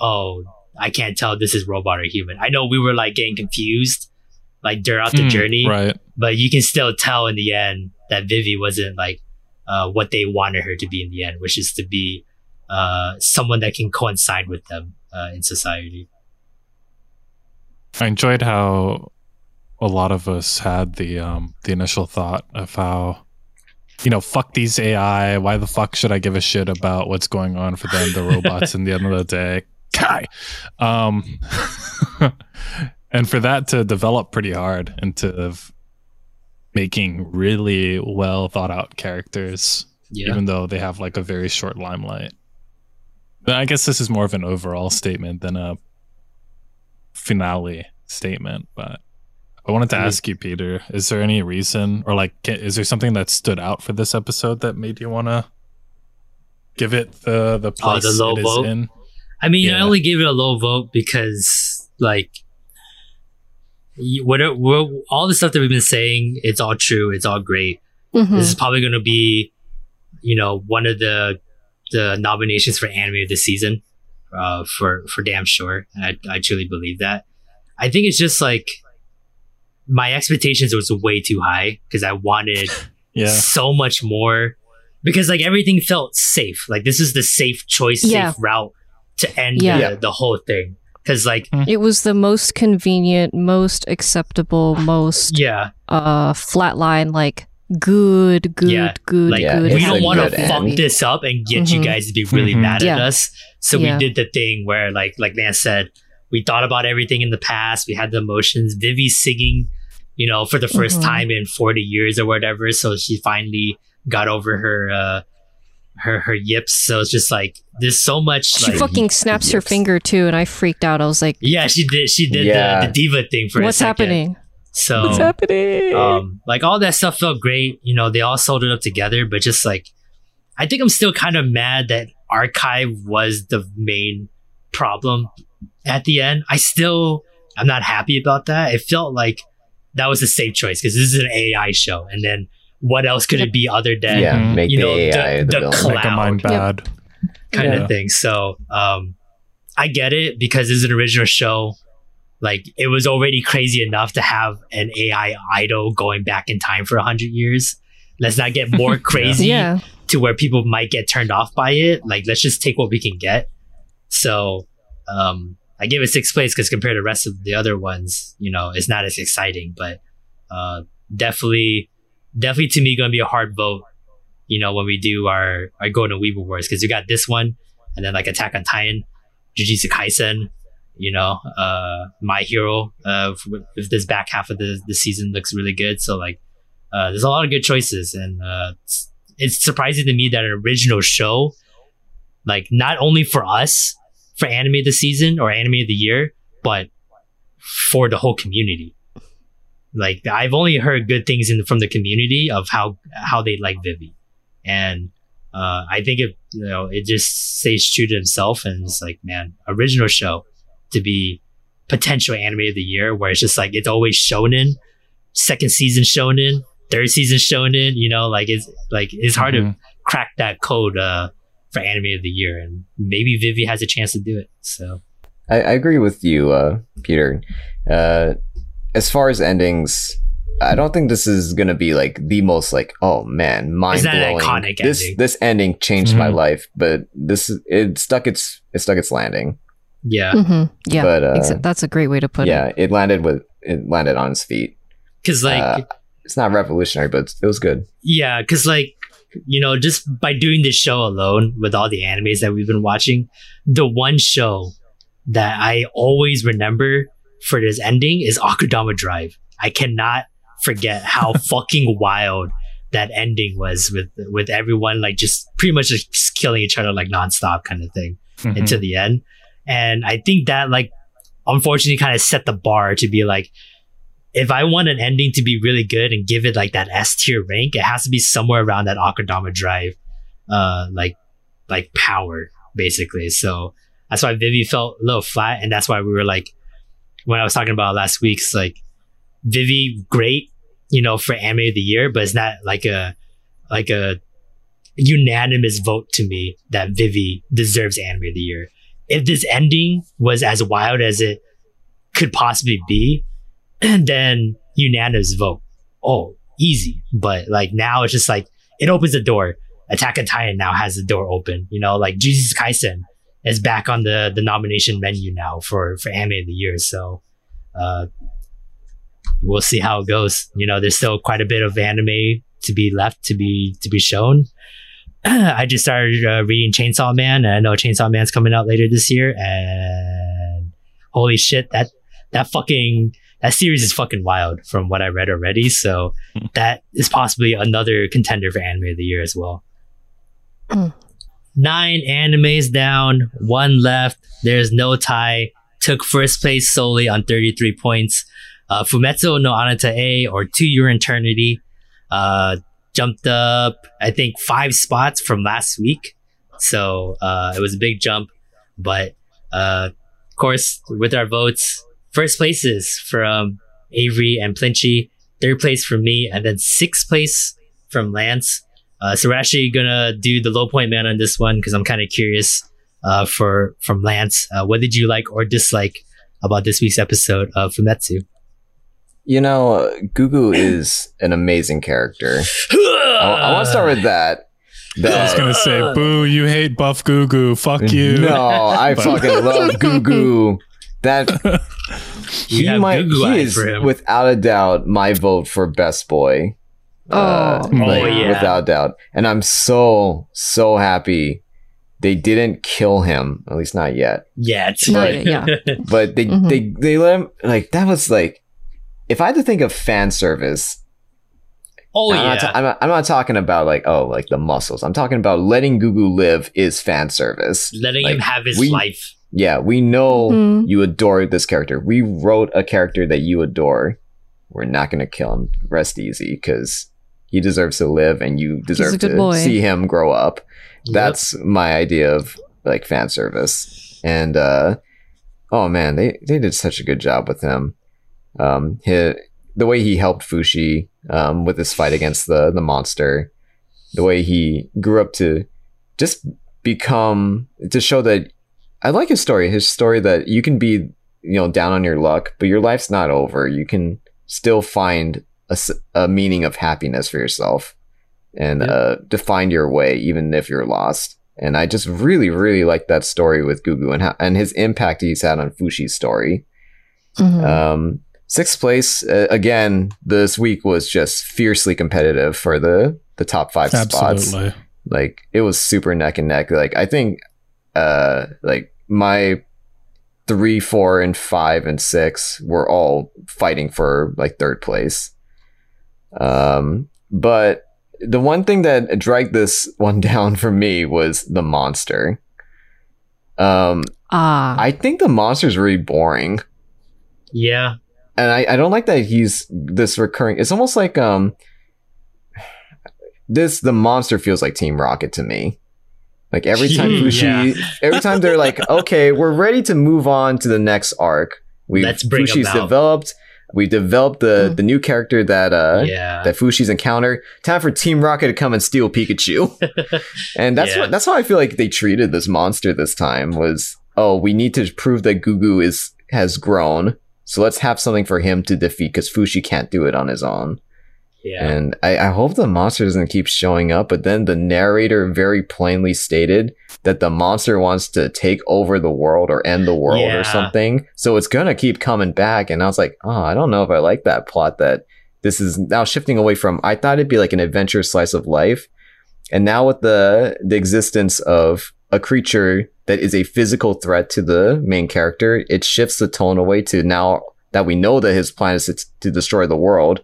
oh I can't tell this is robot or human. I know we were like getting confused like throughout the Hmm, journey, Right. but you can still tell in the end that Vivy wasn't like uh, what they wanted her to be in the end, which is to be uh, someone that can coincide with them uh, in society. I enjoyed how a lot of us had the um the initial thought of how you know fuck these AI. Why the fuck should I give a shit about what's going on for them, the robots? in the end of the day, Kai. Um, (laughs) and for that to develop pretty hard into making really well thought out characters, Yeah. even though they have like a very short limelight. But I guess this is more of an overall statement than a finale statement. But I wanted to ask you, Peter, is there any reason or like, is there something that stood out for this episode that made you want to give it the the place Oh, the low it is vote? in? I mean, I only gave it a low vote because, like, y- whatever, what, all the stuff that we've been saying, it's all true. It's all great. Mhm. This is probably going to be, you know, one of the the nominations for anime of the season, uh, for for damn sure. And I I truly believe that. I think it's just like my expectations was way too high because I wanted (laughs) Yeah. so much more because like everything felt safe. Like this is the safe choice, Yeah. safe route to end Yeah. the, the whole thing. Because like It was the most convenient, most acceptable, most yeah, uh flatline like good, good, Yeah, good, like good. we don't want to fuck end. this up and get you Mhm. guys to be really Mhm. mad at Yeah. us. So Yeah. we did the thing where like like Lance said, we thought about everything in the past. We had the emotions. Vivy singing, you know, for the 1st Mhm. time in forty years or whatever. So she finally got over her uh her her yips. So it's just like there's so much She like fucking snaps her finger too, and I freaked out. I was like, yeah, she did she did Yeah. the, the diva thing for a "What's second. happening? So What's happening?" um like all that stuff felt great you know they all sold it up together but just like i think i'm still kind of mad that archive was the main problem at the end i still i'm not happy about that it felt like that was a safe choice because this is an ai show and then what else could it be other than yeah, Mhm. make you the know, AI the- the, the Make a mind Cloud. bad. kind Yeah. of thing. So um, I get it because it's an original show. Like it was already crazy enough to have an AI idol going back in time for a hundred years. Let's not get more (laughs) crazy yeah, to where people might get turned off by it. Like let's just take what we can get. So um, I gave it sixth place because compared to the rest of the other ones, you know, it's not as exciting. But uh, definitely, definitely to me, going to be a hard vote. You know, when we do our our Golden Weeb Awards, because we got this one, and then like Attack on Titan, Jujutsu Kaisen. You know, uh, My Hero. Uh, with this back half of the the season looks really good. So like, uh, there's a lot of good choices, and uh, it's, it's surprising to me that an original show, like not only for us for anime of the season or anime of the year, but for the whole community. Like I've only heard good things in, from the community of how how they like Vivy, and uh, I think it you know it just stays true to himself, and it's like man, original show to be potential anime of the year, where it's just like it's always shonen, second season shonen, third season shonen, you know, like it's like it's hard to Mhm. crack that code uh, for anime of the year, and maybe Vivy has a chance to do it. So I, I agree with you, uh, Peter. Uh, as far as endings, I don't think this is gonna be like the most like oh man mind It's not an blowing. iconic This ending. this ending changed my Mhm. life, but this it stuck its it stuck its landing. yeah, hmm yeah. but uh, exa- that's a great way to put yeah, it. Yeah, it landed with it landed on its feet. because like Uh, it's not revolutionary, but it was good. yeah, because like you know, just by doing this show alone with all the animes that we've been watching, the one show that I always remember for this ending is Akudama Drive. I cannot forget how (laughs) fucking wild that ending was with with everyone like just pretty much just killing each other like nonstop kind of thing Mhm. into the end. And I think that like unfortunately kind of set the bar to be like if I want an ending to be really good and give it like that S tier rank, it has to be somewhere around that Akudama Drive, uh, like like power basically. So that's why Vivy felt a little flat, and that's why we were like, when I was talking about last week's like Vivy great, you know, for anime of the year, but it's not like a like a unanimous vote to me that Vivy deserves anime of the year. If this ending was as wild as it could possibly be, (clears throat) then unanimous vote. Oh, easy. But like now it's just like it opens the door. Attack on Titan now has the door open. You know, like Jesus Kaisen is back on the the nomination menu now for for anime of the year. So uh we'll see how it goes. You know, there's still quite a bit of anime to be left to be to be shown. (clears throat) I just started uh, reading Chainsaw Man, and I know Chainsaw Man's coming out later this year. And holy shit, that that fucking that series is fucking wild from what I read already. So that is possibly another contender for anime of the year as well. Mm. Nine animes down, one left. There's no tie. Took first place solely on 33 points. Uh, Fumetsu no Anata A or To Your Eternity uh, jumped up, I think, five spots from last week. So uh, it was a big jump. But uh, of course, with our votes, first places from Avery and Flinchy, third place from me, and then sixth place from Lance. Uh, so we're actually gonna do the low point man on this one because I'm kind of curious uh, for from Lance. Uh, what did you like or dislike about this week's episode of Fumetsu? You know, Gugu is an amazing character. I, I want to start with that. I was gonna say, boo, you hate Buff Gugu. Fuck (laughs) you. No, I (laughs) fucking love Gugu. That (laughs) he might he is without a doubt my vote for best boy. Uh, Oh, like, Oh, yeah. without doubt. And I'm so so happy they didn't kill him. At least not yet. Yeah, it's Not like, yet, But (laughs) they Mhm. they they let him like that was like if I had to think of fan service, oh I'm, yeah, not ta- I'm, not, I'm not talking about like oh like the muscles. I'm talking about letting Gugu live is fan service. letting like, him have his we- life. Yeah, we know Mhm. you adore this character. We wrote a character that you adore. We're not going to kill him. Rest easy because he deserves to live and you deserve to boy. see him grow up. Yep. That's my idea of like fan service. And uh oh man, they they did such a good job with him. Um he, the way he helped Fushi um with his fight against the the monster, the way he grew up to just become to show that I like his story. His story that you can be, you know, down on your luck, but your life's not over. You can still find a, a meaning of happiness for yourself and Yeah. uh, define your way, even if you're lost. And I just really, really like that story with Gugu and how, and his impact he's had on Fushi's story. Mhm. Um, sixth place uh, again this week was just fiercely competitive for the the top five spots like it was super neck and neck like i think uh like my three four and five and six were all fighting for like third place. Um but the one thing that dragged this (laughs) one down for me was the monster. Um ah, i think the monster's really boring. Yeah, and I, I don't like that he's this recurring it's almost like um this the monster feels like team rocket to me like every time Hmm, Fushi, every time they're like (laughs) okay we're ready to move on to the next arc. We Let's Fushi's developed we developed the Hmm. the new character that uh yeah. that Fushi's encounter. Time for team rocket to come and steal pikachu. (laughs) And that's Yeah. what that's how I feel like they treated this monster this time was oh we need to prove that Gugu is has grown. So let's have something for him to defeat because Fushi can't do it on his own yeah. and I, I hope the monster doesn't keep showing up but then the narrator very plainly stated that the monster wants to take over the world or end the world Yeah. or something so it's gonna keep coming back and I was like oh I don't know if I like that plot that this is now shifting away from I thought it'd be like an adventure slice of life and now with the the existence of a creature that is a physical threat to the main character, it shifts the tone away to now that we know that his plan is to, to destroy the world.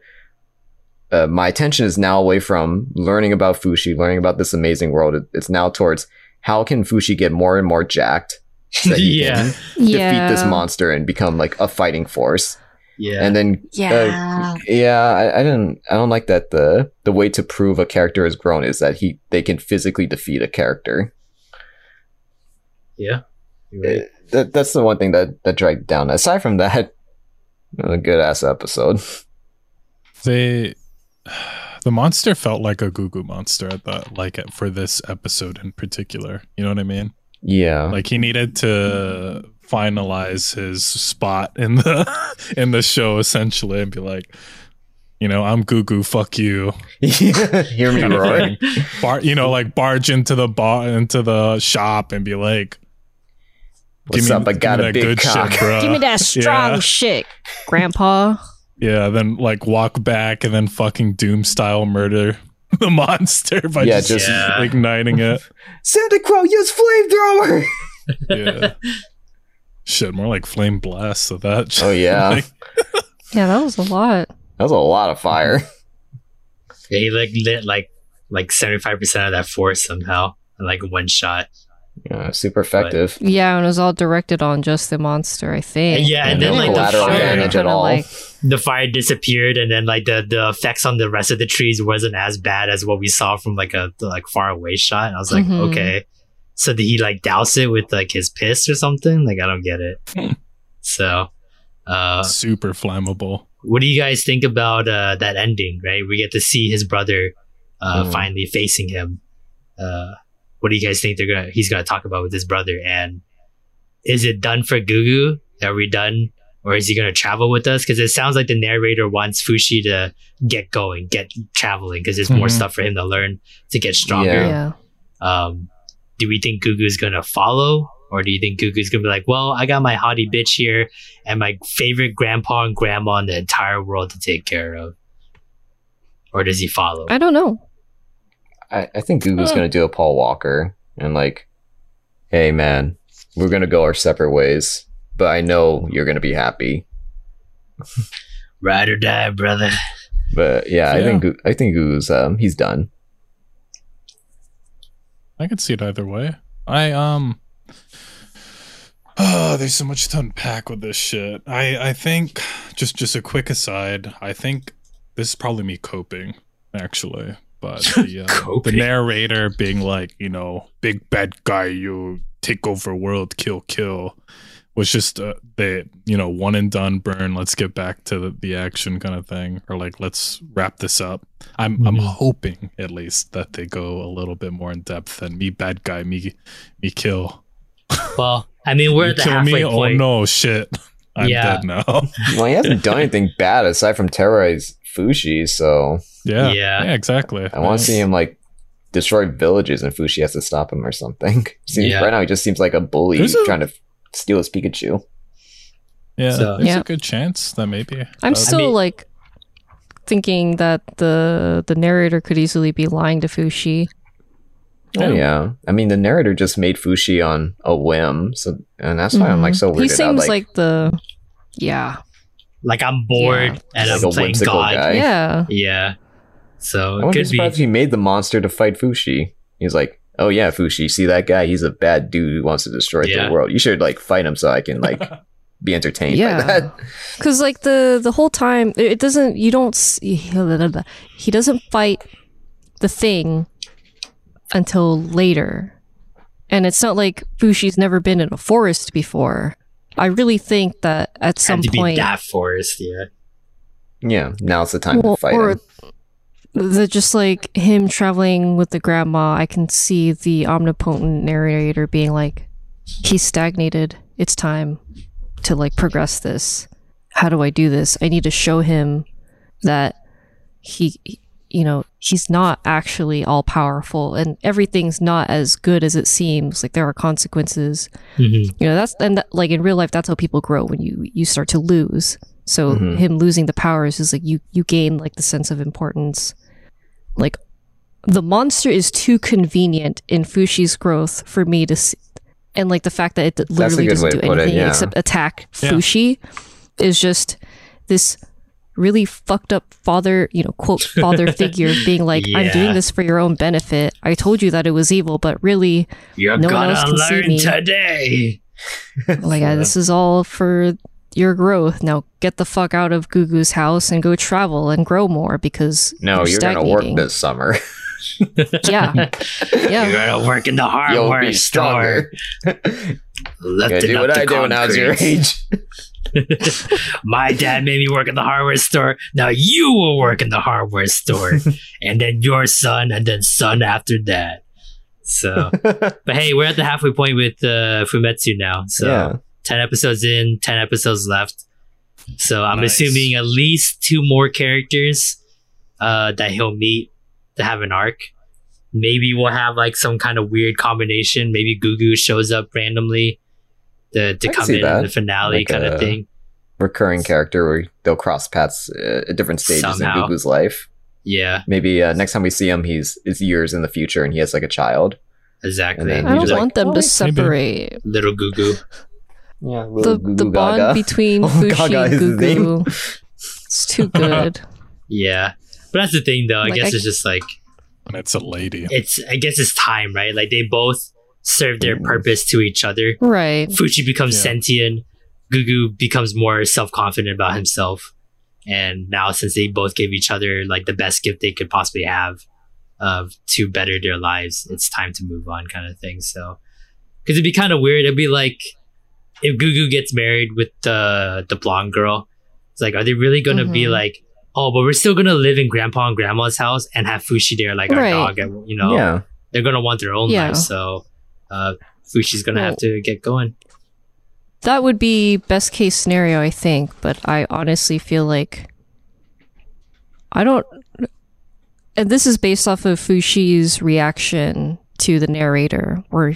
Uh, my attention is now away from learning about Fushi, learning about this amazing world. It- It's now towards how can Fushi get more and more jacked so that he (laughs) Yeah. can yeah. defeat this monster and become like a fighting force. yeah. And then Yeah. uh, yeah, I, I didn't. I don't like that the the way to prove a character has grown is that he they can physically defeat a character. yeah. Right. Uh, That that's the one thing that that dragged down. Aside from that, (laughs) a good ass episode. They (sighs) The monster felt like a Gugu monster at the like it for this episode in particular. You know what I mean? Yeah. Like he needed to finalize his spot in the (laughs) in the show essentially and be like, you know, I'm Gugu, fuck you. (laughs) Hear me kind roar. Bar, you know, like barge into the bar into the shop and be like, What's "Give me- up? I give got me a that big good shit, cock. Give me that (laughs) strong yeah. shit, Grandpa. Yeah, then like walk back and then fucking Doom style murder (laughs) the monster by Yeah, just, just- Yeah. igniting it. (laughs) Santa Crow, use flamethrower. (laughs) Yeah. Shit, more like flame blast. So that. Oh, yeah. like, Yeah, that was a lot. That was a lot of fire. Yeah, he like lit like like seventy five percent of that force somehow in like one shot. Yeah, super effective. Yeah, and it was all directed on just the monster, I think. Yeah, and And then no like the fire, damage at kinda all. like- the fire disappeared, and then like the the effects on the rest of the trees wasn't as bad as what we saw from like a the, like far away shot. And I was like, Mhm. okay, so did he like douse it with like his piss or something? Like I don't get it. so, uh, super flammable. what do you guys think about uh, that ending? Right, we get to see his brother uh, Mhm. finally facing him. Uh, what do you guys think they're gonna he's gonna talk about with his brother? And is it done for Gugu? Are we done, or is he gonna travel with us? Because it sounds like the narrator wants Fushi to get going, get traveling, because there's more Mhm. stuff for him to learn to get stronger. Yeah. yeah. Um, do we think Gugu's gonna follow, or do you think Gugu's gonna be like, well, I got my hottie bitch here and my favorite grandpa and grandma in the entire world to take care of, or does he follow? I don't know. I, I think Gugu's Uh. gonna do a Paul Walker and like, hey man, we're gonna go our separate ways, but I know you're gonna be happy. Ride or die, brother. But yeah, I think Goo- I think Gugu's um he's done. I could see it either way. I um. (sighs) Oh, there's so much to unpack with this shit. I I think just just a quick aside. I think this is probably me coping, actually. But (laughs) the, uh, the narrator being like, you know, big bad guy, you take over world, kill, kill, was just uh, the you know one and done burn. Let's get back to the, the action kind of thing, or like let's wrap this up. I'm I'm Mhm. hoping at least that they go a little bit more in depth than me bad guy, me me kill. Well, I mean, we're (laughs) You at the halfway me? point. Oh no, shit! (laughs) I'm Yeah. dead now. Well, he hasn't done anything bad aside from terrorize Fushi, so yeah, Yeah. yeah, exactly. I want to see him like destroy villages and Fushi has to stop him or something. (laughs) Seems, Yeah. Right now, he just seems like a bully There's a- trying to steal his Pikachu. Yeah, So- there's Yeah. a good chance that maybe. I'm that- still mean- like thinking that the the narrator could easily be lying to Fushi. Oh Yeah. yeah, I mean the narrator just made Fushi on a whim, so and that's why I'm like so Mhm. weirded He seems out. like, the yeah Like I'm bored Yeah. and like I'm a playing God. guy. yeah Yeah. So I it wouldn't be surprised if he made the monster to fight Fushi. He's like, oh yeah, Fushi, see that guy? He's a bad dude who wants to destroy Yeah. the world. You should like fight him so I can like (laughs) be entertained Yeah. by that. (laughs) because like the the whole time it it doesn't you don't see, (laughs) he doesn't fight the thing until later and it's not like Fushi's never been in a forest before I really think that at some had to point be that forest. Yeah. Yeah, now's the time Well, to fight or him. the just like him traveling with the grandma i can see the omnipotent narrator being like he's stagnated it's time to like progress this how do i do this i need to show him that he you know he's not actually all powerful and everything's not as good as it seems like there are consequences Mhm. you know that's and that, like in real life that's how people grow when you you start to lose so Mhm. him losing the powers is like you you gain like the sense of importance like the monster is too convenient in fushi's growth for me to see and like the fact that it literally doesn't do to put it, anything yeah. except attack Yeah. fushi is just this really fucked up father you know quote father (laughs) figure being like i'm doing this for your own benefit i told you that it was evil but really You're No one gonna else can see me. today. like uh, this is all for your growth. Now get the fuck out of Gugu's house and go travel and grow more because No, you're gonna work this summer. (laughs) Yeah, (laughs) yeah, You're gonna work in the You'll hardware store. stronger. left Gotta do what I do when I was your age. (laughs) My dad made me work in the hardware store. Now you will work in the hardware store, (laughs) and then your son, and then son after that. So, (laughs) but hey, we're at the halfway point with uh, Fumetsu now. So yeah. ten episodes in, ten episodes left. So I'm Nice. assuming at least two more characters uh, that he'll meet to have an arc. Maybe we'll have like some kind of weird combination. Maybe Gugu shows up randomly to, to come in in that. the finale Like kind of thing. Recurring character where they'll cross paths uh, at different stages Somehow. in Gugu's life. Yeah, Maybe uh, next time we see him, he's is years in the future and he has like a child. exactly. I don't just like, want them to maybe. separate Little Gugu. (laughs) Yeah, the the bond between (laughs) Oh, Fushi Gaga and is. Gugu. It's too good. (laughs) Yeah, but that's the thing though. I Like, guess I- it's just like And it's a lady. it's. I guess it's time, right? Like they both serve their purpose to each other. right. Fushi becomes Yeah. sentient. Gugu becomes more self confident about himself. And now, since they both gave each other like the best gift they could possibly have of to better their lives, it's time to move on, kind of thing. So, because it'd be kind of weird. It'd be like if Gugu gets married with the the blonde girl. It's like, are they really gonna be Mhm. like, oh, but we're still gonna live in Grandpa and Grandma's house and have Fushi there, like our dog? and, You know, Yeah. they're gonna want their own Yeah. life. So, uh, Fushi's gonna have to get going. That would be best case scenario, I think, but I honestly feel like I don't and this is based off of Fushi's reaction to the narrator where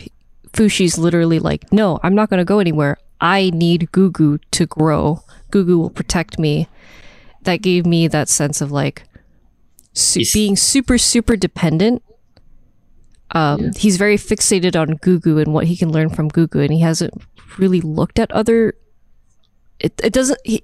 Fushi's literally like, "No, I'm not going to go anywhere. I need Gugu to grow. Gugu will protect me." That gave me that sense of like su- being super super dependent um, he's very fixated on Gugu and what he can learn from Gugu, and he hasn't really looked at other. It it doesn't. He,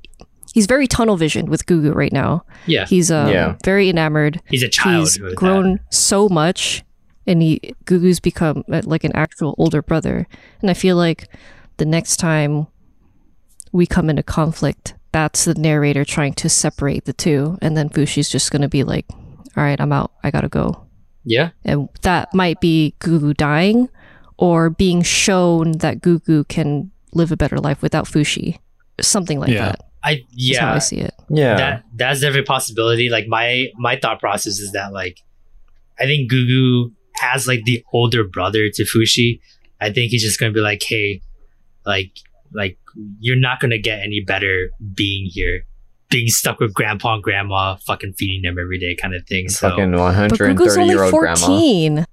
he's very tunnel visioned with Gugu right now. Yeah, He's um, Yeah. very enamored. he's a child. he's with grown so much, and he Gugu's become uh, like an actual older brother. And I feel like the next time we come into conflict, that's the narrator trying to separate the two, and then Fushi's just gonna be like, "All right, I'm out. I gotta go." That. Yeah, and that might be Gugu dying or being shown that Gugu can live a better life without Fushi. Something like Yeah. that. I That's how I see it. Yeah. that that's every possibility. Like my my thought process is that like I think Gugu has like the older brother to Fushi. I think he's just gonna be like, hey, like like you're not gonna get any better being here. Being stuck with grandpa and grandma, fucking feeding them every day, kind of thing. So Fucking But 130 Gugu's only year old grandma. 14.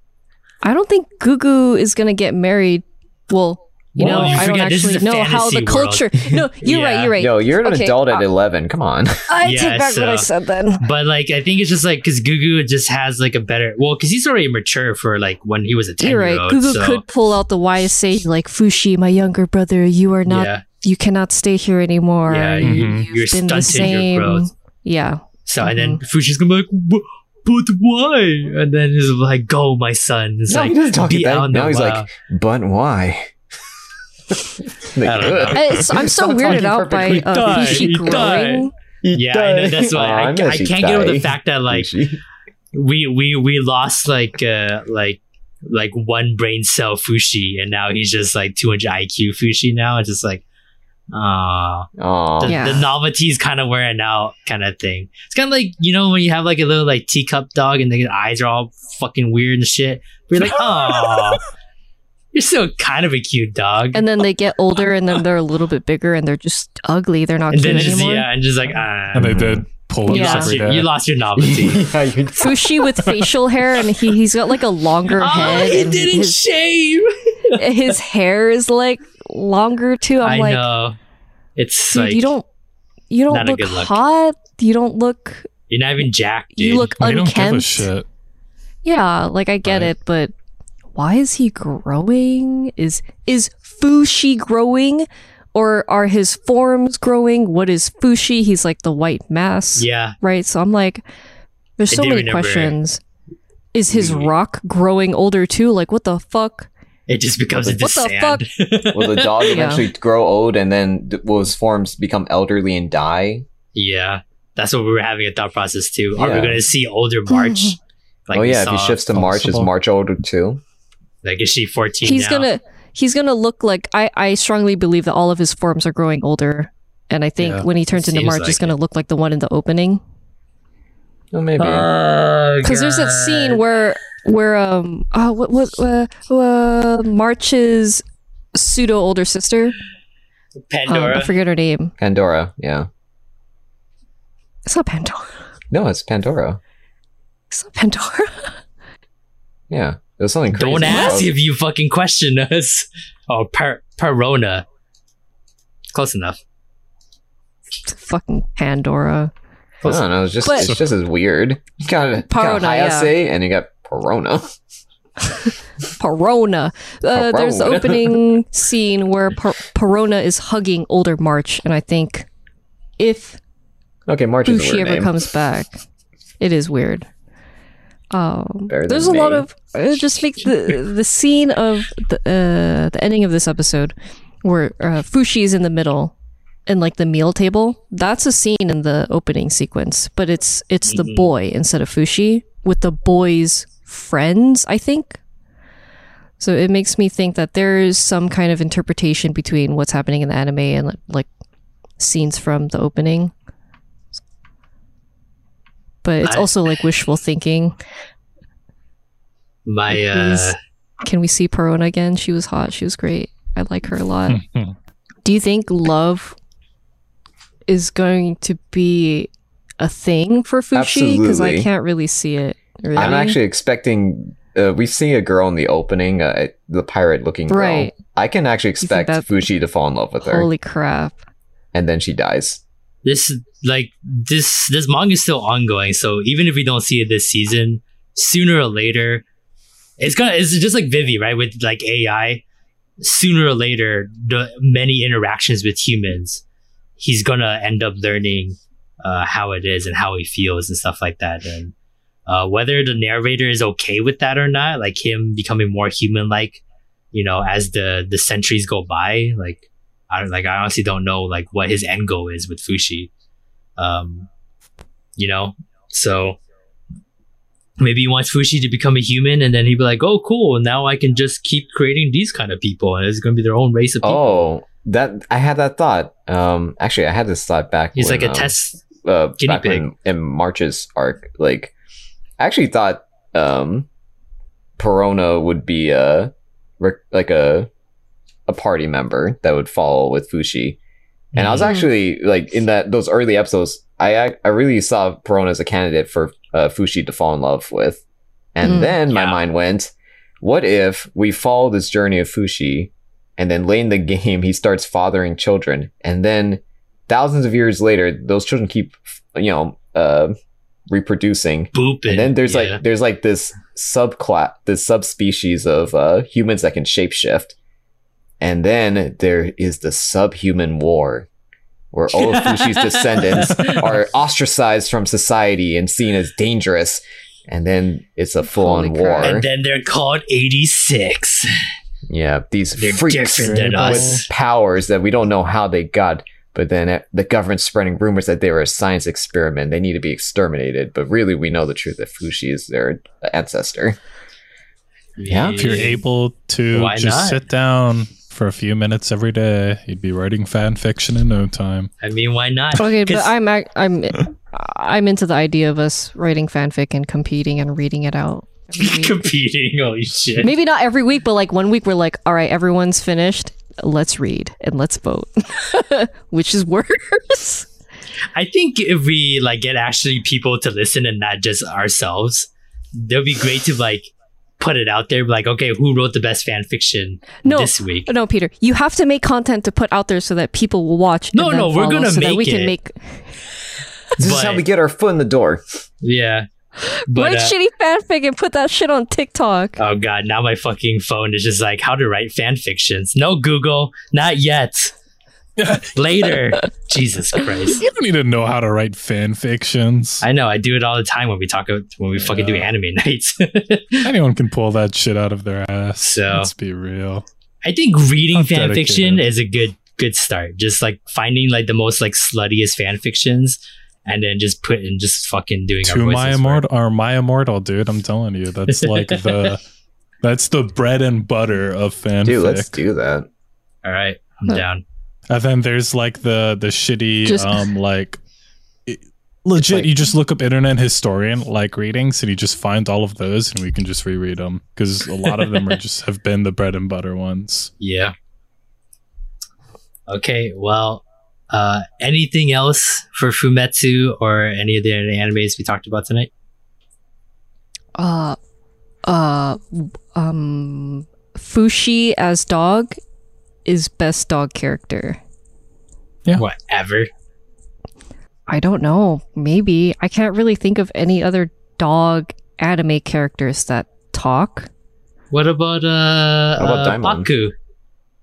I don't think Gugu is going to get married. Well, you Well, know, you I don't forget this is actually know how the world. culture. (laughs) No, you're Yeah. right. You're right. Yo, you're an Okay, adult at uh, 11. Come on. (laughs) I Yeah, take back what I said then. But like, I think it's just like because Gugu just has like a better well, because he's already mature for like when he was a ten You're right. old. Gugu so, could pull out the wise sage like Fushi, my younger brother. You are not. yeah, You cannot stay here anymore. yeah, you, You've you're been the stunting your same. growth. Yeah. So and then Fushi's gonna be like, "But- but why? And then he's like, "Go, my son." It's no, like he doesn't talk be about out it. Now he's wild. like, but why? (laughs) Like, I don't know. It's, I'm so weirded out by perfectly. uh, Die, Fushi die. growing. Yeah, I know, that's why Aw, I, I, miss you, can't get over the fact that like Fushi. we we we lost like uh like like one brain cell Fushi, and now he's just like 200 IQ Fushi now. It's just like, Aw. the, Yeah. the novelty is kind of wearing out kind of thing it's kind of like you know when you have like a little like teacup dog and the eyes are all fucking weird and shit but you're like (laughs) oh you're still kind of a cute dog And then they get older and then they're a little bit bigger and they're just ugly. They're not and cute then just anymore. yeah and just like ah And they did pull you, ups Yeah. lost your, you lost your novelty (laughs) yeah, you (laughs) Fushi with facial hair and he, he's got like a longer oh head he and didn't his, shave his hair is like longer too. I'm i like, know it's dude, like you don't you don't look good look. hot. You don't look you're not even jacked dude you look They don't give a unkempt. shit. Yeah, like I get Right. it, but why is he growing? Is is Fushi growing? Or are his forms growing? What is Fushi? He's like the white mass. yeah Right? So I'm like there's so many remember- questions. Is his rock growing older too? Like what the fuck? It just becomes into What the sand (laughs) Will the dog Yeah. eventually grow old and then th- will his forms become elderly and die? yeah that's what we were having a thought process too are we gonna see older march (laughs) like oh yeah, if he shifts to March, is. March older too? Like, is she 14 He's now? gonna he's gonna look like I. I strongly believe that all of his forms are growing older, and I think Yeah. when he turns into March, like he's gonna look like the one in the opening. Well, maybe. Oh, Because there's that scene where where um oh what what uh, uh March's pseudo older sister. Um, Pandora. I forget her name. Pandora. Yeah. It's not Pandora. No, it's Pandora. It's not Pandora. (laughs) Yeah. It was something crazy. Don't ask if you fucking question us. Oh, per- Perona. Close enough. Fucking Pandora. I don't know. It's just But- it's just as weird. You got, you got Parona, yeah. And you got Perona. Perona. Uh, there's the opening scene where per- Perona is hugging older March, and I think if Okay, March is a Bushi ever name. comes back, it is weird. Um, there's a than lot of uh, just like the the scene of the uh, the ending of this episode where uh, Fushi is in the middle and like the meal table. That's a scene in the opening sequence, but it's it's the Mhm. boy instead of Fushi with the boy's friends. I think. So it makes me think that there is some kind of interpretation between what's happening in the anime and like, like scenes from the opening. But it's I- also like wishful thinking. My uh, Please. Can we see Perona again? She was hot. She was great. I like her a lot. (laughs) Do you think love is going to be a thing for Fushi? Because I can't really see it. Really. I'm actually expecting. Uh, we see a girl in the opening, uh, the pirate-looking girl. Right. I can actually expect that- Fushi to fall in love with her, Holy crap. and then she dies. this like this this manga is still ongoing. So even if we don't see it this season, sooner or later, it's gonna. It's just like Vivy, right? With like AI, sooner or later, the many interactions with humans, he's gonna end up learning uh, how it is and how he feels and stuff like that. And uh, whether the narrator is okay with that or not, like him becoming more human-like, you know, as the the centuries go by, like I don't like. I honestly don't know like what his end goal is with Fushi. Um, you know, so maybe he wants Fushi to become a human, and then he'd be like, "Oh, cool! Now I can just keep creating these kind of people, and it's going to be their own race of people." Oh, that I had that thought. Um, actually, I had this thought back. He's when, like a um, test. uh, guinea back pig. when- in March's arc. Like, I actually thought um, Parona would be a like a a party member that would follow with Fushi. And I was Mhm. actually like in that those early episodes, I I really saw Parona as a candidate for uh, Fushi to fall in love with. And Mm. then my Yeah. mind went, what if we follow this journey of Fushi, and then late in the (laughs) game he starts fathering children, and then thousands of years later those children keep you know uh, reproducing, Boop, and then there's yeah. like there's like this subclass, this subspecies of uh, humans that can shapeshift, and then there is the subhuman war, where all of Fushi's (laughs) descendants are (laughs) ostracized from society and seen as dangerous, and then it's a full-on war. and then they're called eighty six. yeah, these They're freaks different than with us. with powers that we don't know how they got. But then the government's spreading rumors that they were a science experiment. They need to be exterminated. But really, we know the truth that Fushi is their ancestor. Yeah, If you're able to Why just not? sit down for a few minutes every day, you'd be writing fan fiction in no time. I mean, why not? Okay, but I'm I'm I'm into the idea of us writing fanfic and competing and reading it out. every (laughs) week. competing. Holy shit! Maybe not every week, but like one week we're like, all right, everyone's finished. Let's read and let's vote. (laughs) Which is worse? I think if we like get actually people to listen and not just ourselves, it'll be great to like put it out there. Like, okay, who wrote the best fan fiction No, this week? no, Peter. You have to make content to put out there so that people will watch. No, and no, we're gonna so that we make can it. make This is how we get our foot in the door. Yeah, (laughs) but write uh, shitty fanfic and put that shit on TikTok. oh god, now my fucking phone is just like how to write fan fictions. No Google, not yet. (laughs) Later. Jesus Christ. You don't need to know how to write fan fictions. I know. I do it all the time when we talk about when we fucking do anime (laughs) nights. Anyone can pull that shit out of their ass. So- let's be real. I think reading I'm fan fiction is a good good start. Just like finding like the most like sluttiest fan fictions and then just put and just fucking doing our To voices my for it. immortal or my immortal, dude. I'm telling you, that's like the (laughs) That's the bread and butter of fanfic. Dude, let's do that. All right, I'm Huh. down. And then there's like the the shitty Just- um (laughs) like it- legit like- you just look up internet historian like readings and you just find all of those and we can just reread them because a lot of them are (laughs) just have been the bread and butter ones. Yeah. Okay, well, uh, anything else for Fumetsu or any of the other animes we talked about tonight? Uh, uh, um, Fushi as dog is best dog character. Yeah. Whatever. I don't know. Maybe I can't really think of any other dog anime characters that talk. What about uh, How about uh Baku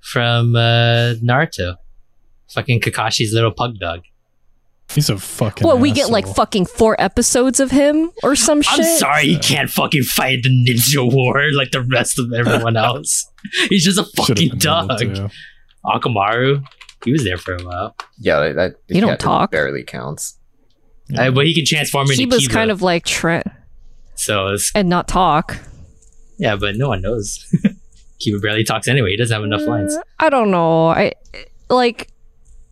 from uh, Naruto? Fucking Kakashi's little pug dog. He's a fucking What we get like fucking four episodes of him or some shit. I'm sorry, he can't fucking fight the ninja war like the rest of everyone (laughs) else. He's just a fucking dog. Akamaru, he was there for a while. Yeah, that, that You don't talk. barely counts. Yeah. Uh, but he can transform into He was Kiba, kind of like Trent so it's and not talk. Yeah, but no one knows. (laughs) Kiba barely talks anyway. He doesn't have enough lines. Uh, I don't know. I like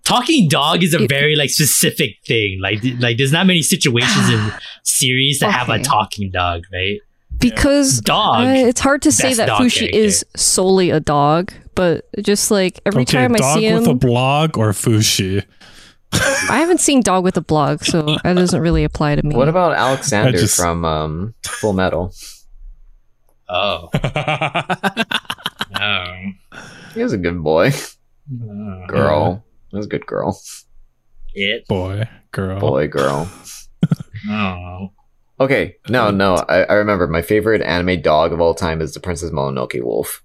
Talking dog is a It- very like specific thing. Like th- like there's not many situations in (sighs) series that have a talking dog, right? because Dog. uh, it's hard to say that dog Fushi character. is solely a dog, but just like every okay, time I dog see him, Dog with a blog or Fushi. I haven't seen Dog with a blog, so that doesn't really apply to me. What about Alexander just- from um, Full Metal? Oh. (laughs) oh. He was a good boy. Girl. He was a good girl. It. Boy, girl. Boy, girl. Oh. (laughs) Okay, no, no. I, I remember my favorite anime dog of all time is the Princess Mononoke wolf.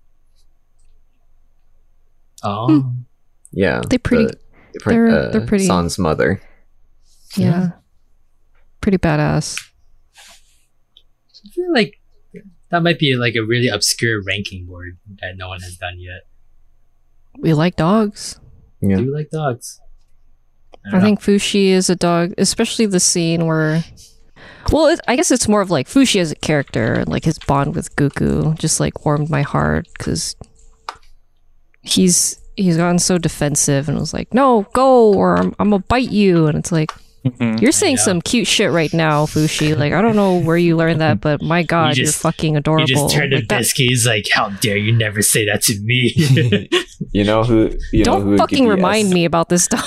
Oh. Yeah. They pretty- the- the prin- they're- uh, they're pretty- San's mother. yeah, pretty badass. I feel like that might be like a really obscure ranking board that no one has done yet. We like dogs. Yeah. Do you like dogs? I, don't think Fushi is a dog, especially the scene where. Well, it, I guess it's more of like Fushi as a character and like his bond with Gugu just like warmed my heart because he's he's gotten so defensive and was like, "No, go or I'm, I'm gonna bite you," and it's like Mhm. you're saying Yeah. some cute shit right now, Fushi. Like I don't know where you learned that, but my God, you are just- fucking He adorable. just turned to Like, that- Biscuit. He's like, "How dare you never say that to me?" (laughs) You know who? You don't would fucking remind S- me about this dog.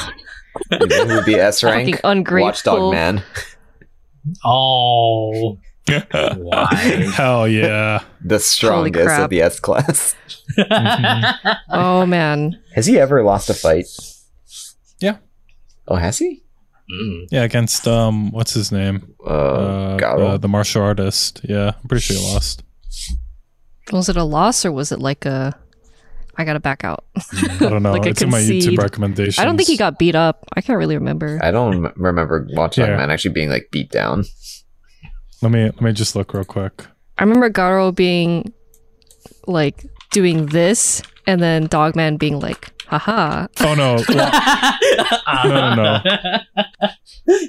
You know who would be S (laughs) rank? ungrateful. Watchdog Man. oh, (laughs) why? Hell yeah. The strongest of the S class. Oh man, Has he ever lost a fight? Yeah. Oh, has he? Mm. Yeah, against um, what's his name? Uh, Uh, uh, the martial artist. Yeah, I'm pretty sure he lost. was it a loss or was it like a? I gotta back out. (laughs) I don't know. Like it's in my YouTube concede. recommendations. I don't think he got beat up. I can't really remember. I don't m- remember Watchdog Here. Man actually being like beat down. Let me let me just look real quick. I remember Garou being like doing this, and then Dogman being like, "Haha." Oh no! (laughs) Well, No, no,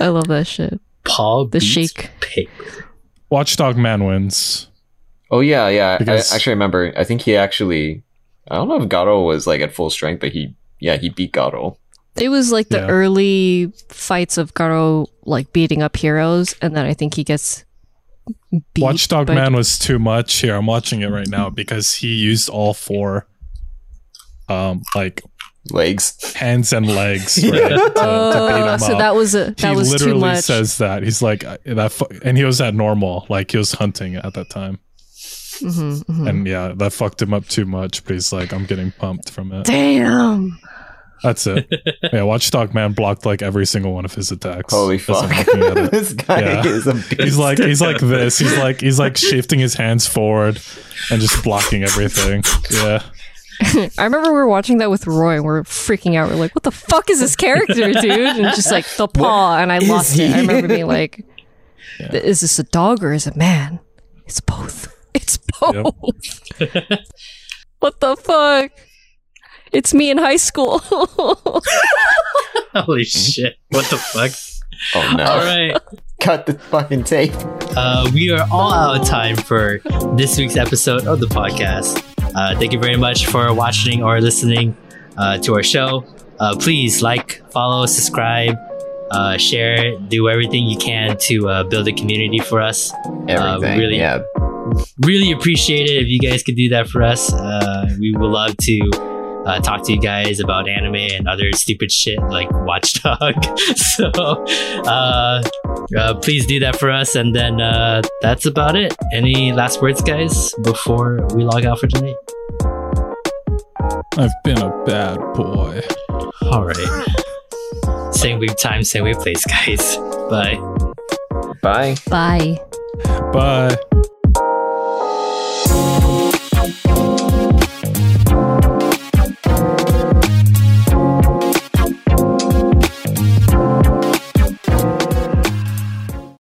I love that shit. Paul The beats shake. paper. Watchdog Man wins. Oh yeah, yeah. Because- I actually remember. I think he actually. I don't know if Garou was like at full strength, but he yeah he beat Garou. It was like the Yeah. early fights of Garou like beating up heroes, and then I think he gets beat. Watchdog but- Man was too much. Here, I'm watching it right now because he used all four, um, like Legs. hands and legs, (laughs) right, to, to beat Oh, him so up. that was a that he was too literally much. says that he's like uh, that, fu- and he was at normal, like he was hunting at that time, Mhm, mhm. and yeah, that fucked him up too much. But he's like, I'm getting pumped from it. Damn. That's it. (laughs) yeah, Watchdog Man blocked like every single one of his attacks. Holy fuck! looking at (laughs) it. this guy Yeah. is a beast. He's like he's like this. He's like he's like shifting his hands forward and just blocking everything. Yeah. (laughs) I remember we were watching that with Roy and we are freaking out. We're like, what the fuck is this character, (laughs) dude? And just like the paw, and I is lost it. I remember being like, (laughs) Yeah. is this a dog or is it a man? It's both. It's both. what the fuck? It's me in high school. Holy shit! What the fuck? oh no! All right. cut the fucking tape. uh, we are all out of time for this week's episode of the podcast. Uh, thank you very much for watching or listening uh, to our show. Uh, please like, follow, subscribe, uh, share, do everything you can to uh, build a community for us. Everything. really- yeah. Really appreciate it if you guys could do that for us. Uh, we would love to uh, talk to you guys about anime and other stupid shit like Watchdog. (laughs) so uh, uh, please do that for us. And then uh, that's about it. Any last words, guys, before we log out for tonight? I've been a bad boy. All right. Same week time, same week place, (laughs) guys. Bye. Bye. Bye. Bye.